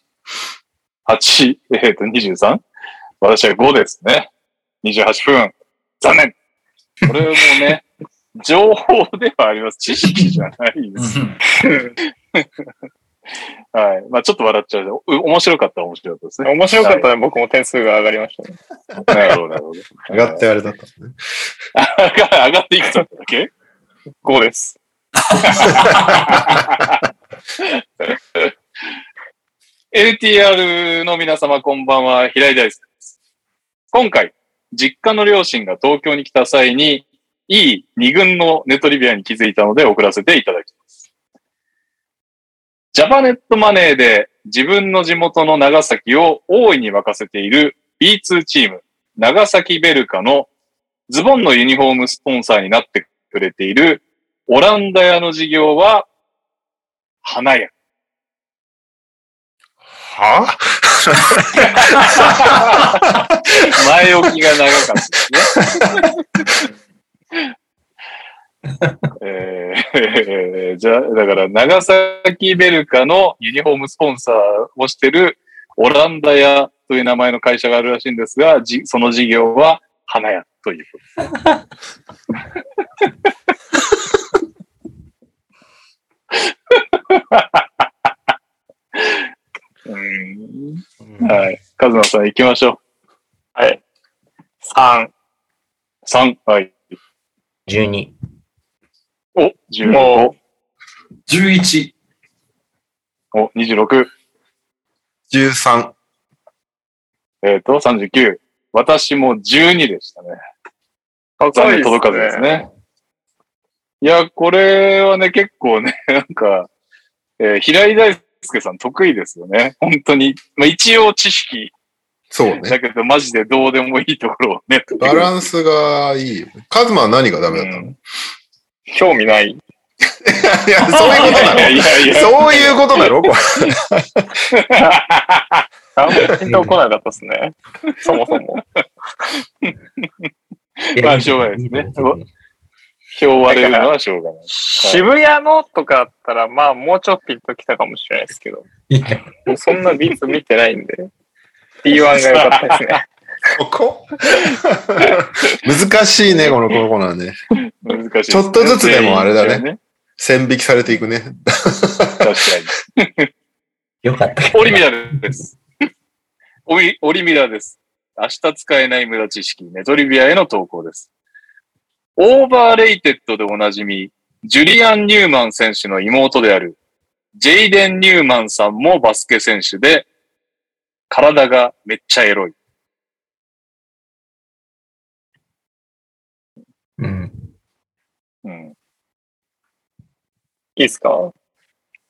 B: 8、えっ、と、23? 私は5ですね。28分。残念。これもね、情報ではあります。知識じゃないです。[LAUGHS] はい。まあちょっと笑っちゃう。う面白かったら面白かったですね。
D: 面白かったね、僕も点数が上がりましたね。
B: なるほど、なるほど。
C: 上がってあれだったね。
B: 上 [LAUGHS] が上がっていくつだったっけ
D: ？5です。[LAUGHS]
B: LTR の皆様こんばんは、平井大輔です。今回、実家の両親が東京に来た際に、いい二軍のネトリビアに気づいたので送らせていただきます。ジャパネットマネーで自分の地元の長崎を大いに沸かせている B2 チーム、長崎ベルカのズボンのユニフォームスポンサーになってくれているオランダ屋の事業は、花屋。
C: は？[LAUGHS]
B: 前置きが長かったですね。えー、じゃあ、だから、長崎ベルカのユニフォームスポンサーをしてるオランダ屋という名前の会社があるらしいんですが、じその事業は花屋ということです [LAUGHS] うんはい。カズマさん行きましょ
D: はい。3、
B: う。3、はい。
A: 12、
B: お、15
D: も。
E: 11。
B: お、26。
C: 13。
B: えっ、と、39。私も12でしたね。残念届かずですね。いや、これはね、結構ね、なんか、えー平井大輔さん得意ですよね。本当に。まあ、一応知識
C: そうね。
B: だけど、マジでどうでもいいところをね。
C: バランスがいいよね。カズマは何がダメだったの、
B: うん
D: 興味ない。[LAUGHS]
C: いや、そういうことなの
B: いやいや
C: そういうことだろこれ。
D: あんまりピンとこなかったですね。そもそも。
B: まあしょうがないですね票割れるのはしょうがない。[LAUGHS]
D: 渋谷のとかあったら、まあ、もうちょっとピンときたかもしれないですけど、
A: いや
D: もうそんなビーツ見てないんで、P1 が良かったですね。[LAUGHS]
C: ここ？難しいね、このこのコーナーね。
B: 難しいね、
C: ちょっとずつでもあれだね
B: ね。
C: 線引きされていくね。
B: 確かに。[LAUGHS]
A: よかった。
B: オリミラです。オリオリミラです。明日使えない無駄知識、ネトリビアへの投稿です。 overrated でおなじみ、ジュリアン・ニューマン選手の妹である、ジェイデン・ニューマンさんもバスケ選手で、体がめっちゃエロい。
A: うん。
B: うん。
D: いいですか？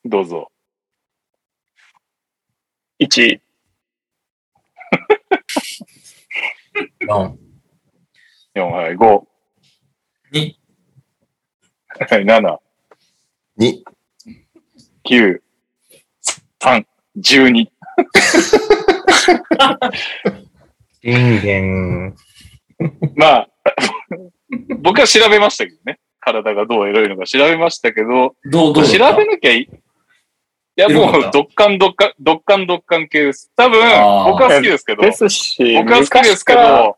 B: どうぞ。
D: ?1、
A: 4、
B: 4、はい、5、
E: 2、
B: はい、7、
C: 2。
B: 9、3、12。
A: 人間、
B: まあ、[LAUGHS] 僕は調べましたけどね。体がどうエロいのか調べましたけど、
E: どう、どうだ
B: 調べなきゃいい。いや、もう、ドッカンドッカン、ドッカンドッカン系です。多分、僕は好きですけど、
D: ですし、
B: 僕は好きですけ
D: 昔から、
B: ど、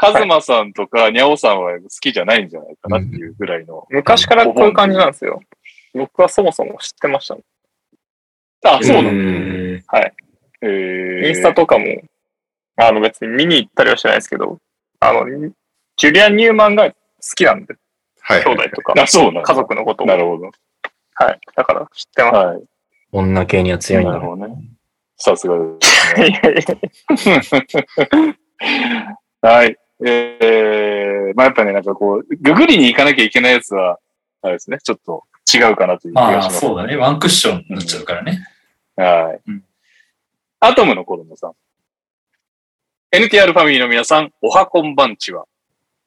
B: カズマさんとかニャオさんは好きじゃないんじゃないかなっていうぐらいの。
D: 昔からこういう感じなんですよ。僕はそもそも知ってましたもん。
B: あ、そうなの
E: へー
B: えー
D: インスタとかも、あの別に見に行ったりはしてないですけど、あの、ジュリアン・ニューマンが好きなんで、
C: はい。
D: 兄弟とか、
B: あ、そうなの
D: 家族のことを
B: なるほど。
D: はい。だから知ってま
B: はい。
A: 女系には強いんだね。
B: なるほどね。さすがですね。[LAUGHS] [LAUGHS] はい。えー、まあやっぱね、なんかこう、ググりに行かなきゃいけないやつは、あれですね、ちょっと違うかなという気
E: まあ、
B: がします。
E: そうだね。ワンクッションになっちゃうからね。
B: はい。
E: うん
B: アトムの子供さん。NTR ファミリーの皆さん、おはこんばんちは。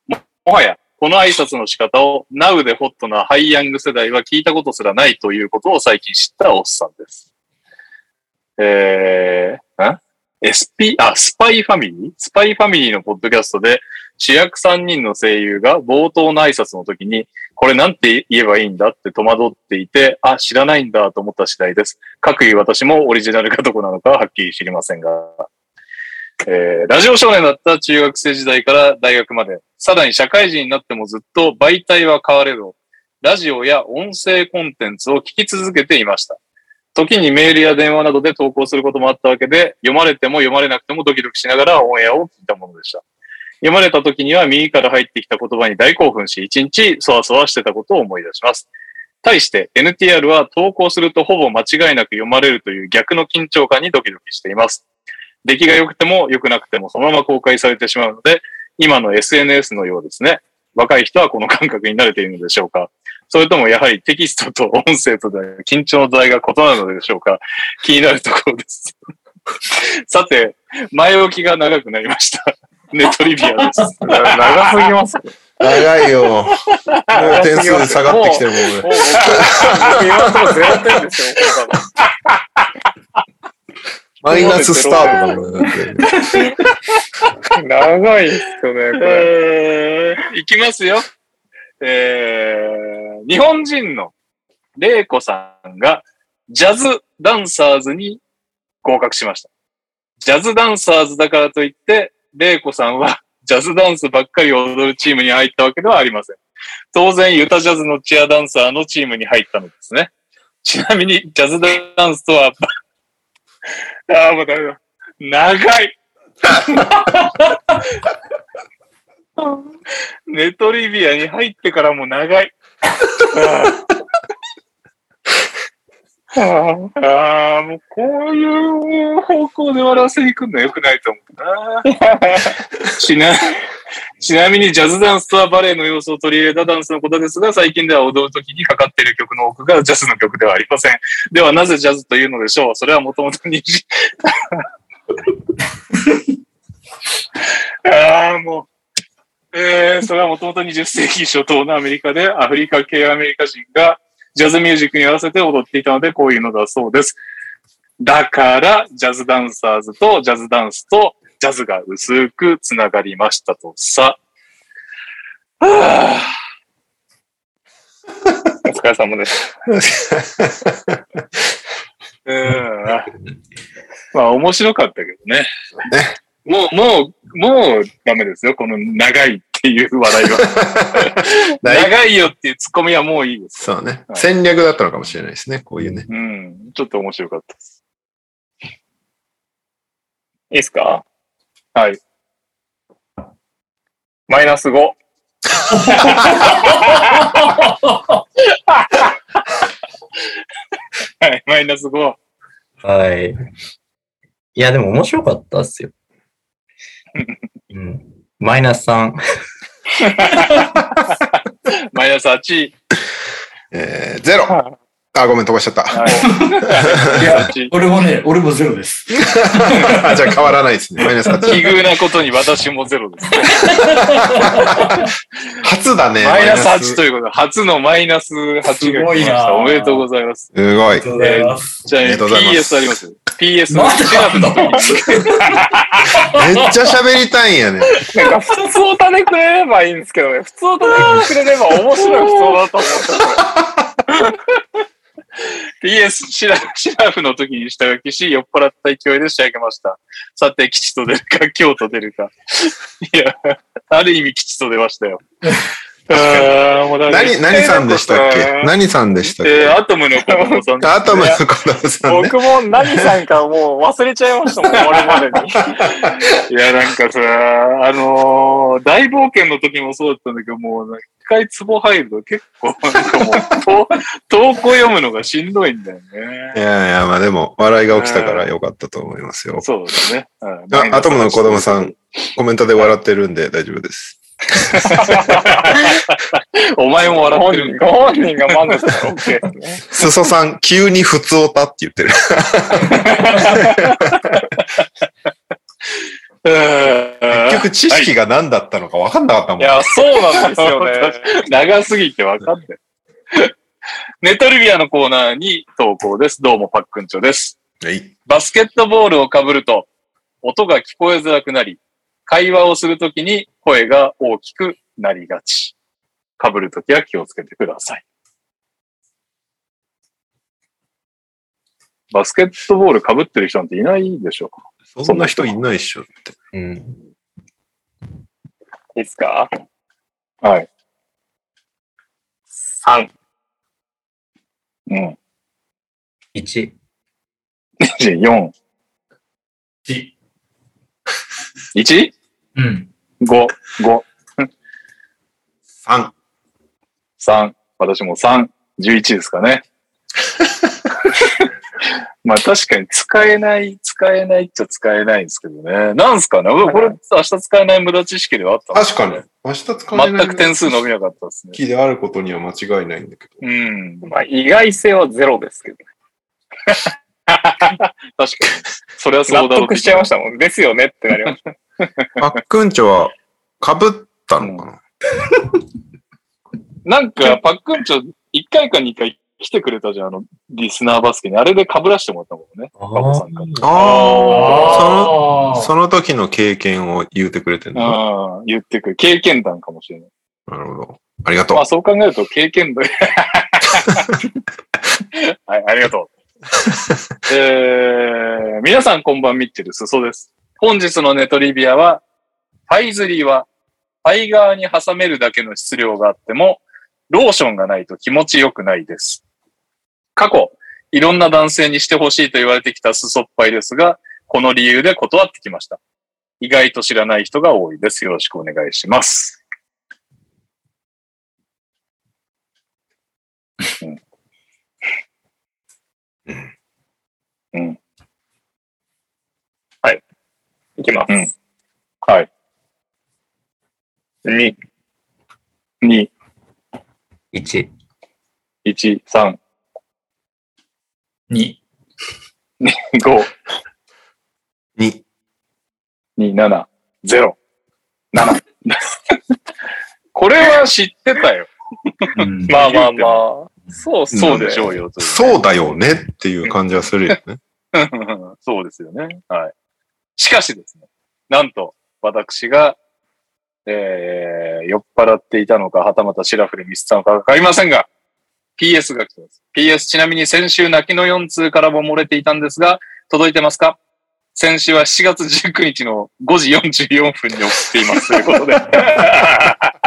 B: も、もはや、この挨拶の仕方を Now でホットなハイヤング世代は聞いたことすらないということを最近知ったおっさんです。えー、ん ?SP、あ、スパイファミリースパイファミリーのポッドキャストで主役3人の声優が冒頭の挨拶の時に、これなんて言えばいいんだって戸惑っていて、あ、知らないんだと思った次第です。各位私もオリジナルかどこなのかはっきり知りませんが、えーラジオ少年だった中学生時代から大学まで、さらに社会人になってもずっと媒体は変われど、ラジオや音声コンテンツを聞き続けていました。時にメールや電話などで投稿することもあったわけで、読まれても読まれなくてもドキドキしながらオンエアを聞いたものでした。読まれた時には右から入ってきた言葉に大興奮し、一日そわそわしてたことを思い出します。対して NTR は投稿するとほぼ間違いなく読まれるという逆の緊張感にドキドキしています。出来が良くても良くなくてもそのまま公開されてしまうので、今の SNS のようですね。若い人はこの感覚に慣れているのでしょうかそれともやはりテキストと音声とで緊張の度合いが異なるのでしょうか？[LAUGHS] 気になるところです。[LAUGHS] さて、前置きが長くなりました。[LAUGHS] ネトリビアです。
D: 長すぎます。
C: 長いよ。もう点数下がってきてるもんね。
D: 今のところ0点ですよ、こ
C: マイナススタートだもんね。
D: 長いですよね、これ。
B: えーいきますよ。えー日本人のレイコさんがジャズダンサーズに合格しました。ジャズダンサーズだからといって、レイコさんはジャズダンスばっかり踊るチームに入ったわけではありません。当然、ユタジャズのチアダンサーのチームに入ったのですね。ちなみに、ジャズダンスとは、[LAUGHS] ああ、もうダメだ。長い [LAUGHS] ネトリビアに入ってからも長い。ああ、もうこういう方向で笑わせに行くのは良くないと思うな。[LAUGHS] ちな、ちなみにジャズダンスとはバレエの要素を取り入れたダンスのことですが、最近では踊るときにかかっている曲の多くがジャズの曲ではありません。ではなぜジャズというのでしょう？それはもともとにじ、[LAUGHS] ああ、もう。えー、それはもともと20世紀初頭のアメリカでアフリカ系アメリカ人がジャズミュージックに合わせて踊っていたのでこういうのだそうです。だから、ジャズダンサーズとジャズダンスとジャズが薄くつながりましたとさ。はあ
D: お疲れ様です。
B: う [LAUGHS] んまあ面白かったけどね。もう、もう、もうダメですよ。この長いっていう笑 [LAUGHS] いは。長いよっていうツッコミはもういいです。
C: そうね。
B: はい
C: 戦略だったのかもしれないですね。こういうね。
B: うん。ちょっと面白かったです。
D: いいですか？
B: はい。
D: マイナス5。
B: はい。マイナス5。
A: はい。いや、でも面白かったっすよ。うん。マイナス3。[LAUGHS]
B: マイナス8。
C: えー、ゼロあ、ごめん、飛ばしちゃった。
B: はい。[LAUGHS]
E: いや
B: 8
E: 俺もね、俺もゼロです。
C: あ [LAUGHS] じゃあ変わらないですね。マイナス8。
B: 奇遇なことに私もゼロです。[LAUGHS]
C: 初だね。
B: マイナス8ということで、初のマイナス8が来
E: すご
B: ました。
E: いな
B: おめでとうございます。
C: すごい。
E: ありがとうございます。
B: じゃあ、
C: ありがとうございます
B: ？PS ありますよ。PS
E: まだ
B: シラフの時に。
C: めっちゃ喋りたいんやね。
D: なんか、普通お種くれればいいんですけどね。普通お種くれれば面白い普通だと思って
B: PS シラ [LAUGHS] シラフの時に下書きし、酔っ払った勢いで仕上げました。さて、吉と出るか、京と出るか。いや、ある意味吉と出ましたよ。ああ、もう
C: 何、何さんでしたっけ？何さんでしたっけ？
B: えー、アトムの子供さん
C: アトムの子供さんね。
D: 僕も何さんかもう忘れちゃいましたもん、これまでに。[LAUGHS]
B: いや、なんかさ、あのー大冒険の時もそうだったんだけど、もう、一回壺入ると結構、なんかもう、[LAUGHS] と投稿読むのがしんどいんだよ
C: い
B: ね。
C: やいや、まあでも、笑いが起きたからよかったと思いますよ。
B: そうですね。うん
C: あアトムの子供さん、コメントで笑ってるんで大丈夫です。
B: お前も笑っ
D: 本
B: てる
D: 人。ご本人が満足したら OK ですね。
C: すそさん、急に普通おたって言ってる。結局知識が何だったのか分かんなかったもん。
D: いや、そうなんですよね。[LAUGHS]
B: 長すぎて分かんない。ネトリビアのコーナーに投稿です。どうも、パックンチョです。
C: はい。
B: バスケットボールを被ると、音が聞こえづらくなり、会話をするときに声が大きくなりがち。被るときは気をつけてください。バスケットボール被ってる人なんていないでしょ。
C: そんな人いないっしょって。
A: うん。
D: いいっすか？
B: はい。
D: ?3。
B: うん。
A: 1。
B: 4、
E: ち
B: 1?5、
E: うん。
B: 5、
C: 3。
B: 3、私も3、11ですかね。[LAUGHS] まあ確かに使えない、使えないっちゃ使えないんですけどね。なんすかねこれ明日使えない無駄知識ではあったんです
C: 確かに。明日使えない
B: 全く点数伸びなかったですね。
C: キーであることには間違いないんだけど。
B: うん。
D: まあ、意外性はゼロですけど。[LAUGHS]
B: 確かに。それはそうだろう。
D: 納得しちゃいましたもん。ですよねってなりました。
C: パックンチョは被ったのかな、[LAUGHS]
B: なんか、パックンチョ、1回か2回来てくれたじゃん、あの、リスナーバスケに。あれで被らしてもらったもんね。
A: あ
B: バボさんから。
C: ああ、その、
E: あ
C: その時の経験を言うてくれてるの？
B: ああ、言ってくる。経験談かもしれない。
C: なるほど。ありがとう
B: まあ。そう考えると経験談。[LAUGHS] はい、ありがとう。え、皆さんこんばんみってるすそです。本日のネトリビアは、パイ釣りは、パイ側に挟めるだけの質量があっても、ローションがないと気持ちよくないです。過去、いろんな男性にしてほしいと言われてきたすそっぱいですが、この理由で断ってきました。意外と知らない人が多いです。よろしくお願いします。うん。
D: いきます。
B: うんはい。
D: 2、
B: 2、
A: 1。
B: 1、3、
E: に、[LAUGHS]
B: 5、
C: 2。
B: 2、7、0、7。[LAUGHS] これは知ってたよ。
E: うん
D: まあまあまあ。そう
B: そうでしょうよ。
C: そうだよねっていう感じはするよね。[LAUGHS]
B: そうですよね。はい。しかしですね、なんと、私が、えー、酔っ払っていたのか、はたまたシラフでミスったのかわかりませんが、PS が来てます。PS ちなみに先週泣きの4通からも漏れていたんですが、届いてますか？先週は7月19日の5時44分に送っています。ということで。[LAUGHS]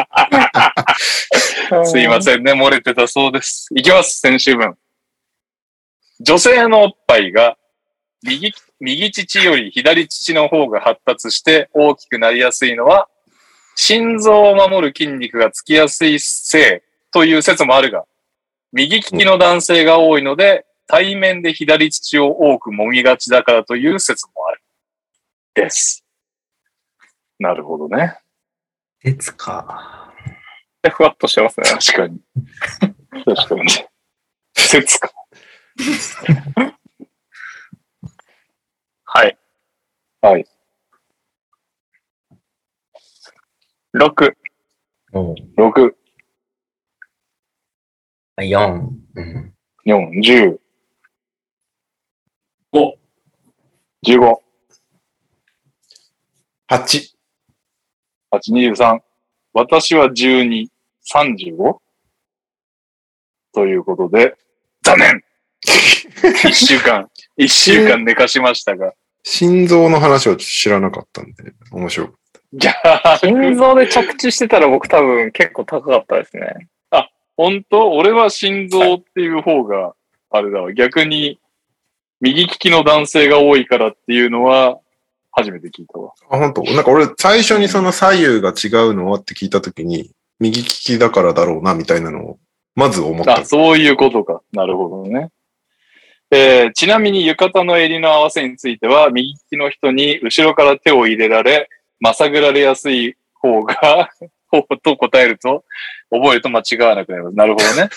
B: すいませんね、漏れてたそうです。いきます、先週分。女性のおっぱいが右、右乳より左乳の方が発達して大きくなりやすいのは、心臓を守る筋肉がつきやすいせいという説もあるが、右利きの男性が多いので、対面で左乳を多く揉みがちだからという説もある。です。なるほどね。
A: 鉄か。
D: ふわっとしてますね。
B: 確かに。確かに。[LAUGHS] 説か。
D: はい。
B: はい。
D: 6、
A: おう
B: 6、
A: 4。うん。
B: 4、10、
E: 5、
B: 15、
C: 8。
B: 8、23。私は12、35? ということで、残念 [LAUGHS] 一週間、一週間寝かしましたが、
C: 心臓の話は知らなかったんで、面白い。
B: じゃあ、
D: 心臓で着地してたら僕多分結構高かったですね。
B: あ、本当？俺は心臓っていう方が、あれだわ。逆に、右利きの男性が多いからっていうのは、初めて聞いたわ。
C: あ、本当？なんか俺、最初にその左右が違うのはって聞いたときに、右利きだからだろうな、みたいなのを、まず思った
B: あ、。そういうことか。なるほどね。えーちなみに浴衣の襟の合わせについては、右利きの人に後ろから手を入れられ、まさぐられやすい方が、方 [LAUGHS] と答えると、覚えると間違わなくなります。なるほどね。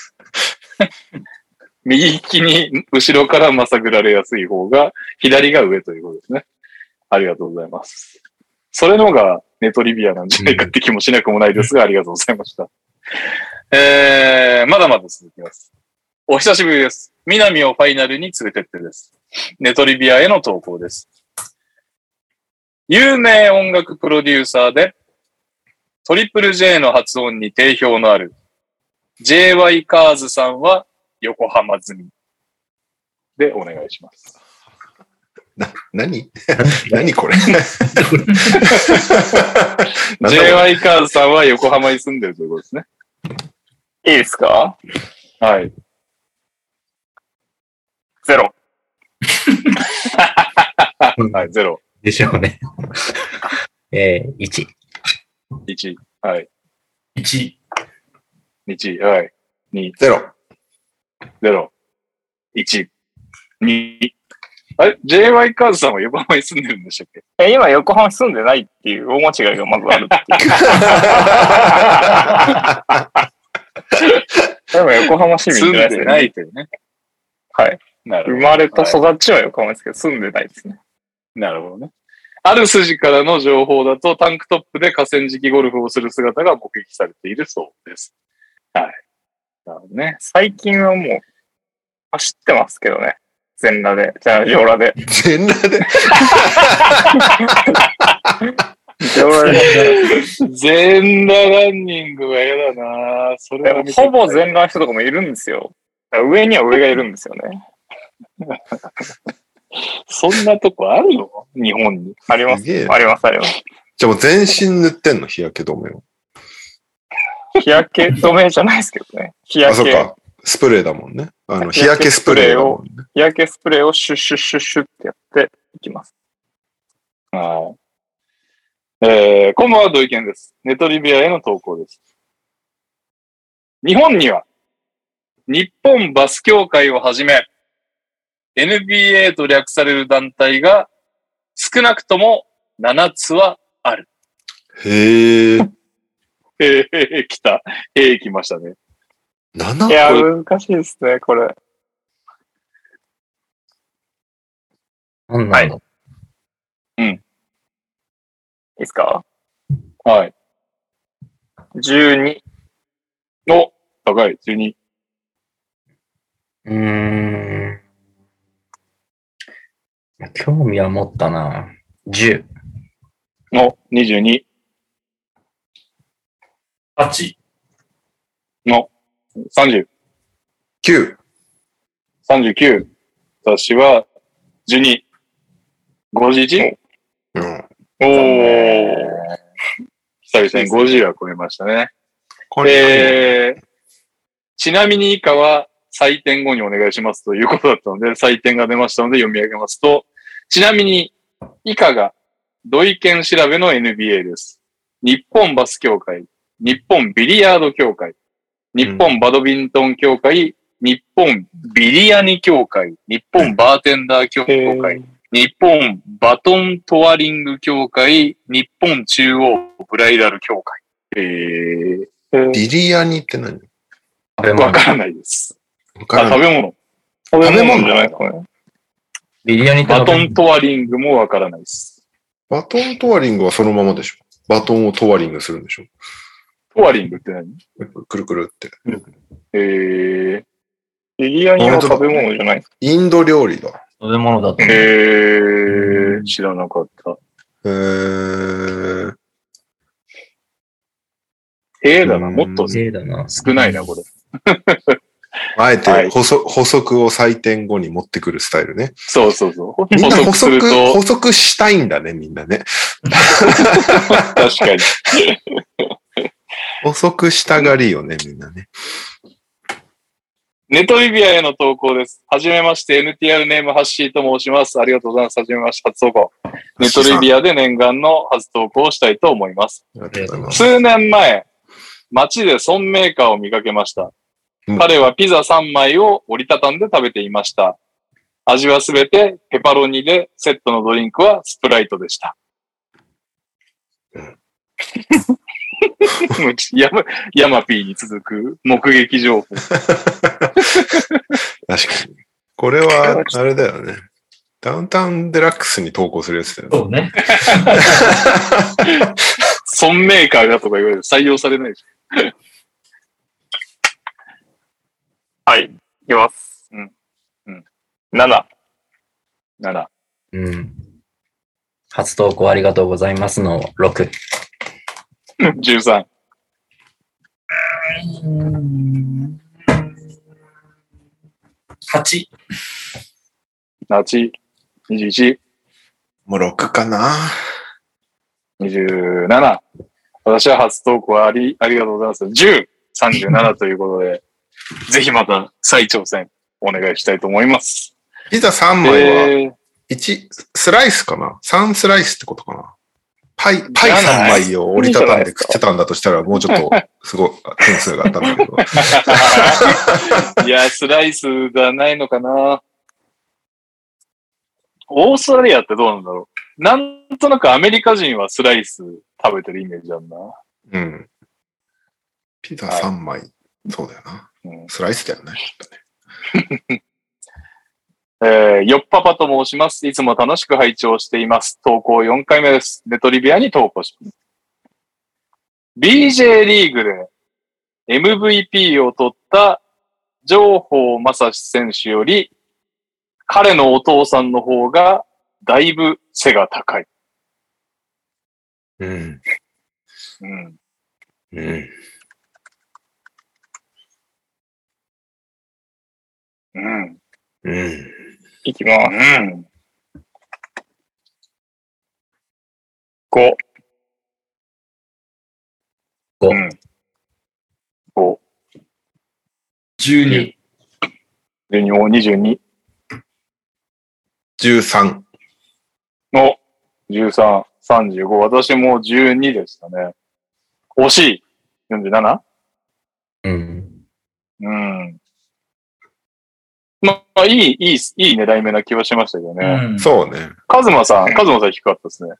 B: [LAUGHS] 右利きに後ろからまさぐられやすい方が、左が上ということですね。ありがとうございます。それのがネトリビアなんじゃないかって気もしなくもないですが、ありがとうございました。えー、まだまだ続きます。お久しぶりです。南をファイナルに連れてってです。ネトリビアへの投稿です。有名音楽プロデューサーで、トリプル J の発音に定評のある JY カーズさんは横浜済みでお願いします。
C: 何？[LAUGHS] 何これ？[LAUGHS] なんだこれ
B: ？JY カーズさんは横浜に住んでるということですね。
D: いいですか？
B: はい。
D: ゼロ。
B: はい、ゼロ、
A: でしょうね。えー、1。
B: 1、はい、
E: 1、
B: 1、はい、2、
C: ゼロ。
B: 0、1、2。あれ ?JY カーズさんは横浜に住んでるんでしたっけ？
D: え今横浜住んでないっていう大間違いがまずあるっていう。[LAUGHS] 今横浜市民
B: 住ん
D: で
B: ないというね。
D: はい。
B: なるほど。
D: 生まれた育ちは横浜ですけど、住んでないですね。
B: なるほどね。ある筋からの情報だと、タンクトップで河川敷ゴルフをする姿が目撃されているそうです。はい。なるほどね。
D: 最近はもう、走ってますけどね。全裸で、じゃあ、上裸で。
C: 全裸で？
D: 上裸で。
B: 全裸ランニングは嫌だなそれは
D: ほぼ全裸の人とかもいるんですよ。上には上がいるんですよね。
B: そんなとこあるの？日本に。
D: あります。あります、あります。
C: じゃあもう全身塗ってんの？日焼け止めを。
D: 日焼け止めじゃないですけどね。日
C: あ、
D: 焼け、
C: そっか。スプレーだもんね。あの、日焼けスプレーだもんね。
D: 日焼けスプレーをシュッシュッシュッシュッってやっていきます。
B: はい。えー、こんばんは、土井健です。ネトリビアへの投稿です。日本には、日本バス協会をはじめ、NBA と略される団体が少なくとも7つは、
C: へえ。[LAUGHS]
B: えー、来た。えー、来ましたね。
C: 7
D: いや、難しいですね、これ。
A: なんなんだろ
D: いいですか？
B: はい。
D: ?12。
B: お、高い、12。
A: う。うーん。興味は持ったな。10。
B: の、22。
E: 8、
B: の、30。
C: 9。
B: 39。私は、12。51?
C: うん。
D: おー。
B: 久々に50は超えましたね。
C: これ、
B: えー、ちなみに以下は採点後にお願いしますということだったので、採点が出ましたので読み上げますと、ちなみに以下が土井県調べの NBA です。日本バス協会、日本ビリヤード協会、日本バドミントン協会、日本ビリヤニ協会、日本バーテンダー協会、日本バトントワリング協会、日本中央ブライダル協会。えー、
C: ビリヤニって何？
B: わからないです。食べ物。
D: 食
C: べ物
D: じゃないこれ。
A: ビリヤニ
B: バトントワリングもわからないです。
C: バトントワリングはそのままでしょ。バトンをトワリングするんでしょ。
B: トワリングって何？
C: くるくるって。
B: えー、
D: ビリヤニは食べ物じゃない
C: インド料理だ。
A: 食べ物だと
B: え
A: 思う。
B: ー、知らなかった。
C: えー、
B: えーだな、もっと
A: せいだな。
B: 少ないな、これ。[LAUGHS]
C: あえ
B: はい
C: て補足補足を採点後に持ってくるスタイルね。
B: そうそうそう。
C: みんな補
B: 補足
C: 補、足したいんだね、みんなね。[LAUGHS]
B: 確かに。
C: 補足したがりよね、みんなね。
B: ネトリビアへの投稿です。はじめまして、NTR ネームハッシーと申します。ありがとうございます。はじめまして、初投稿。ネトリビアで念願の初投稿をしたいと思います。
C: ありがとうございます。
B: 数年前、街で孫メーカーを見かけました。
C: うん
B: 彼はピザ3枚を折りたたんで食べていました。味はすべてペパロニで、セットのドリンクはスプライトでした。ヤマヤマピーに続く目撃情報。[LAUGHS]
C: 確かに。これは、あれだよね。ダウンタウンデラックスに投稿するやつだよね。
E: そうね。
B: 孫メーカーがとか言われて採用されないでし [LAUGHS]
D: はい。いきます。
B: うんうん
D: 7。
B: ょ。7。
A: うん。初投稿ありがとうございますの6。[LAUGHS]
B: 13。
E: 八。
B: 8。21。
C: もう6かな。
B: 27。私は初投稿あり、ありがとうございます。10、37ということで、ぜひまた再挑戦お願いしたいと思います。
C: ピザ3枚は
B: えー
C: 1スライスかな ?3 スライスってことかな？パイ、パイ3
B: じゃない
C: 枚を折りたたんで食ってたんだとしたら、もうちょっと、[LAUGHS] すごい、点数があったんだけど。[LAUGHS]
B: いや、スライスがないのかな。オーストラリアってどうなんだろう。なんとなくアメリカ人はスライス食べてるイメージあるな。
C: うん。ピザ3枚、そうだよな。
B: うん
C: スライスだよね。きっとね [LAUGHS]
B: えー、よっぱぱと申します。いつも楽しく拝聴しています。投稿4回目です。ネトリビアに投稿します。BJ リーグで MVP を取った情報正史選手より、彼のお父さんの方がだいぶ背が高い。
C: うん。
B: うん。
C: うん。
B: うん。
C: うん。
D: いきます。
B: うん。
D: 5。
A: 5。
B: うん。5、
E: 十二。
B: 12、お22
C: 13。
B: の13、35。私も12でしたね。惜しい。47?
A: うん。
B: うん。まあ、いい、いい、いい狙い目な気はしましたけどね。
E: うん。
C: そうね。
B: カズマさん、カズマさん低かったですね。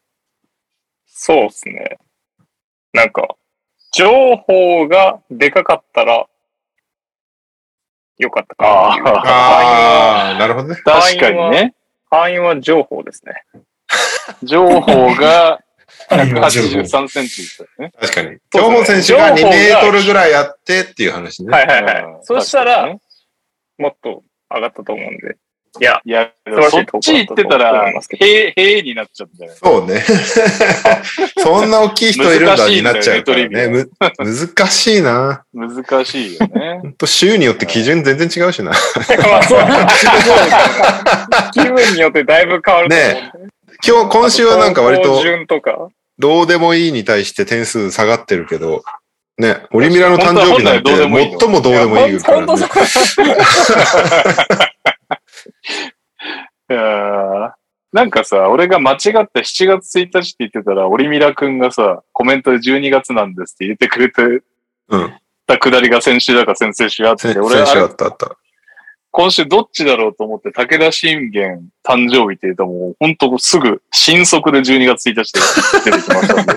D: そうですね。なんか、情報がでかかったら、よかったかな。
C: あ [LAUGHS] あ、なるほどね。
B: 確かにね。
D: 範囲は情報ですね。
B: 情報が
E: 今情報
B: 183センチでしたよね。
C: 確かに。情報選手が2メートルぐらいあってっていう話ね。
D: はいはいはい
B: うん。
D: そしたら、もっと上がったと思うんで。いや、
B: いや、そっち行ってたらへえ、へえになっちゃったじゃない
C: そうね。[LAUGHS] そんな大きい人いるんだになっちゃうからね。
B: 難
C: しいな。
B: 難しいよね
C: ほ。んと州によって基準全然違うしな。[LAUGHS]
D: まあそう気分によってだいぶ変わると思うんで。
C: 今日、今週はなんか割と。どうでもいいに対して点数下がってるけど、ね、オリミラの誕生日なんて最もどうでもいいからね
D: 本当そ。こ
B: いやーなんかさ、俺が間違った7月1日って言ってたら、オリミラ君がさ、コメントで12月なんですって入れてくれて
C: うん。
B: たくだりが先週だか先々週あって、
C: 先
B: 俺あれ
C: 先週あったあった。
B: 今週どっちだろうと思って、武田信玄誕生日って言うともう、ほんとすぐ、新速で12月1日で出てきましたんで、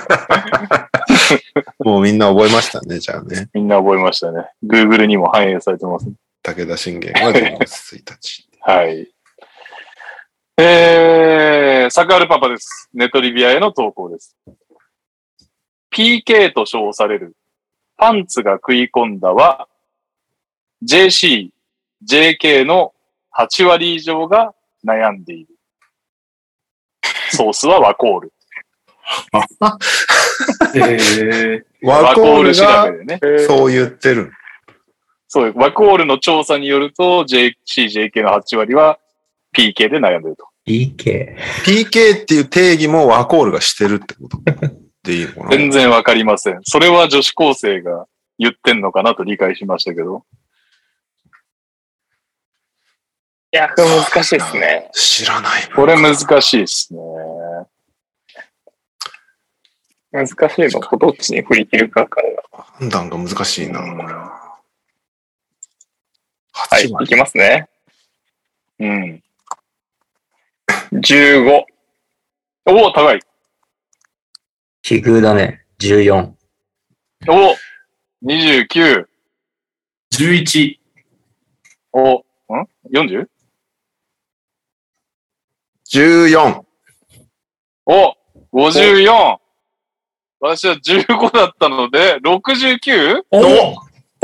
B: [LAUGHS]
C: もうみんな覚えましたね、じゃあね。
B: みんな覚えましたね。Google にも反映されてます。
C: 武田信玄は12月1日。[LAUGHS]
B: はい。えー、サクアルパパです。ネトリビアへの投稿です。PK と称される、パンツが食い込んだは、JC、JK の8割以上が悩んでいる。ソースはワコール。
E: え
C: ワコール
B: 調
C: が
B: べでね。
C: そう言ってる。
B: そう、ワコールの調査によると、JC、JK の8割は PK で悩んでると。
A: PK。
C: PK っていう定義もワコールがしてるってことでいいのかな？
B: 全然わかりません。それは女子高生が言ってんのかなと理解しましたけど。
D: いや、これ難しいですね。
C: 知らない。
B: これ難しいですね。
D: 難しいのをどっちに振り切るかから。
C: 判断が難しいな、これは。
D: はい、
C: 8
D: い
C: 割。
D: きますね。
B: うん。
D: 15。
B: おお、高い。
A: 奇遇だね。14。
B: お29。
E: 11。
B: おん ?40?
C: 14。
B: お !54! 私は15だったので、69?
E: お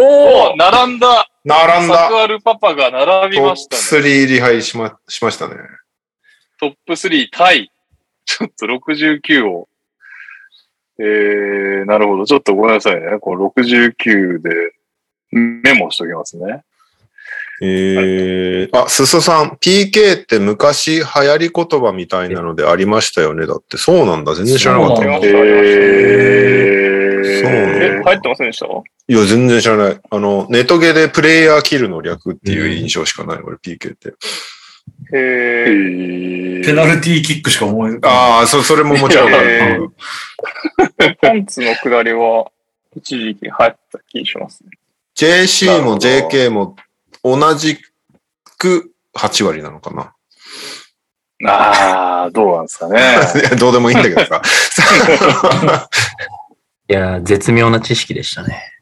D: お
B: お並んだ
C: 並んだ
B: サクアルパパが並び
C: トッ
B: ました
C: プ
B: ね。
C: 3リハイしま、しましたね。
B: トップ3タイ。ちょっと69を。えー、なるほど。ちょっとごめんなさいね。この69でメモしときますね。
C: えー、あ、すすさん、PK って昔流行り言葉みたいなのでありましたよね。だって、そうなんだ。全然知らなかった。
B: え
D: ありました、ありました。
B: ー、
C: そう
D: え、入ってませんでした？
C: や、全然知らない。あの、ネトゲでプレイヤーキルの略っていう印象しかない、俺、PK って。
B: え
D: へー。
B: ー
E: ペナルティーキックしか思えない。
C: ああ、そ、それももちろんあ
D: え
C: る。
D: ーパンツの下りは一時期流行った気がしますね。
C: JC も JK も同じく8割なのかな？
B: ああ、どうなんですかね。[LAUGHS]
C: いや、どうでもいいんだけどさ。[LAUGHS]
A: いやー、絶妙な知識でしたね。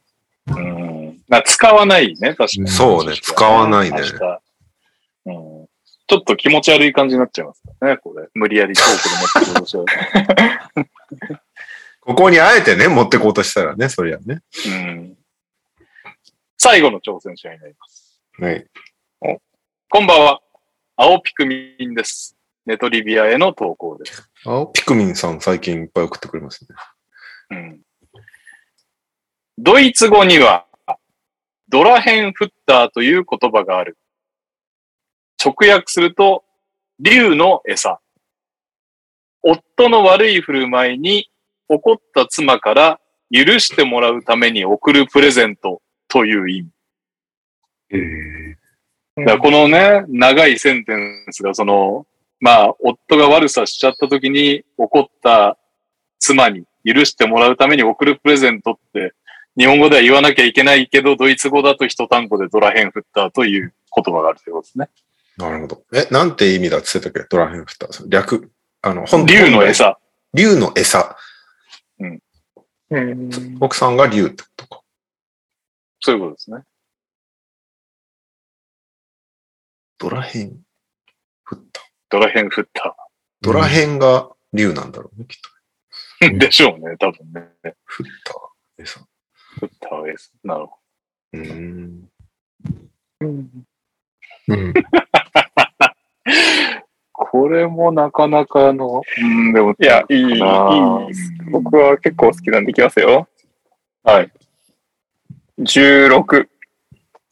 B: うん。まあ、使わないね、確かに。
C: そうね使わないね
B: うん。ちょっと気持ち悪い感じになっちゃいますからね、これ。無理やりトークで持ってこうとしちゃう
C: ここにあえてね、持ってこうとしたらね、そりゃね。
B: と。うん。最後の挑戦者になります。
C: はい。
B: こんばんは。青ピクミンです。ネトリビアへの投稿です。
C: 青ピクミンさん最近いっぱい送ってくれますね。
B: うん。ドイツ語には、ドラヘンフッターという言葉がある。直訳すると、竜の餌。夫の悪い振る舞いに怒った妻から許してもらうために送るプレゼントという意味。だからこのね、長いセンテンスがその、まあ、夫が悪さしちゃった時に怒った妻に許してもらうために送るプレゼントって、日本語では言わなきゃいけないけど、ドイツ語だと一単語でドラヘンフッターという言葉があるということですね。
C: なるほど。え、なんて意味だって言ってたっけ？ドラヘンフッター。略。あの、本
B: 竜の。餌。
C: 竜の餌。
D: うん。
C: 奥さんが竜ってことか。
B: そういうことですね。
C: ドラヘンフッター。
B: ドラヘンフッタ
C: ドラヘンが竜なんだろうね、きっと。
B: ー。[LAUGHS] でしょうね、多分ね。
C: フッター。餌。
B: フッターです。なるほ
C: うーん。
D: うん
A: うん。
B: ど。[LAUGHS] これもなかなかの、うん、でも、
D: いや、いい、いい。僕は結構好きなんでいきますよ。
B: はい。
D: 16。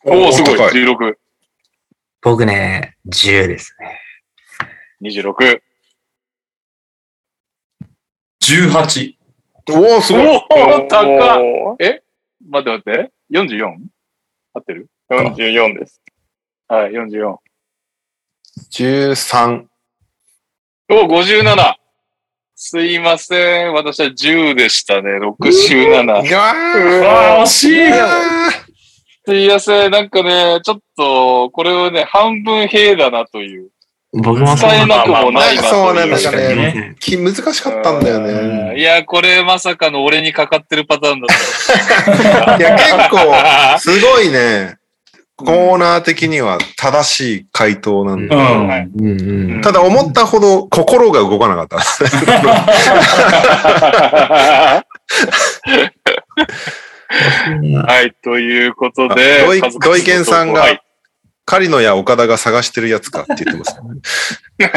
B: おお、すごい。
C: 高
B: 16、
A: 僕ね、10ですね。
B: 26。
E: 18。
C: おお、すごい。
B: おお、高っ
D: おー
B: 待って待って。44? 合ってる
D: ？44です。
B: はい、44。
C: 13。
B: お、57! すいません。私は10でしたね。67。
C: いや
E: あー、惜しい
B: いません。なんかね、ちょっと、これをね、半分兵だなという。
A: 僕も
B: 使えなくもないなという。
C: そうなんだ
A: 確かに
C: ね。難しかったんだよ
B: うん
C: ね。
B: いや、これまさかの俺にかかってるパターンだった。[LAUGHS]
C: いや、結構、すごいね、コーナー的には正しい回答なんだ。
E: うん。
D: はい
A: うんうん。
C: ただ思ったほど心が動かなかった。[LAUGHS]
B: はい、ということ
C: あ
B: で、
C: 土井健さんが
B: はい
C: 狩野や岡田が探してるやつかって言ってます、[LAUGHS] ね。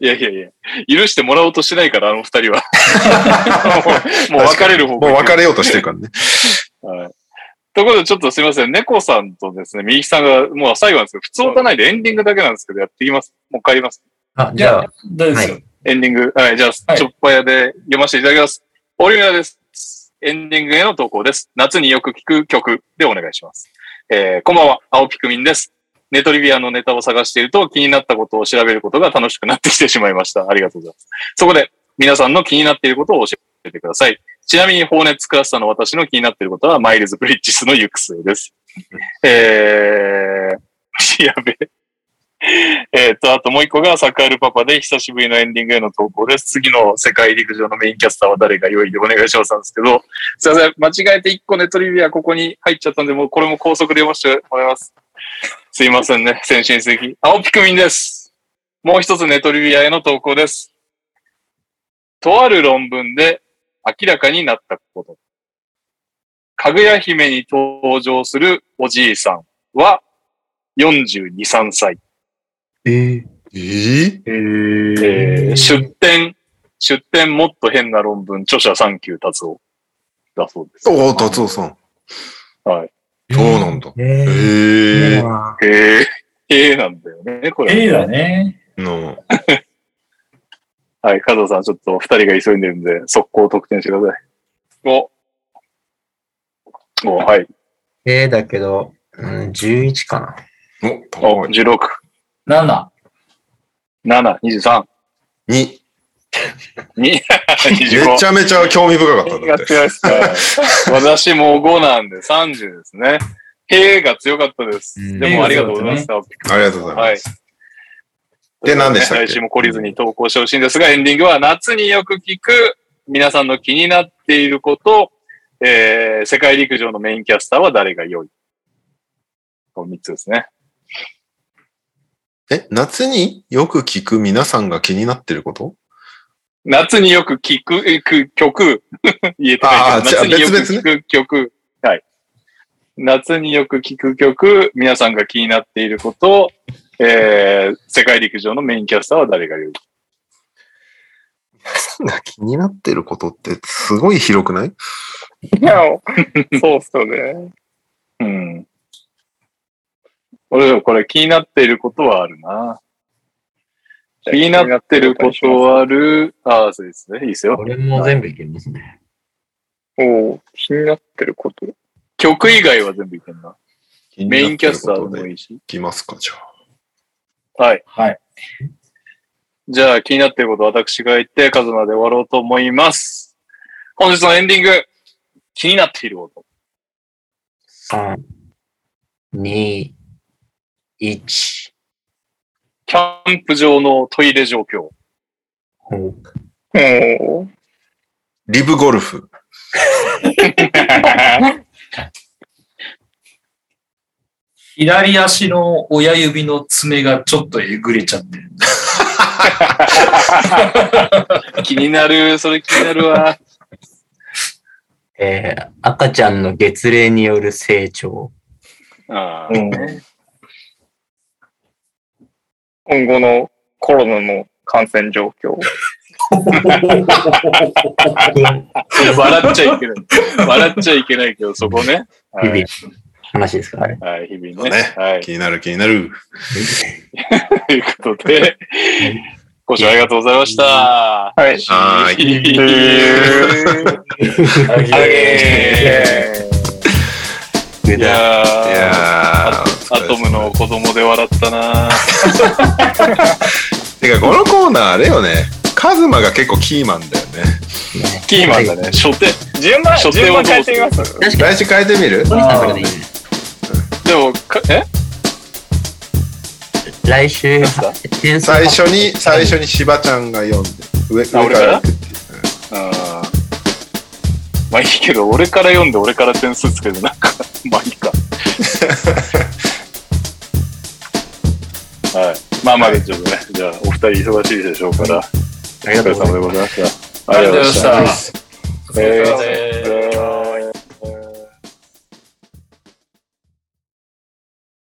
B: いやいや。いや。許してもらおうとしてないから、あの二人は。[LAUGHS] もうもう別れる方
C: もう別れようとしてるからね。
B: はい。ということで、ちょっとすみません。猫さんとですね、右さんが、もう最後なんですけど、普通おかないでエンディングだけなんですけど、やっていきます。もう一回やります。
A: あ、じゃあ、
E: 大丈夫ですよ。
B: エンディング。はい、じゃあ、
E: はい
B: ちょっぱやで読ませていただきます。オリミラです。エンディングへの投稿です。夏によく聴く曲でお願いします。えーこんばんは、青ピクミンです。ネトリビアのネタを探していると気になったことを調べることが楽しくなってきてしまいました。ありがとうございます。そこで、皆さんの気になっていることを教えてください。ちなみに、放熱クラスターの私の気になっていることは、マイルズ・ブリッジスの行く末です。えー、[LAUGHS] やべえ。[LAUGHS] えっと、あともう一個がサクアルパパで久しぶりのエンディングへの投稿です。次の世界陸上のメインキャスターは誰が良いでお願いしますなんですけど、すいません。間違えて一個ネトリビアここに入っちゃったんで、もうこれも高速で読ませてもらいます？すいませんね。先進的。青ピクミンです。もう一つネトリビアへの投稿です。とある論文で明らかになったこと。かぐや姫に登場するおじいさんは42、3歳。
A: えー、
C: えー、
B: えー出典、出典もっと変な論文、著者3級達夫だそうです。
C: おお、達夫さん。
B: はい。
C: そうなんだ。
A: え
C: え
A: ー、
C: え
A: ー。
B: へえ、へえなんだよね、これ。
E: A だね。
C: の。[LAUGHS]
B: はい、加藤さん、ちょっと二人が急いでるんで、速攻得点してください。お。お、はい。
A: えー、だけど、うん、11かな。
C: お、
B: お、
C: 高い。
B: 16、
E: 7。
B: 7、23、
C: に、
B: 2、
C: め
B: 25
C: ち。ゃめちゃ興味深かったんだ
D: が
C: って。
D: 強いっすね。
B: はい私も5なんで30ですね。へえが強かったです。
A: うん
B: でもありがとうございました。
C: ありがとうござい
B: はい
C: ます。。で何でしたっけ？
B: 来週も懲りずに投稿してほしいんですが、エンディングは夏によく聞く皆さんの気になっていること、えー、世界陸上のメインキャスターは誰が良い？この3つですね。
C: え、夏によく聞く皆さんが気になってること？
B: 夏によく聞く曲、[LAUGHS] 言えてないけど、
C: あーじゃあ
B: 夏によく聞く曲、はい。夏によく聞く曲、皆さんが気になっていること、えー、世界陸上のメインキャスターは誰が良い
C: 皆さんが気になってることってすごい広くない？
D: いや、そうっすよね。
B: うん。俺でもこれ気になっていることはあるな。気になってることはある。ああ、そうですね。いいですよ。
A: 俺も全部いけますね。
D: おー気になってること。
B: 曲以外は全部いけんな。メインキャスターでも
C: い
B: いいし。
C: きますか、じゃあ。
B: はい。
E: はい。
B: じゃあ気になっていること私が言って、カズマで終わろうと思います。本日のエンディング。気になっていること。
A: 3、2、1。
B: キャンプ場のトイレ状況。
A: ほう
D: おー
C: リブゴルフ。
E: 左足の親指の爪がちょっとえぐれちゃってる。[LAUGHS]
B: 気になる。それ気になるわ。
A: えー、赤ちゃんの月齢による成長。
B: ああ、
E: うん
B: ね
D: 今後のコロナの感染状況。
B: 笑っちゃいけない。笑っちゃいけないけど、そこね。はい
A: 日々、話ですかあれ。
B: はい、日々ね。
C: ね
B: はい。
C: 気になる気になる。
B: ということで、ご視聴ありがとうございました。は
D: はい。[LAUGHS] [LAUGHS] [LAUGHS]
C: い
B: いや
C: い
B: ー、
C: や
B: ア
C: ー
B: トムの子供で笑ったな [LAUGHS]
C: てか、このコーナーあれよね。カズマが結構キーマンだよね。
B: キーマンだね。初手。
D: 順番、
B: 初手
D: 順番
B: を
D: 変えてみます。
A: 確かに、
C: 来週変えてみる
A: トニさんからでいいね。
B: でも、かえ？
A: 来週。
B: ですか、
A: 点数
C: 最初に、最初に柴ちゃんが読んで、上上か
B: あ俺から？
C: ら行くっていう。
B: あーまあいいけど、俺から読んで俺から点数つけて、なんか、[LAUGHS] まあいいか。はい。まあまあ、ちょっとね、じゃあ、お二人忙しいでしょうから、
A: ありがとうございます
B: お疲れ様でございました。
E: ありがとうございました
B: ありがとうございました。
E: お疲れ様です